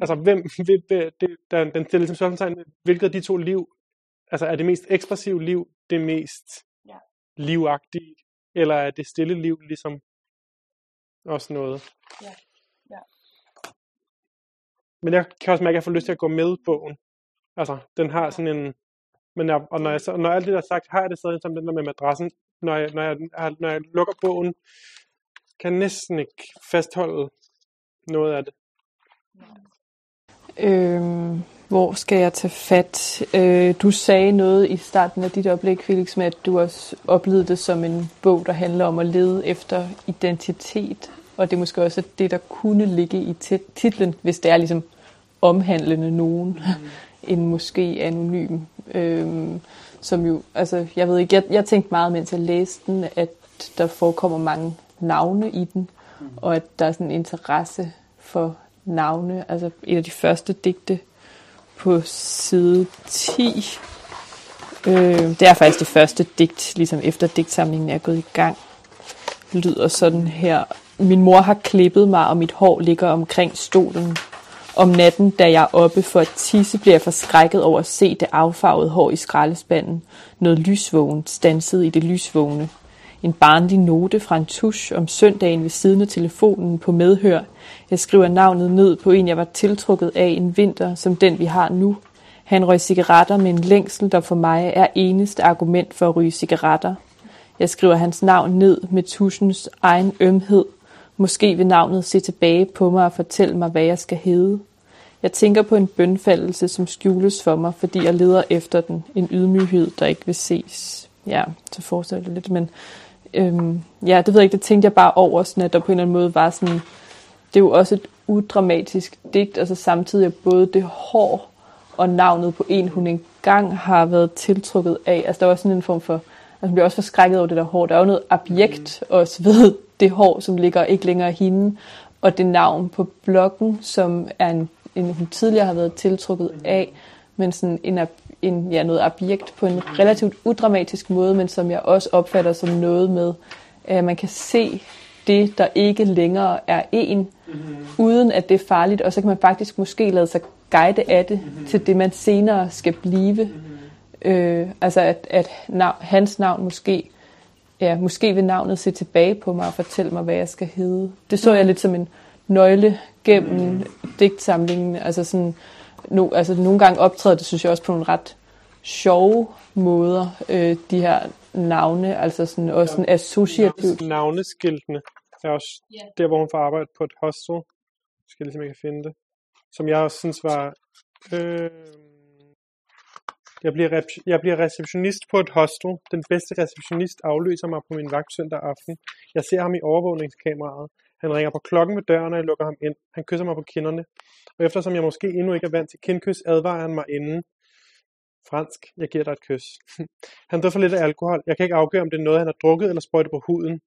Altså, hvem, det, det, der, den stiller ligesom spørgsmålstegn, hvilket af de to liv Altså er det mest ekspressive liv det mest ja. livagtige, eller er det stille liv ligesom også noget?
Ja. ja.
men jeg kan også mærke, at jeg får lyst til at gå med bogen. Altså, den har sådan en... Men jeg, og når, jeg, så, når alt det der er sagt, har jeg det stadig som den der med madrassen. Når jeg, når jeg, når jeg lukker bogen, kan jeg næsten ikke fastholde noget af det.
Øhm, hvor skal jeg tage fat? Øh, du sagde noget i starten af dit oplæg, Felix, med at du også oplevede det som en bog, der handler om at lede efter identitet. Og det er måske også det, der kunne ligge i titlen, hvis det er ligesom omhandlende nogen, mm. en måske anonym. Øhm, som jo, altså, jeg ved ikke, jeg, jeg tænkte meget, mens jeg læste den, at der forekommer mange navne i den, mm. og at der er sådan en interesse for navne. Altså et af de første digte på side 10. Øh, det er faktisk det første digt, ligesom efter digtsamlingen er gået i gang. Lyder sådan her. Min mor har klippet mig, og mit hår ligger omkring stolen. Om natten, da jeg er oppe for at tisse, bliver jeg forskrækket over at se det affarvede hår i skraldespanden. Noget lysvågen, stanset i det lysvågne. En barnlig note fra en tusch om søndagen ved siden af telefonen på medhør. Jeg skriver navnet ned på en, jeg var tiltrukket af en vinter, som den vi har nu. Han røg cigaretter med en længsel, der for mig er eneste argument for at ryge cigaretter. Jeg skriver hans navn ned med tuschens egen ømhed. Måske vil navnet se tilbage på mig og fortælle mig, hvad jeg skal hedde. Jeg tænker på en bønfaldelse, som skjules for mig, fordi jeg leder efter den. En ydmyghed, der ikke vil ses. Ja, så fortsætter det lidt, men øhm, ja, det ved jeg ikke, det tænkte jeg bare over, sådan at der på en eller anden måde var sådan, det er jo også et udramatisk digt, altså samtidig både det hår og navnet på en, hun engang har været tiltrukket af. Altså der var sådan en form for, altså man bliver også forskrækket over det der hår. Der er jo noget objekt mm. også ved det hår, som ligger ikke længere hende, og det navn på blokken, som er en, en hun tidligere har været tiltrukket af, men sådan en, en, ja, noget objekt på en relativt udramatisk måde, men som jeg også opfatter som noget med, at man kan se det, der ikke længere er en, mm-hmm. uden at det er farligt, og så kan man faktisk måske lade sig guide af det mm-hmm. til det, man senere skal blive. Mm-hmm. Øh, altså at, at nav- hans navn måske, ja, måske vil navnet se tilbage på mig og fortælle mig, hvad jeg skal hedde. Det så jeg lidt som en nøgle gennem digtsamlingen. Altså sådan, no, altså nogle gange optræder det, synes jeg også på nogle ret sjove måder, øh, de her navne, altså sådan også sådan associativt.
Navneskiltene er også yeah. der, hvor hun får arbejde på et hostel. Jeg skal lige se, om jeg kan finde det. Som jeg også synes var... Øh, jeg, bliver rep- jeg bliver receptionist på et hostel. Den bedste receptionist afløser mig på min vagt søndag aften. Jeg ser ham i overvågningskameraet. Han ringer på klokken ved døren, og jeg lukker ham ind. Han kysser mig på kinderne. Og eftersom jeg måske endnu ikke er vant til kindkys, advarer han mig inden. Fransk, jeg giver dig et kys. han drikker lidt af alkohol. Jeg kan ikke afgøre, om det er noget, han har drukket eller sprøjtet på huden.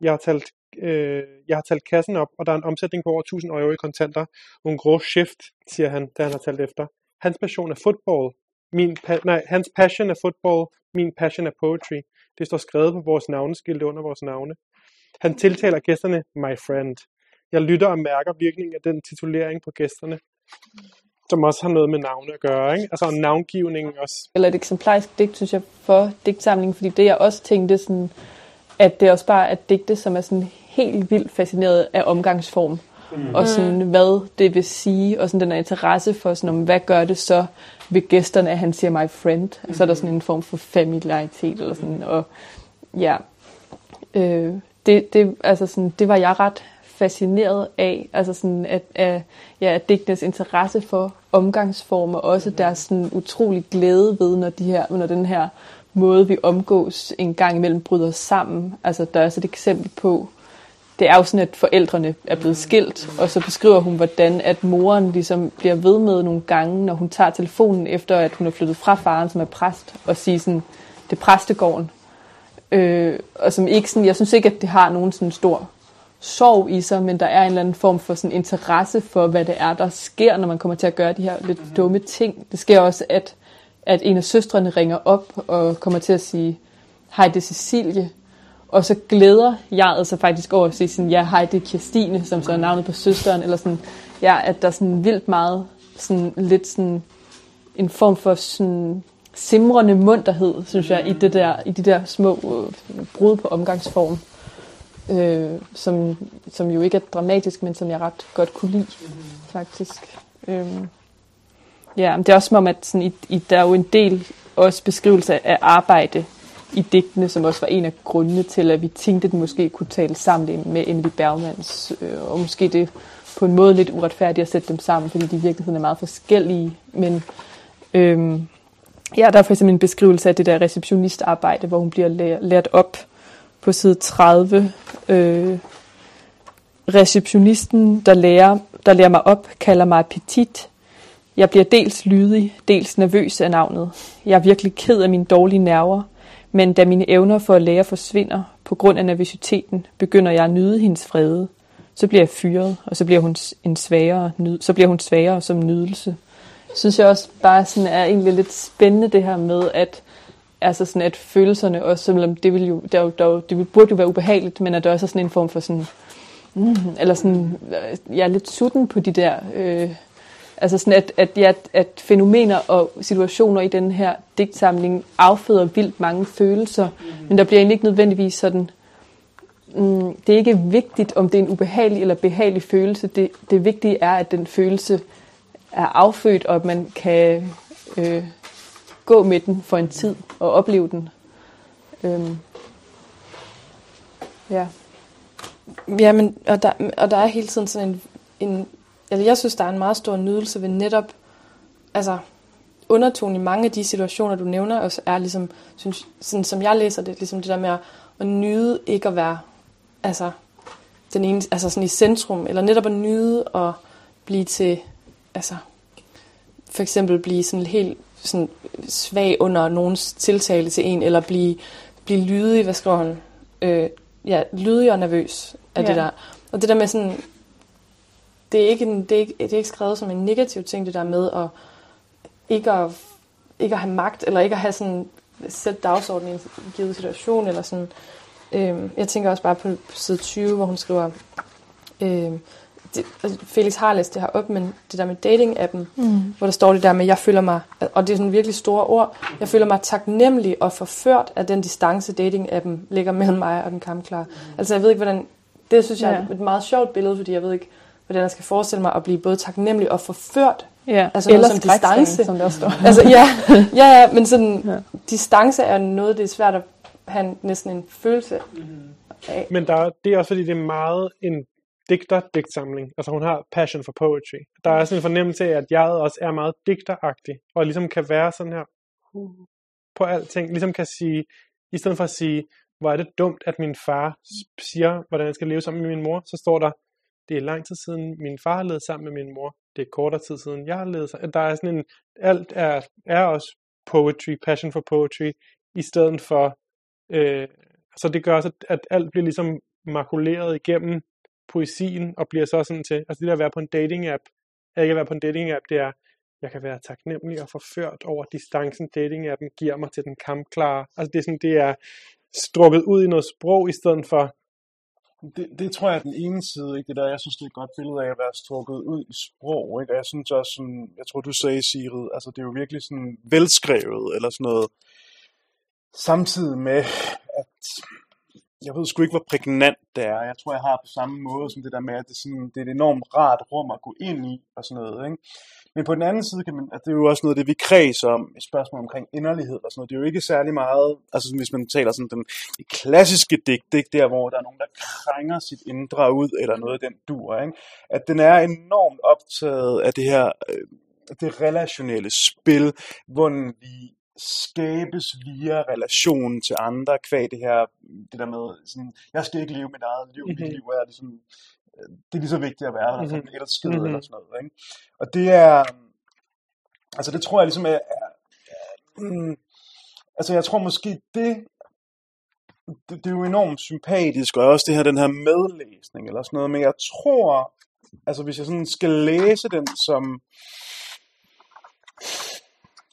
Jeg har talt, øh, jeg har talt kassen op, og der er en omsætning på over 1000 euro i kontanter. Un gros shift, siger han, da han har talt efter. Hans passion er fodbold. Min pa- nej, hans passion er fodbold. Min passion er poetry. Det står skrevet på vores navneskilte under vores navne. Han tiltaler gæsterne my friend. Jeg lytter og mærker virkningen af den titulering på gæsterne som også har noget med navne at gøre, ikke? Altså navngivning også.
Eller et eksemplarisk digt, synes jeg, for digtsamlingen, fordi det jeg også tænkte sådan, at det også bare er digte, som er sådan helt vildt fascineret af omgangsform. Mm. Og sådan, hvad det vil sige, og sådan den her interesse for, sådan, om, hvad gør det så ved gæsterne, at han siger my friend. Mm. Så er der sådan en form for familiaritet, eller sådan, og ja, øh, det, det, altså sådan, det var jeg ret fascineret af, altså sådan at, at, ja, at digtenes interesse for omgangsformer, også deres sådan utrolig glæde ved, når, de her, når den her måde, vi omgås en gang imellem, bryder sammen. Altså der er også et eksempel på, det er jo sådan, at forældrene er blevet skilt, og så beskriver hun, hvordan at moren ligesom bliver ved med nogle gange, når hun tager telefonen efter, at hun er flyttet fra faren, som er præst, og siger sådan, det er præstegården. Øh, og som ikke sådan, jeg synes ikke, at det har nogen sådan stor sorg i sig, men der er en eller anden form for sådan interesse for, hvad det er, der sker, når man kommer til at gøre de her lidt mm-hmm. dumme ting. Det sker også, at, at en af søstrene ringer op og kommer til at sige, hej, det er Cecilie. Og så glæder jeg sig faktisk over at sige sådan, ja, hej, det er Kirstine, som så er navnet på søsteren, eller sådan, ja, at der er sådan vildt meget, sådan lidt sådan, en form for sådan simrende munterhed, synes jeg, i, det der, i de der små øh, brud på omgangsform øh, som, som jo ikke er dramatisk, men som jeg ret godt kunne lide, faktisk. Øh, ja, men det er også som om, at sådan, i, i, der er jo en del også beskrivelse af arbejde i digtene, som også var en af grundene til, at vi tænkte, at den måske kunne tale sammen med Emily Bergmans, øh, og måske det på en måde lidt uretfærdigt at sætte dem sammen, fordi de i virkeligheden er meget forskellige, men øhm, ja, der er for eksempel en beskrivelse af det der receptionistarbejde, hvor hun bliver lært op på side 30. Øh, receptionisten, der lærer, der lærer mig op, kalder mig Petit. Jeg bliver dels lydig, dels nervøs af navnet. Jeg er virkelig ked af mine dårlige nerver, men da mine evner for at lære forsvinder på grund af nervøsiteten, begynder jeg at nyde hendes frede. Så bliver jeg fyret, og så bliver hun en svagere, så bliver hun svagere som nydelse. Synes jeg også bare sådan er egentlig lidt spændende det her med, at altså sådan at følelserne også, selvom det vil jo, der, der, det burde jo være ubehageligt, men at der også er sådan en form for sådan, mm, eller sådan, øh, jeg er lidt sutten på de der, øh, altså sådan at, at, ja, at fænomener og situationer i den her digtsamling afføder vildt mange følelser, mm. men der bliver egentlig ikke nødvendigvis sådan, mm, det er ikke vigtigt, om det er en ubehagelig eller behagelig følelse, det, det vigtige er, at den følelse er affødt, og at man kan øh, gå med den for en tid og opleve den. Øhm. Ja.
Ja, men, og, der, og der er hele tiden sådan en, en altså jeg synes, der er en meget stor nydelse ved netop, altså undertonen i mange af de situationer, du nævner, også er ligesom, synes, sådan, som jeg læser det, ligesom det der med at, at nyde ikke at være, altså, den ene, altså sådan i centrum, eller netop at nyde og blive til, altså, for eksempel blive sådan helt sådan svag under nogens tiltale til en, eller blive, blive lydig, hvad skriver han? Øh, ja, lydig og nervøs af ja. det der. Og det der med sådan, det er, ikke en, det, er ikke, det er ikke skrevet som en negativ ting, det der med at ikke at, ikke at have magt, eller ikke at have sådan sæt dagsorden i en givet situation, eller sådan. Øh, jeg tænker også bare på, på side 20, hvor hun skriver, øh, det, altså Felix har læst det her op, men det der med dating-appen, mm. hvor der står det der med, jeg føler mig, og det er sådan virkelig store ord, jeg føler mig taknemmelig og forført af den distance, dating-appen ligger mellem mig og den kampklare. Mm. Altså jeg ved ikke, hvordan, det synes jeg ja. er et meget sjovt billede, fordi jeg ved ikke, hvordan jeg skal forestille mig at blive både taknemmelig og forført.
Ja,
altså eller som distance.
som der står.
altså, ja, ja, ja, men sådan, ja. distance er noget, det er svært at have næsten en følelse mm. af.
Men der, det er også fordi, det er meget en digter-digtsamling. Altså hun har passion for poetry. Der er sådan en fornemmelse af, at jeg også er meget digteragtig, og ligesom kan være sådan her uh, på alting. Ligesom kan sige, i stedet for at sige, hvor er det dumt, at min far siger, hvordan jeg skal leve sammen med min mor, så står der, det er lang tid siden, min far har levet sammen med min mor. Det er kortere tid siden, jeg har levet sammen. Der er sådan en, alt er, er også poetry, passion for poetry, i stedet for, øh, så det gør også, at alt bliver ligesom makuleret igennem poesien og bliver så sådan til, altså det der at være på en dating-app, at ikke at være på en dating-app, det er, jeg kan være taknemmelig og forført over distancen, dating-appen giver mig til den kampklare. Altså det er sådan, det er strukket ud i noget sprog, i stedet for,
det, det tror jeg er den ene side, ikke? det der, jeg synes, det er et godt billede af at være strukket ud i sprog, ikke? og jeg synes også sådan, jeg tror du sagde, Sigrid, altså det er jo virkelig sådan velskrevet, eller sådan noget, samtidig med, at jeg ved sgu ikke, hvor prægnant det er. Jeg tror, jeg har på samme måde som det der med, at det er, sådan, det er et enormt rart rum at gå ind i, og sådan noget. Ikke? Men på den anden side, kan man, at det er jo også noget af det, vi kredser om, et spørgsmål omkring inderlighed og sådan noget. Det er jo ikke særlig meget, altså hvis man taler sådan den, den klassiske digt, ikke? der hvor der er nogen, der krænger sit indre ud, eller noget af den dur, ikke? at den er enormt optaget af det her, øh, det relationelle spil, hvor vi skabes via relation til andre, kvæg det her, det der med, sådan, jeg skal ikke leve mit eget liv, mm-hmm. mit liv er ligesom, øh, det er lige så vigtigt at være der, mm-hmm. et skid mm-hmm. eller sådan noget. Ikke? Og det er, altså det tror jeg ligesom er, er, er mm, altså jeg tror måske det, det, det er jo enormt sympatisk, og også det her, den her medlæsning eller sådan noget, men jeg tror, altså hvis jeg sådan skal læse den som,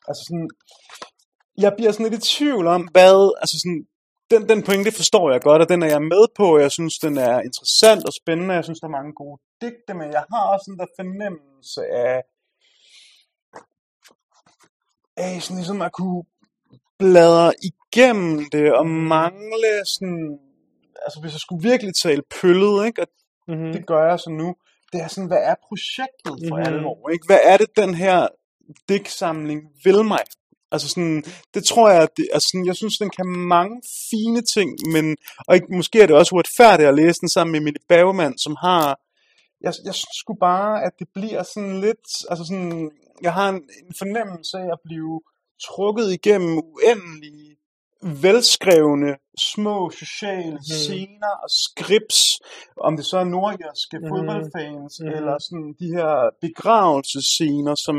altså sådan, jeg bliver sådan lidt i tvivl om, hvad, altså sådan, den, den pointe forstår jeg godt, og den er jeg med på. Jeg synes, den er interessant og spændende. Jeg synes, der er mange gode digte, men jeg har også en der fornemmelse af, af sådan ligesom at kunne bladre igennem det og mangle sådan, altså hvis jeg skulle virkelig tale pøllet, ikke? Og mm-hmm. det gør jeg så nu, det er sådan, hvad er projektet for
Mhm.
mm-hmm. alvor? Ikke? Hvad er det, den her digtsamling vil mig? Altså sådan, det tror jeg, at det, altså sådan, jeg synes, den kan mange fine ting, men, og ikke, måske er det også uretfærdigt at læse den sammen med Emilie Bergman, som har, jeg, jeg synes sgu bare, at det bliver sådan lidt, altså sådan, jeg har en, en fornemmelse af at blive trukket igennem uendelige, velskrevne, små sociale mm. scener og scripts, om det så er nordjyske mm. fodboldfans, mm. eller sådan de her begravelsescener, som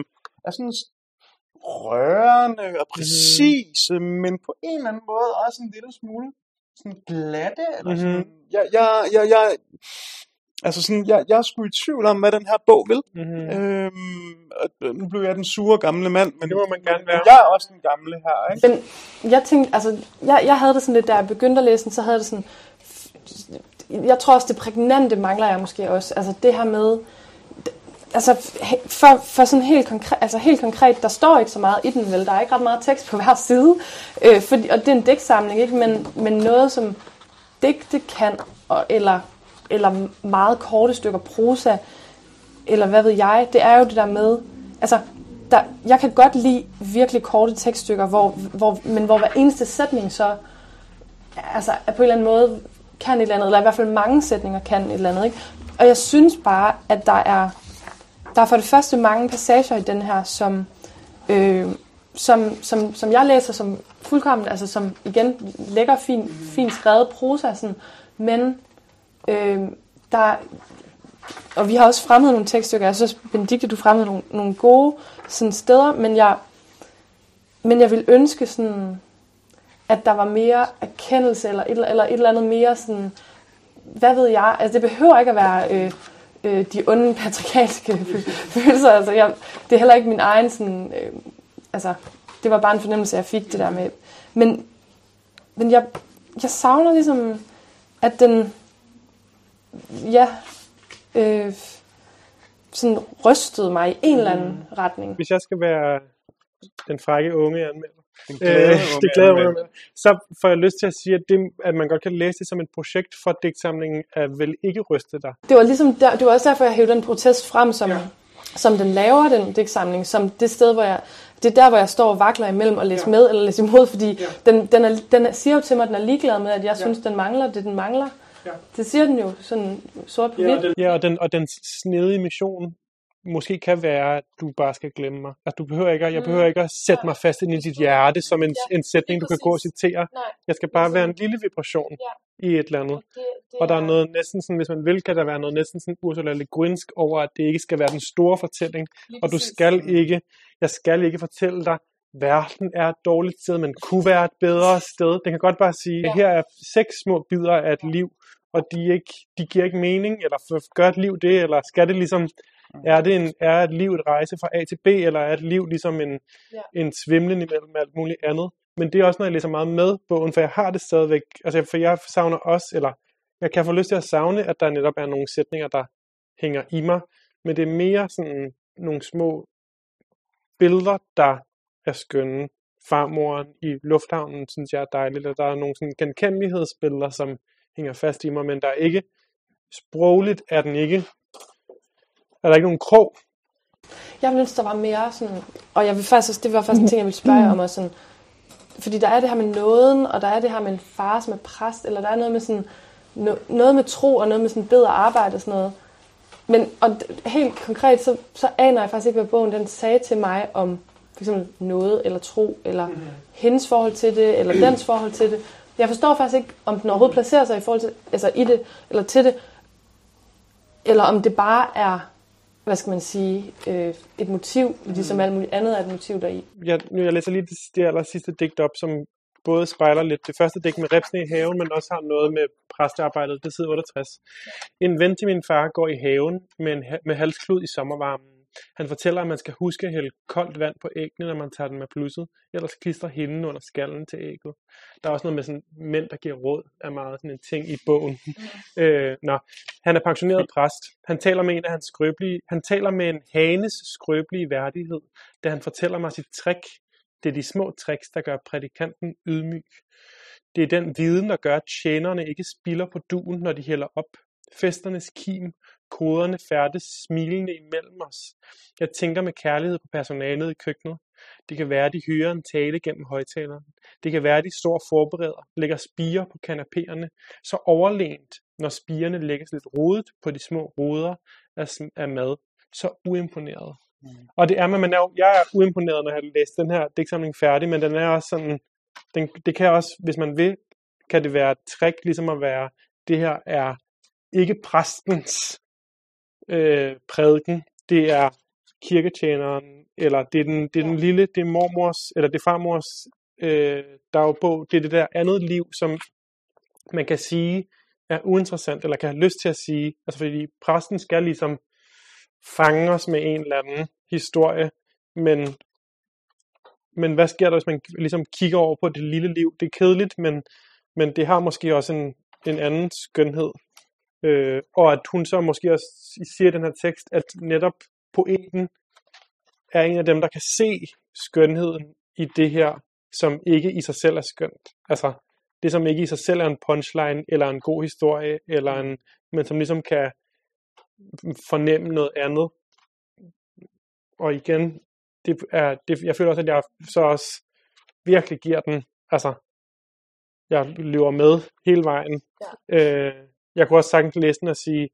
er sådan rørende og præcise, mm. men på en eller anden måde også en lille smule sådan glatte, eller
Mhm.
sådan, jeg, jeg, jeg, jeg, altså sådan, jeg, jeg er sgu i tvivl om, hvad den her bog vil.
Mm-hmm.
Øhm, og nu blev jeg den sure gamle mand, men
Det må man gerne være.
jeg er også den gamle her, ikke?
Men jeg tænkte, altså, jeg, jeg havde det sådan lidt, da jeg begyndte at læse den, så havde jeg det sådan, jeg tror også, det prægnante mangler jeg måske også. Altså det her med, altså for, for sådan helt konkret, altså helt konkret, der står ikke så meget i den vel, der er ikke ret meget tekst på hver side, øh, fordi, og det er en digtsamling, ikke? Men, men noget som digte kan, og, eller, eller meget korte stykker prosa, eller hvad ved jeg, det er jo det der med, altså, der, jeg kan godt lide virkelig korte tekststykker, hvor, hvor, men hvor hver eneste sætning så, altså er på en eller anden måde kan et eller andet, eller i hvert fald mange sætninger kan et eller andet, ikke? Og jeg synes bare, at der er, der er for det første mange passager i den her, som, øh, som, som, som jeg læser som fuldkommen, altså som igen lækker, fin, fin skrevet prosa, sådan, men øh, der, og vi har også fremmet nogle tekststykker. Jeg synes, Benedikte, du fremmede nogle, nogle gode sådan, steder, men jeg, men jeg vil ønske sådan, at der var mere erkendelse, eller et, eller et eller andet mere sådan, hvad ved jeg, altså det behøver ikke at være øh, øh, de onde patriarkalske følelser, altså jeg, det er heller ikke min egen sådan, øh, altså det var bare en fornemmelse, jeg fik det der med, men, men jeg, jeg savner ligesom, at den, ja, øh, sådan rystede mig i en eller anden retning.
Hvis jeg skal være den frække unge anmelder,
Den
øh, det glæder mig,
anmelder.
så får jeg lyst til at sige, at, det, at man godt kan læse det som et projekt for digtsamlingen, er vel ikke rystet dig.
Det var ligesom der, det var også derfor, jeg hævde den protest frem, som, ja. som den laver, den digtsamling, som det sted, hvor jeg, det er der, hvor jeg står og vakler imellem og læser ja. med eller læser imod, fordi ja. den, den, er, den er, siger jo til mig, at den er ligeglad med, at jeg ja. synes, den mangler det, den mangler. Ja. Det siger den jo sådan sort på hvidt.
Ja, og den, og den snedige mission måske kan være, at du bare skal glemme mig. At du behøver ikke, at- jeg behøver ikke at sætte mig fast ind i dit hjerte som en,
Ja,
en sætning, du kan gå og citere.
Nej.
Jeg skal bare være en lille vibration i et eller andet.
Det, det
Og der er noget næsten sådan, hvis man vil, kan der være noget næsten sådan Ursula Le Guinsk over, at det ikke skal være den store fortælling. Og du skal ikke, jeg skal ikke fortælle dig, verden er et dårligt sted, men kunne være et bedre sted. Den kan godt bare sige, ja. her er seks små bidder af et liv, og de, ikke, de giver ikke mening, eller gør et liv det, eller skal det ligesom, er, det en, er et liv et rejse fra A til B, eller er et liv ligesom en,
Ja.
en svimlen imellem alt muligt andet. Men det er også, når jeg læser meget med bogen, for jeg har det stadigvæk, altså for jeg savner også, eller jeg kan få lyst til at savne, at der netop er nogle sætninger, der hænger i mig, men det er mere sådan nogle små billeder, der er skønne. Farmoren i lufthavnen, synes jeg er dejligt, og der er nogle sådan genkendelighedsbilleder, som hænger fast i mig, men der er ikke, sprogligt er den ikke, er der ikke nogen krog.
Jeg ville ønske, der var mere sådan, og jeg vil faktisk, også- det var faktisk en ting, jeg ville spørge jer om også sådan, fordi der er det her med nåden, og der er det her med en far som er præst, eller der er noget med sådan, no, noget med tro, og noget med sådan bedre arbejde og sådan noget. Men og helt konkret, så, så aner jeg faktisk ikke, hvad bogen den sagde til mig om for eksempel noget, eller tro, eller mm. hendes forhold til det, eller dens forhold til det. Jeg forstår faktisk ikke, om den overhovedet placerer sig i forhold til, altså i det, eller til det, eller om det bare er, hvad skal man sige, øh, et motiv, ligesom alt muligt andet er et motiv deri.
Jeg, nu jeg læser lige det, det aller sidste digt op, som både spejler lidt det første digt med repsene i haven, men også har noget med præstearbejdet, det side 68. En ven til min far går i haven med, en, med halsklud i sommervarmen. Han fortæller, at man skal huske at hælde koldt vand på æggene, når man tager dem med plusset, ellers klistrer hinden under skallen til ægget. Der er også noget med sådan mænd, der giver råd, er meget sådan en ting i bogen. Øh, nå. Han er pensioneret præst. Han taler med en af hans skrøbelige, han taler med en hanes skrøbelige værdighed, da han fortæller mig sit trick. Det er de små tricks, der gør prædikanten ydmyg. Det er den viden, der gør, at tjenerne ikke spilder på duen, når de hælder op. Festernes kim koderne færdes smilende imellem os. Jeg tænker med kærlighed på personalet i køkkenet. Det kan være, at de hører en tale gennem højtaleren. Det kan være, at de står forbereder, lægger spiger på kanapéerne, så overlænt, når spigerne lægges lidt rodet på de små ruder af, af mad, så uimponeret. Mm. Og det er, man er, jeg er uimponeret, når jeg har læst den her digtsamling færdig, men den er også sådan, den, det kan også, hvis man vil, kan det være et trick, ligesom at være, det her er ikke præstens øh, prædiken, det er kirketjeneren, eller det er den, det er den lille, det er mormors, eller det er farmors øh, dagbog, det er det der andet liv, som man kan sige er uinteressant, eller kan have lyst til at sige, altså fordi præsten skal ligesom fange os med en eller anden historie, men, men hvad sker der, hvis man ligesom kigger over på det lille liv? Det er kedeligt, men, men det har måske også en, en anden skønhed. Øh, og at hun så måske også siger i den her tekst, at netop poeten er en af dem, der kan se skønheden i det her, som ikke i sig selv er skønt. Altså, det som ikke i sig selv er en punchline, eller en god historie, eller en, men som ligesom kan fornemme noget andet. Og igen, det er, det, jeg føler også, at jeg så også virkelig giver den, altså, jeg løber med hele vejen. Ja. Øh, jeg kunne også sagtens læse den og sige,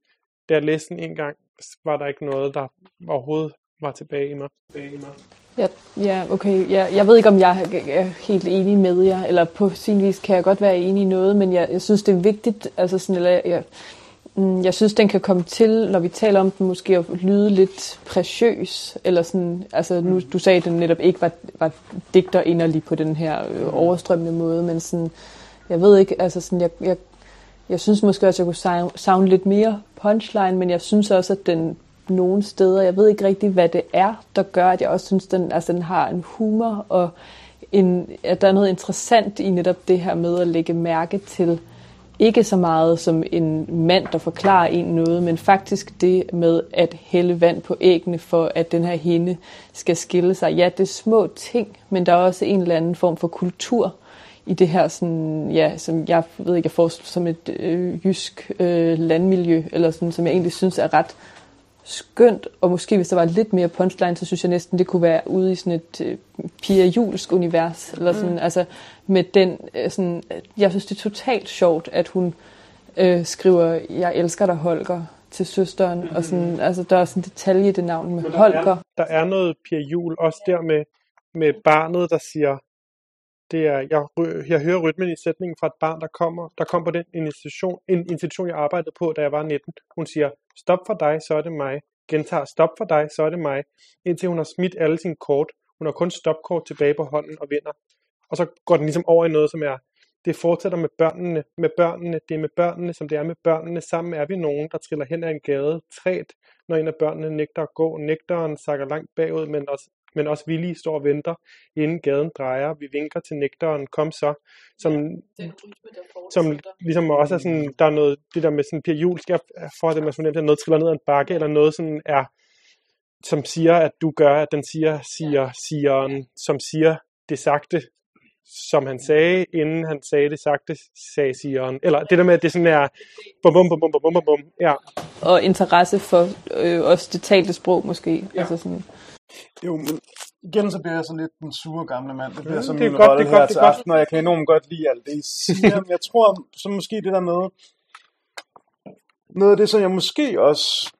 da jeg læste den en gang, var der ikke noget, der overhovedet var tilbage i mig. Tilbage i mig.
Ja, ja, okay. Ja, jeg ved ikke, om jeg er helt enig med jer, eller på sin vis kan jeg godt være enig i noget, men jeg, jeg synes, det er vigtigt, altså sådan, eller jeg, mm, jeg synes, den kan komme til, når vi taler om den, måske at lyde lidt præciøs, eller sådan, altså nu, du sagde, at den netop ikke var, var digter inderlig på den her øh, overstrømmende måde, men sådan, jeg ved ikke, altså sådan, jeg, jeg, jeg synes måske også, at jeg kunne savne lidt mere punchline, men jeg synes også, at den nogle steder. Jeg ved ikke rigtig, hvad det er, der gør, at jeg også synes, den, altså, den har en humor, og en, at der er noget interessant i netop det her med at lægge mærke til, ikke så meget som en mand, der forklarer en noget, men faktisk det med at hælde vand på æggene, for at den her hende skal skille sig. Ja, det er små ting, men der er også en eller anden form for kultur i det her, sådan, ja, som jeg ved ikke, jeg får som et øh, jysk øh, landmiljø, eller sådan, som jeg egentlig synes er ret skønt, og måske hvis der var lidt mere punchline, så synes jeg næsten, det kunne være ude i sådan et øh, Pia Jules univers, eller sådan, mm. altså med den, øh, sådan, jeg synes det er totalt sjovt, at hun øh, skriver, jeg elsker dig Holger, til søsteren, mm. og sådan, altså der er sådan en detalje i det navn med der Holger.
Er, der er noget Pia Jul, også der med, med barnet, der siger, det er, jeg, jeg hører rytmen i sætningen fra et barn, der kommer, der kom på den institution, en institution, jeg arbejdede på, da jeg var 19. Hun siger, stop for dig, så er det mig. Gentager, stop for dig, så er det mig. Indtil hun har smidt alle sine kort. Hun har kun stopkort tilbage på hånden og vinder. Og så går den ligesom over i noget, som er, det fortsætter med børnene, med børnene, det er med børnene, som det er med børnene. Sammen er vi nogen, der triller hen ad en gade, træt, når en af børnene nægter at gå. Nægteren sakker langt bagud, men også men også villige står og venter, inden gaden drejer. Vi vinker til nægteren, kom så. Som, ja, som ligesom også er sådan, der er noget, det der med sådan Pia Juhl, skal for at det, man nemt, noget triller ned ad en bakke, eller noget sådan er, som siger, at du gør, at den siger, siger, siger, som siger det sagte, som han sagde, inden han sagde det sagte, sagde sigeren. Eller det der med, at det sådan er bum bum bum bum bum bum bum. Ja.
Og interesse for øh, også det talte sprog måske. Ja. Altså sådan.
Jo, men igen så bliver jeg sådan lidt den sure gamle mand. Det bliver mm, så min godt, rolle her godt, til aften, og jeg kan enormt godt lide alt det, I siger. men jeg tror så måske det der med, noget af det, som jeg måske også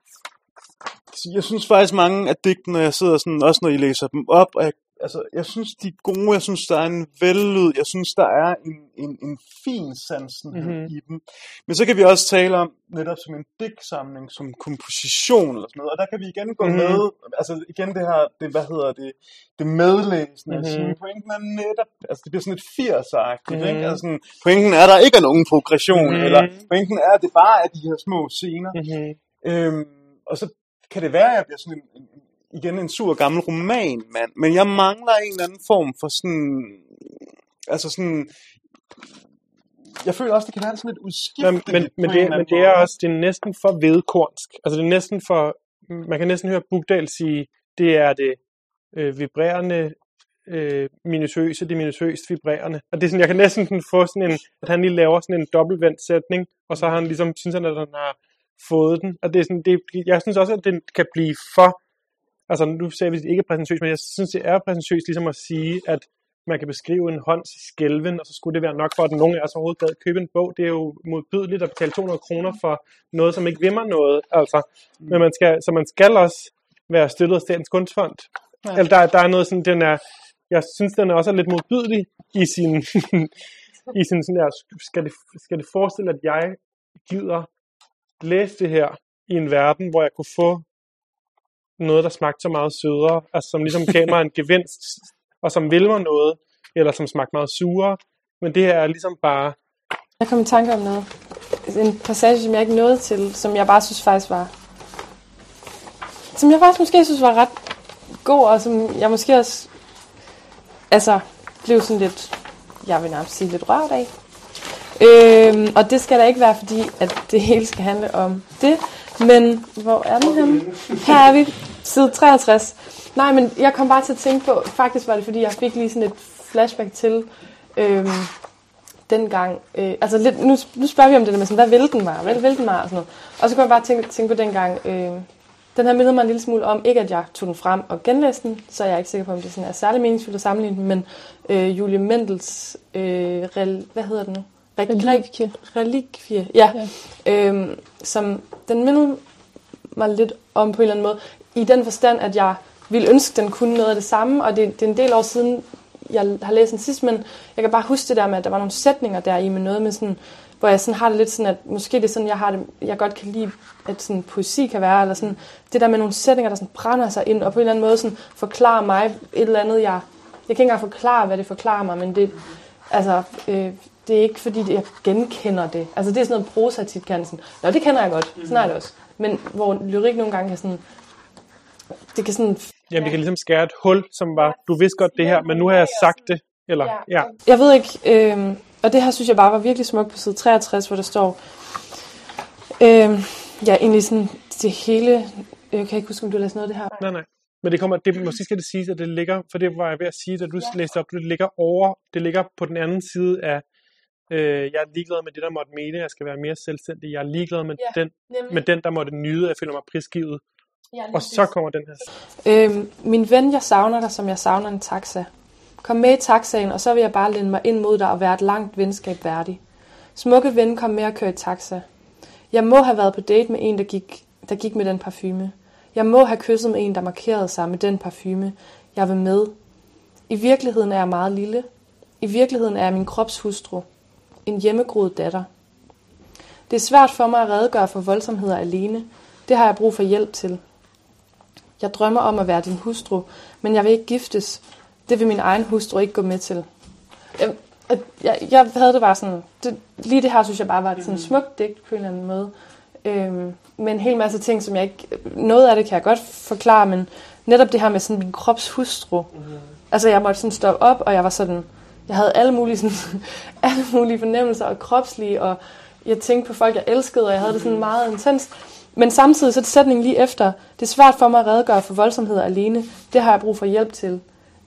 jeg synes faktisk mange af digtene, jeg sidder sådan, også når I læser dem op, og jeg altså, jeg synes, de er gode, jeg synes, der er en vellyd, jeg synes, der er en, en, en fin sansen mm-hmm. i dem. Men så kan vi også tale om, netop som en digtsamling, som komposition eller sådan noget, og der kan vi igen gå mm-hmm. med, altså igen det her, det, hvad hedder det, det medlæsende, mm-hmm. sige, pointen er netop, altså det bliver sådan et 80'er-agtigt, mm-hmm. ikke? Altså sådan, pointen er, at der ikke er nogen progression, mm-hmm. eller pointen er, at det bare er de her små scener. Mm-hmm. Øhm, og så kan det være, at jeg bliver sådan en, en, igen en sur gammel roman, mand. Men jeg mangler en eller anden form for sådan... Altså sådan... Jeg føler også, det kan være sådan lidt udskifteligt.
Men, men, men, det, men det er også det er næsten for vedkornsk. Altså det er næsten for... Man kan næsten høre Bugdal sige, det er det øh, vibrerende øh, minutiøse, det minutiøst vibrerende. Og det er sådan, jeg kan næsten få sådan en, at han lige laver sådan en dobbeltvendt sætning, og så har han ligesom, synes han, at han har fået den. Og det er sådan, det, jeg synes også, at den kan blive for, altså nu sagde vi, det ikke er præsentøst, men jeg synes, det er præsentøst ligesom at sige, at man kan beskrive en hånds skælven, og så skulle det være nok for, at nogen af os overhovedet gad købe en bog. Det er jo modbydeligt at betale 200 kroner for noget, som ikke vimmer noget. Altså. Men man skal, så man skal også være støttet af Statens Kunstfond. Ja. Eller der, der er noget sådan, den er, jeg synes, den er også lidt modbydelig i sin, i sin sådan der, skal det, skal det forestille, at jeg gider læse det her i en verden, hvor jeg kunne få noget, der smagte så meget sødere, altså som ligesom gav mig en gevinst, og som vil mig noget, eller som smagte meget surere. Men det her er ligesom bare...
Jeg kom i tanke om noget. En passage, som jeg ikke nåede til, som jeg bare synes faktisk var... Som jeg faktisk måske synes var ret god, og som jeg måske også... Altså, blev sådan lidt... Jeg vil nærmest sige lidt rørt af. Øhm, og det skal da ikke være, fordi at det hele skal handle om det. Men hvor er den henne? Her er vi, side 63. Nej, men jeg kom bare til at tænke på, faktisk var det, fordi jeg fik lige sådan et flashback til øhm, dengang. Øh, altså lidt, nu, nu spørger vi om det der med sådan, hvad vil den mig? Hvad vil den mig? Og, sådan noget. og så kunne jeg bare tænke, tænke på dengang, øh, den her mindede mig en lille smule om, ikke at jeg tog den frem og genlæste den, så er jeg ikke sikker på, om det sådan er særlig meningsfuldt at sammenligne den, men øh, Julie Mendels, øh, rel, hvad hedder den nu?
Relikvie.
Relikvie, ja. ja. Øhm, som den mindede mig lidt om på en eller anden måde, i den forstand, at jeg ville ønske, den kunne noget af det samme, og det, det er en del år siden, jeg har læst den sidst, men jeg kan bare huske det der med, at der var nogle sætninger der i med noget med sådan, hvor jeg sådan har det lidt sådan, at måske det er sådan, jeg har det, jeg godt kan lide, at sådan poesi kan være, eller sådan, det der med nogle sætninger, der sådan brænder sig ind, og på en eller anden måde sådan forklarer mig et eller andet, jeg, jeg kan ikke engang forklare, hvad det forklarer mig, men det, altså, øh, det er ikke fordi, jeg genkender det. Altså det er sådan noget prosa tit kan sådan, Nå, det kender jeg godt, sådan er det også. Men hvor lyrik nogle gange kan sådan, det kan sådan...
Jamen det kan ligesom skære et hul, som var, du vidste godt det her, men nu har jeg sagt det. Eller, ja.
Jeg ved ikke, øh, og det her synes jeg bare var virkelig smukt på side 63, hvor der står, øh, ja egentlig sådan det hele, jeg kan ikke huske, om du har læst noget af det her.
Nej, nej. Men det kommer, det, måske skal det siges, at det ligger, for det var jeg ved at sige, da du ja. læste op, det ligger over, det ligger på den anden side af Øh, jeg er ligeglad med det, der måtte mene, jeg skal være mere selvstændig. Jeg er ligeglad med, ja, den, med den, der måtte nyde, at jeg føler mig prisgivet. Ja, og så kommer den her.
Øhm, min ven, jeg savner dig, som jeg savner en taxa. Kom med i taxaen, og så vil jeg bare lænde mig ind mod dig og være et langt venskab værdig. Smukke ven, kom med og køre i taxa. Jeg må have været på date med en, der gik, der gik med den parfume. Jeg må have kysset med en, der markerede sig med den parfume. Jeg vil med. I virkeligheden er jeg meget lille. I virkeligheden er jeg min kropshustru en hjemmegroet datter. Det er svært for mig at redegøre for voldsomheder alene. Det har jeg brug for hjælp til. Jeg drømmer om at være din hustru, men jeg vil ikke giftes. Det vil min egen hustru ikke gå med til. Jeg, jeg, jeg havde det bare sådan, det, lige det her synes jeg bare var et sådan mhm. smukt digt på en eller anden måde. Øhm, med en hel masse ting, som jeg ikke, noget af det kan jeg godt forklare, men netop det her med sådan min krops hustru. Mm-hmm. Altså jeg måtte sådan stoppe op, og jeg var sådan, jeg havde alle mulige, sådan, alle mulige fornemmelser og kropslige, og jeg tænkte på folk, jeg elskede, og jeg havde det sådan meget intens. Men samtidig så er sætningen lige efter, det er svært for mig at redegøre for voldsomheder alene. Det har jeg brug for hjælp til.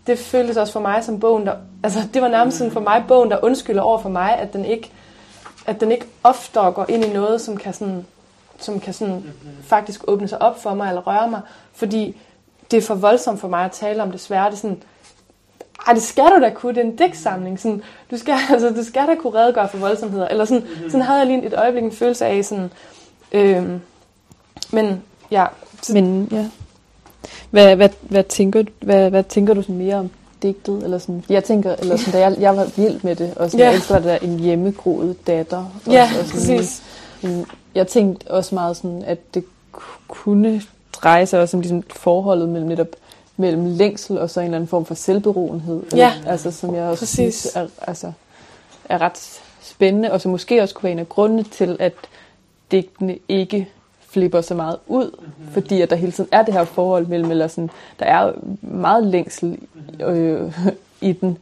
Det føltes også for mig som bogen, der, altså det var nærmest sådan for mig bogen, der undskylder over for mig, at den ikke, at den ikke oftere går ind i noget, som kan sådan, som kan sådan faktisk åbne sig op for mig eller røre mig, fordi det er for voldsomt for mig at tale om det svære. Det er sådan, ej, det skal du da kunne, det er en digtsamling. Sådan, du, skal, altså, du skal da kunne redegøre for voldsomheder. Eller sådan, mm-hmm. sådan havde jeg lige et øjeblik en følelse af sådan, øh, men ja.
Men ja. Hvad, hvad, hvad, tænker, hvad, hvad tænker du sådan mere om digtet? Eller sådan, jeg tænker, eller sådan, da jeg, jeg var vild med det, og sådan, ja. jeg elsker det der en hjemmegroet datter.
Og, ja, og sådan, præcis.
Jeg tænkte også meget sådan, at det kunne dreje sig også om ligesom forholdet mellem netop mellem længsel og så en eller anden form for selvberoenhed.
Ja.
Eller, altså, som jeg også Præcis. synes er, altså, er ret spændende, og som måske også kunne være en af grundene til, at digtene ikke flipper så meget ud, mm-hmm. fordi at der hele tiden er det her forhold mellem, eller sådan, der er meget længsel øh, i den.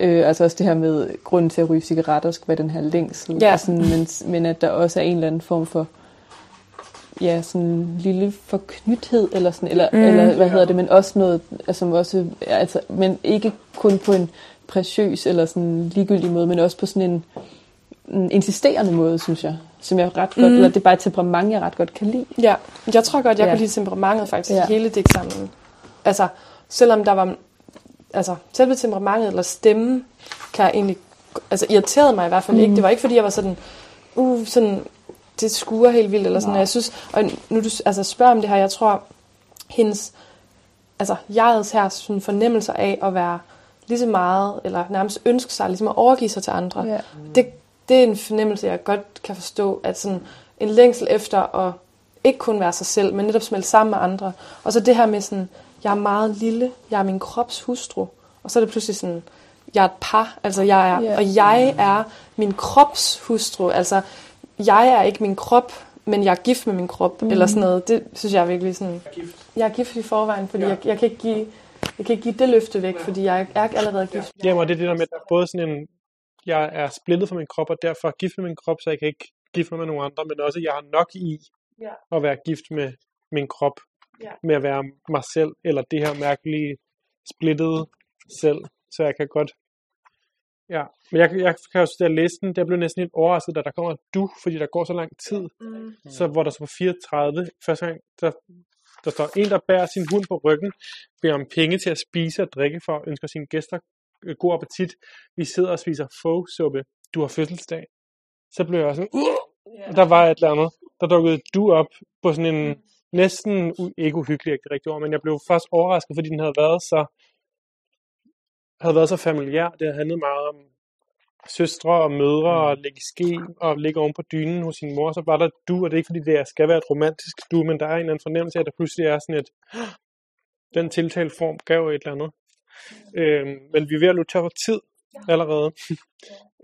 Øh, altså også det her med grunden til at ryge cigaretter skal være den her længsel,
ja.
og sådan, men, men at der også er en eller anden form for ja, sådan en lille forknythed, eller sådan, eller, mm. eller hvad hedder det, men også noget, altså, også, altså, men ikke kun på en præciøs eller sådan ligegyldig måde, men også på sådan en, en insisterende måde, synes jeg. Som jeg ret godt, mm. eller det er bare et temperament, jeg ret godt kan lide.
Ja, jeg tror godt, jeg
Ja.
kunne lide temperamentet faktisk
Ja.
ja. hele digtsamlingen. Altså, selvom der var, altså, selve temperamentet eller stemmen, kan jeg egentlig, altså irriterede mig i hvert fald mm. ikke. Det var ikke, fordi jeg var sådan, uh, sådan, det skuer helt vildt, eller sådan,
Nej.
jeg synes, og nu du altså, spørger om det her, jeg tror, hendes, altså, jegets her sådan fornemmelser af at være lige så meget, eller nærmest ønske sig, ligesom at overgive sig til andre,
Ja.
det, det er en fornemmelse, jeg godt kan forstå, at sådan en længsel efter at ikke kun være sig selv, men netop smelte sammen med andre. Og så det her med sådan, jeg er meget lille, jeg er min krops hustru, og så er det pludselig sådan, jeg er et par, altså jeg er,
Ja.
og jeg er min krops hustru, altså jeg er ikke min krop, men jeg er gift med min krop, mm. eller sådan noget. Det synes jeg er virkelig sådan, jeg er gift i forvejen, fordi
Ja.
jeg, jeg kan ikke give, jeg kan ikke give det løfte væk, fordi jeg er ikke allerede gift.
Jamen, og det er det der med, at der er både sådan en, jeg er splittet fra min krop, og derfor gift med min krop, så jeg kan ikke gifte mig med nogen andre, men også, at jeg har nok i
Ja.
at være gift med min krop,
Ja.
med at være mig selv, eller det her mærkelige splittede selv, så jeg kan godt, ja, men jeg, jeg kan jo læse den, der blev næsten helt overrasket, da der kommer du, fordi der går så lang tid,
Mm.
så hvor der så på 34, første gang, der, der står en, der bærer sin hund på ryggen, beder om penge til at spise og drikke for, og ønsker sine gæster god appetit. Vi sidder og spiser faux-suppe. Du har fødselsdag. Så blev jeg sådan, uh! der var et eller andet. Der dukkede du op på sådan en næsten, u- ikke uhyggelig, ikke det rigtige ord, men jeg blev først overrasket, fordi den havde været så, havde været så familiær. Det handlet meget om søstre og mødre og ligge i ske og ligge oven på dynen hos sin mor, så var der du, og det er ikke fordi, det skal være et romantisk du, men der er en eller anden fornemmelse af, at der pludselig er sådan et, den tiltaleform gav et eller andet. Øhm, men vi er ved at løbe tør for tid allerede.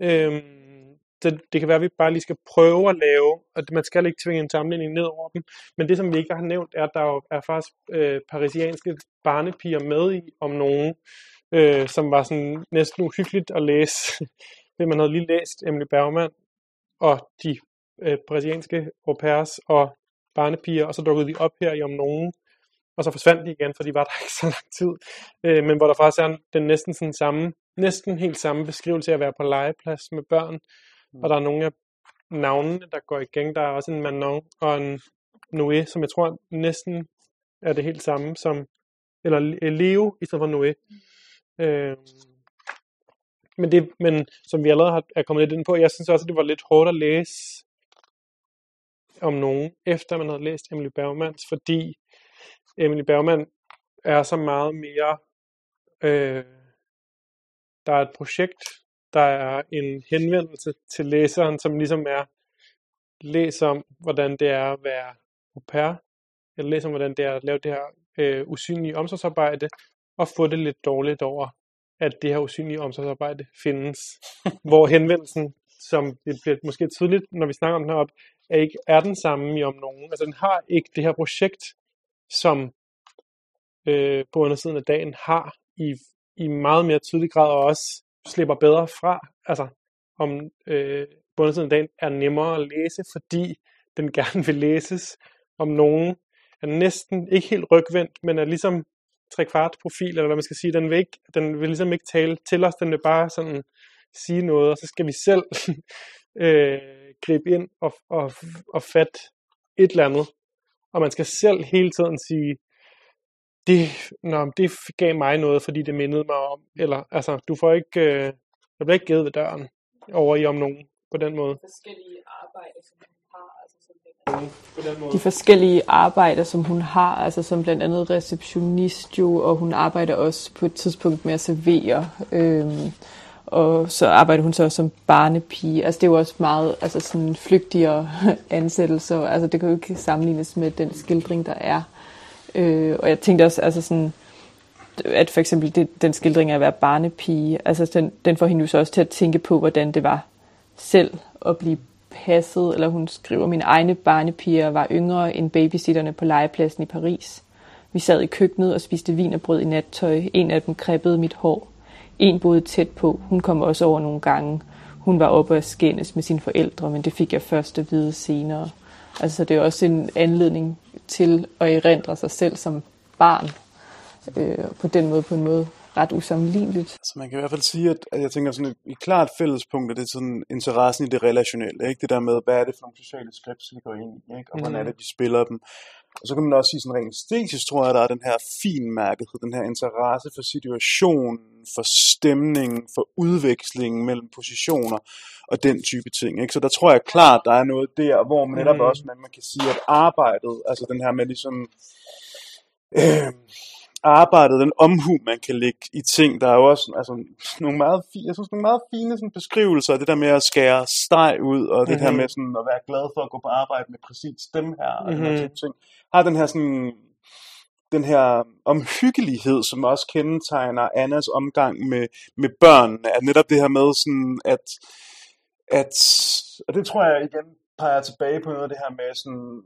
øhm, det, det kan være, at vi bare lige skal prøve at lave, og man skal ikke tvinge en sammenligning ned over dem, men det, som vi ikke har nævnt, er, at der jo er faktisk øh, parisianske barnepiger med i, om nogen, øh, som var sådan næsten uhyggeligt at læse. Men man havde lige læst Emily Bergman og de øh, brasilianske au pairs og barnepiger, og så dukkede de op her i om nogen, og så forsvandt de igen, for de var der ikke så lang tid. Øh, men hvor der faktisk er en- den næsten sådan samme, næsten helt samme beskrivelse af at være på legeplads med børn, og der er nogle af navnene, der går igen. Der er også en Manon og en Noé, som jeg tror næsten er det helt samme som, eller Leo i stedet for Noé. Øh, men, det, men som vi allerede har, er kommet lidt ind på, jeg synes også, at det var lidt hårdt at læse om nogen, efter man havde læst Emily Bergmans, fordi Emily Bergman er så meget mere, øh, der er et projekt, der er en henvendelse til læseren, som ligesom er, læs om, hvordan det er at være au pair, eller læs om, hvordan det er at lave det her øh, usynlige omsorgsarbejde, og få det lidt dårligt over, at det her usynlige omsorgsarbejde findes. hvor henvendelsen, som det bliver måske tydeligt, når vi snakker om den heroppe, er ikke er den samme i om nogen. Altså den har ikke det her projekt, som øh, på undersiden af dagen har i, i meget mere tydelig grad og også slipper bedre fra. Altså om øh, på undersiden af dagen er nemmere at læse, fordi den gerne vil læses om nogen er næsten ikke helt rygvendt, men er ligesom trekvart profil, eller hvad man skal sige. Den vil, ikke, den vil ligesom ikke tale til os, den vil bare sådan sige noget, og så skal vi selv øh, gribe ind og, og, og fat et eller andet. Og man skal selv hele tiden sige, det, nå, det gav mig noget, fordi det mindede mig om, eller altså, du får ikke, øh, der bliver ikke givet ved døren over i om nogen på den måde.
forskellige arbejder, som hun har, altså som
På den måde.
de forskellige arbejder, som hun har, altså som blandt andet receptionist jo, og hun arbejder også på et tidspunkt med at servere, øhm, og så arbejder hun så som barnepige. Altså det er jo også meget altså sådan flygtigere ansættelser, altså det kan jo ikke sammenlignes med den skildring, der er. Øh, og jeg tænkte også, altså sådan, at for eksempel det, den skildring af at være barnepige, altså den, den får hende jo så også til at tænke på, hvordan det var selv at blive passet, eller hun skriver, mine egne barnepiger var yngre end babysitterne på legepladsen i Paris. Vi sad i køkkenet og spiste vin og brød i nattøj. En af dem kreppede mit hår. En boede tæt på. Hun kom også over nogle gange. Hun var oppe og skændes med sine forældre, men det fik jeg først at vide senere. Altså det er også en anledning til at erindre sig selv som barn. Øh, på den måde, på en måde ret usammenligneligt.
Altså man kan i hvert fald sige, at, at jeg tænker sådan et, et klart fællespunkt, at det er sådan interessen i det relationelle, ikke? Det der med, hvad er det for nogle sociale skrips, vi går ind i, ikke? Og hvordan er det, vi spiller dem. Og så kan man også sige sådan rent æstetisk, tror jeg, der er den her finmærkethed, den her interesse for situationen, for stemningen, for udvekslingen mellem positioner og den type ting. Ikke? Så der tror jeg klart, der er noget der, hvor man netop
Mm.
også man, man kan sige, at arbejdet, altså den her med ligesom, øh, arbejdet, den omhu, man kan lægge i ting, der er jo også altså, nogle meget fine, jeg synes, nogle meget fine sådan, beskrivelser af det der med at skære steg ud, og det her
Mhm.
med sådan, at være glad for at gå på arbejde med præcis dem her, og den her type ting, har den her sådan, den her omhyggelighed, som også kendetegner Annas omgang med, med børnene, at netop det her med sådan, at, at, og det tror jeg igen peger tilbage på noget af det her med sådan,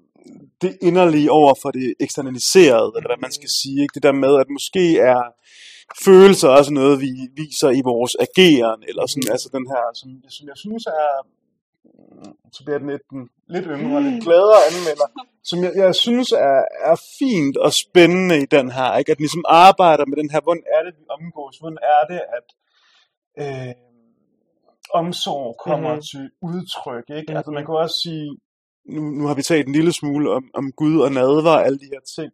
det inderlige over for det eksternaliserede, eller hvad man skal sige, ikke? det der med, at måske er følelser også noget, vi viser i vores ageren, eller sådan, altså den her, som, som jeg synes er, så bliver den lidt, den lidt yngre, lidt gladere anmelder, som jeg, jeg synes er, er fint og spændende i den her, ikke? at den ligesom arbejder med den her, hvordan er det, vi omgås, hvordan er det, at øh, omsorg kommer
Mhm.
mm-hmm. til udtryk, ikke?
Mhm.
Altså man kan også sige, nu, nu har vi talt en lille smule om, om Gud og nadver og alle de her ting,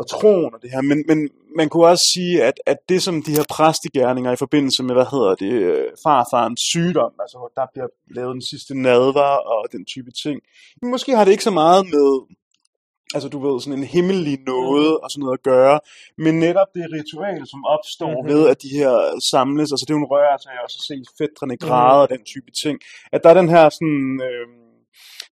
og troen og det her, men, men man kunne også sige, at, at det som de her præstegærninger i forbindelse med, hvad hedder det, øh, farfarens sygdom, altså der bliver lavet den sidste nadver og den type ting, måske har det ikke så meget med, altså du ved, sådan en hemmelig noget og sådan noget at gøre, men netop det ritual, som opstår
Mhm.
mm-hmm. ved, at de her samles, altså det er jo en rørelse, jeg også har set fædrene græde og den type ting, at der er den her sådan, øh,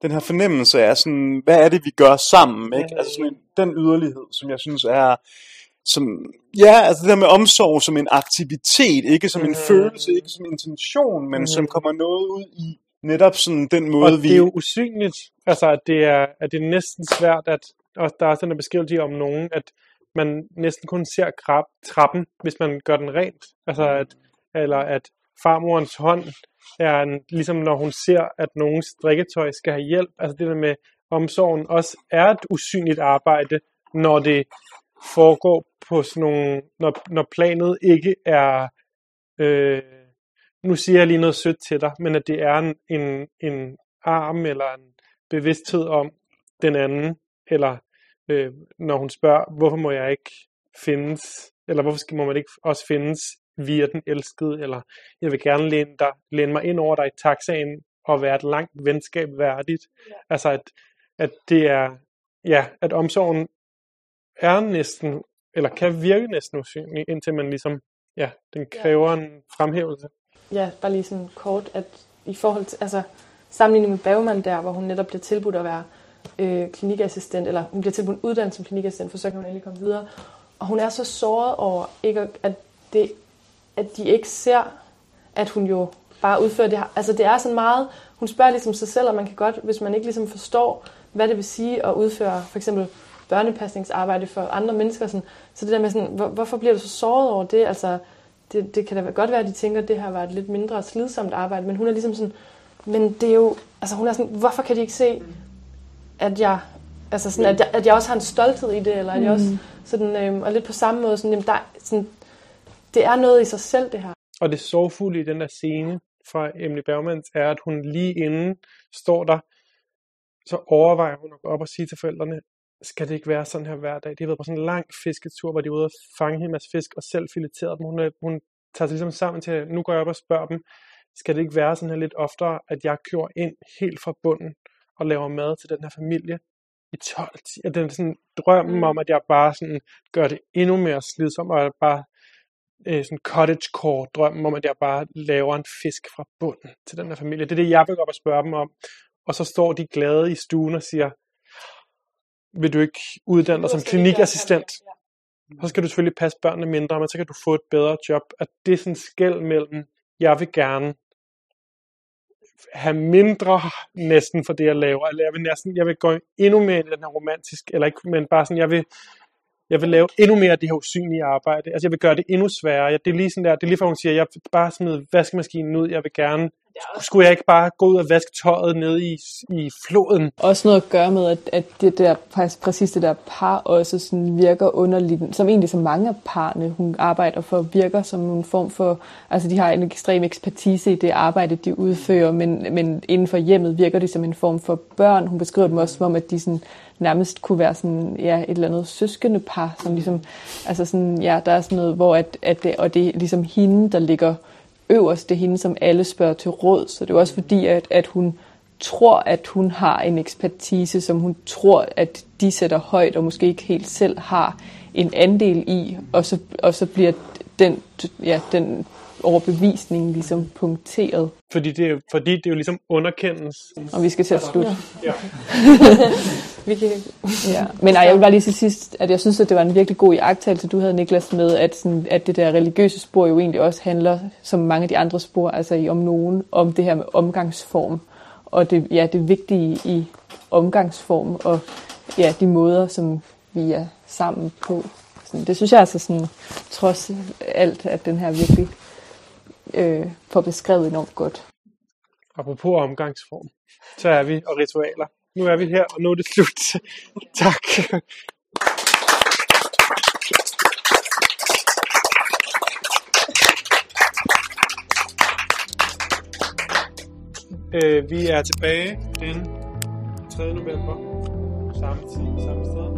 den her fornemmelse af sådan, hvad er det, vi gør sammen, ikke?
Mhm.
Altså sådan en, den yderlighed, som jeg synes er, som, ja, altså det der med omsorg som en aktivitet, ikke som en
Mhm.
følelse, ikke som en intention, men som
Mhm.
kommer noget ud i netop sådan den måde,
Og
vi...
det er jo usynligt, altså at det er, at det er næsten svært, at og der er sådan en beskrivelse om nogen, at man næsten kun ser krab, trappen, hvis man gør den rent. Altså at, eller at farmorens hånd er en, ligesom når hun ser, at nogens strikketøj skal have hjælp. Altså det der med omsorgen også er et usynligt arbejde, når det foregår på sådan nogle, når, når planet ikke er, øh, nu siger jeg lige noget sødt til dig, men at det er en, en, en arm eller en bevidsthed om den anden, eller øh, når hun spørger, hvorfor må jeg ikke findes, eller hvorfor skal, må man ikke også findes via den elskede, eller jeg vil gerne læne, dig, læne mig ind over dig i taxaen og være et langt venskab værdigt. Ja. Altså at, at det er, ja, at omsorgen er næsten, eller kan virke næsten usynlig, indtil man ligesom, ja, den kræver en fremhævelse.
Ja, bare lige sådan kort, at i forhold til, altså sammenlignet med Bergman der, hvor hun netop bliver tilbudt at være øh, klinikassistent, eller hun bliver tilbudt en uddannelse som klinikassistent, for så kan hun endelig komme videre. Og hun er så såret over, ikke, at, at, det, at de ikke ser, at hun jo bare udfører det her. Altså det er sådan meget, hun spørger ligesom sig selv, og man kan godt, hvis man ikke ligesom forstår, hvad det vil sige at udføre for eksempel børnepasningsarbejde for andre mennesker, sådan, så det der med sådan, hvor, hvorfor bliver du så såret over det? Altså, det, det kan da godt være, at de tænker, at det her var et lidt mindre slidsomt arbejde, men hun er ligesom sådan, men det er jo, altså hun er sådan, hvorfor kan de ikke se, at jeg, altså sådan, at jeg, at jeg også har en stolthed i det, eller at jeg også sådan, øhm, og lidt på samme måde, sådan, jamen, der, er sådan, det er noget i sig selv, det her.
Og det sorgfulde i den der scene fra Emily Bergmans er, at hun lige inden står der, så overvejer hun at gå op og sige til forældrene, skal det ikke være sådan her hver dag? De har været på sådan en lang fisketur, hvor de er ude og fange en masse fisk og selv fileteret dem. Hun, hun tager sig ligesom sammen til, nu går jeg op og spørger dem, skal det ikke være sådan her lidt oftere, at jeg kører ind helt fra bunden og laver mad til den her familie i 12 timer? Den sådan drømmen om, at jeg bare sådan gør det endnu mere slidsomt, og bare øh, sådan cottagecore drømmen om, at jeg bare laver en fisk fra bunden til den her familie. Det er det, jeg vil gå op og spørge dem om. Og så står de glade i stuen og siger, vil du ikke uddanne dig som klinikassistent? Så skal du selvfølgelig passe børnene mindre, men så kan du få et bedre job. At det er sådan en skæld mellem, jeg vil gerne have mindre næsten for det, jeg laver. Eller jeg vil, næsten, jeg vil gå endnu mere ind i den her romantisk, eller ikke, men bare sådan, jeg vil, jeg vil lave endnu mere af det her usynlige arbejde. Altså jeg vil gøre det endnu sværere. Ja, det er lige sådan der, det er lige for, hun siger, jeg bare smide vaskemaskinen ud. Jeg vil gerne skulle jeg ikke bare gå ud og vaske tøjet nede i, i floden?
Også noget at gøre med, at, at det der, faktisk præcis det der par også sådan virker underligt, som egentlig så mange af parne, hun arbejder for, virker som en form for, altså de har en ekstrem ekspertise i det arbejde, de udfører, men, men inden for hjemmet virker de som en form for børn. Hun beskriver dem også som om, at de sådan, nærmest kunne være sådan, ja, et eller andet søskende par, som ligesom, altså sådan, ja, der er sådan noget, hvor at, at det, og det er ligesom hende, der ligger øverst, det er hende, som alle spørger til råd, så det er også fordi, at, at hun tror, at hun har en ekspertise, som hun tror, at de sætter højt, og måske ikke helt selv har en andel i, og så, og så bliver den, ja, den overbevisning ligesom punkteret.
Fordi det, er, fordi det er jo ligesom underkendes.
Og vi skal til at slutte.
Ja.
vi kan... ja. Men ej, jeg vil bare lige til sidst, at jeg synes, at det var en virkelig god iagttagelse, du havde, Niklas, med, at, sådan, at det der religiøse spor jo egentlig også handler, som mange af de andre spor, altså i om nogen, om det her med omgangsform. Og det, ja, det vigtige i omgangsform, og ja, de måder, som vi er sammen på. Sådan, det synes jeg altså sådan, trods alt, at den her virkelig øh, får beskrevet enormt godt.
Apropos omgangsform, så er vi, og ritualer. Nu er vi her, og nu er det slut. tak. Øh, vi er tilbage den 3. november. Samme tid, samme sted.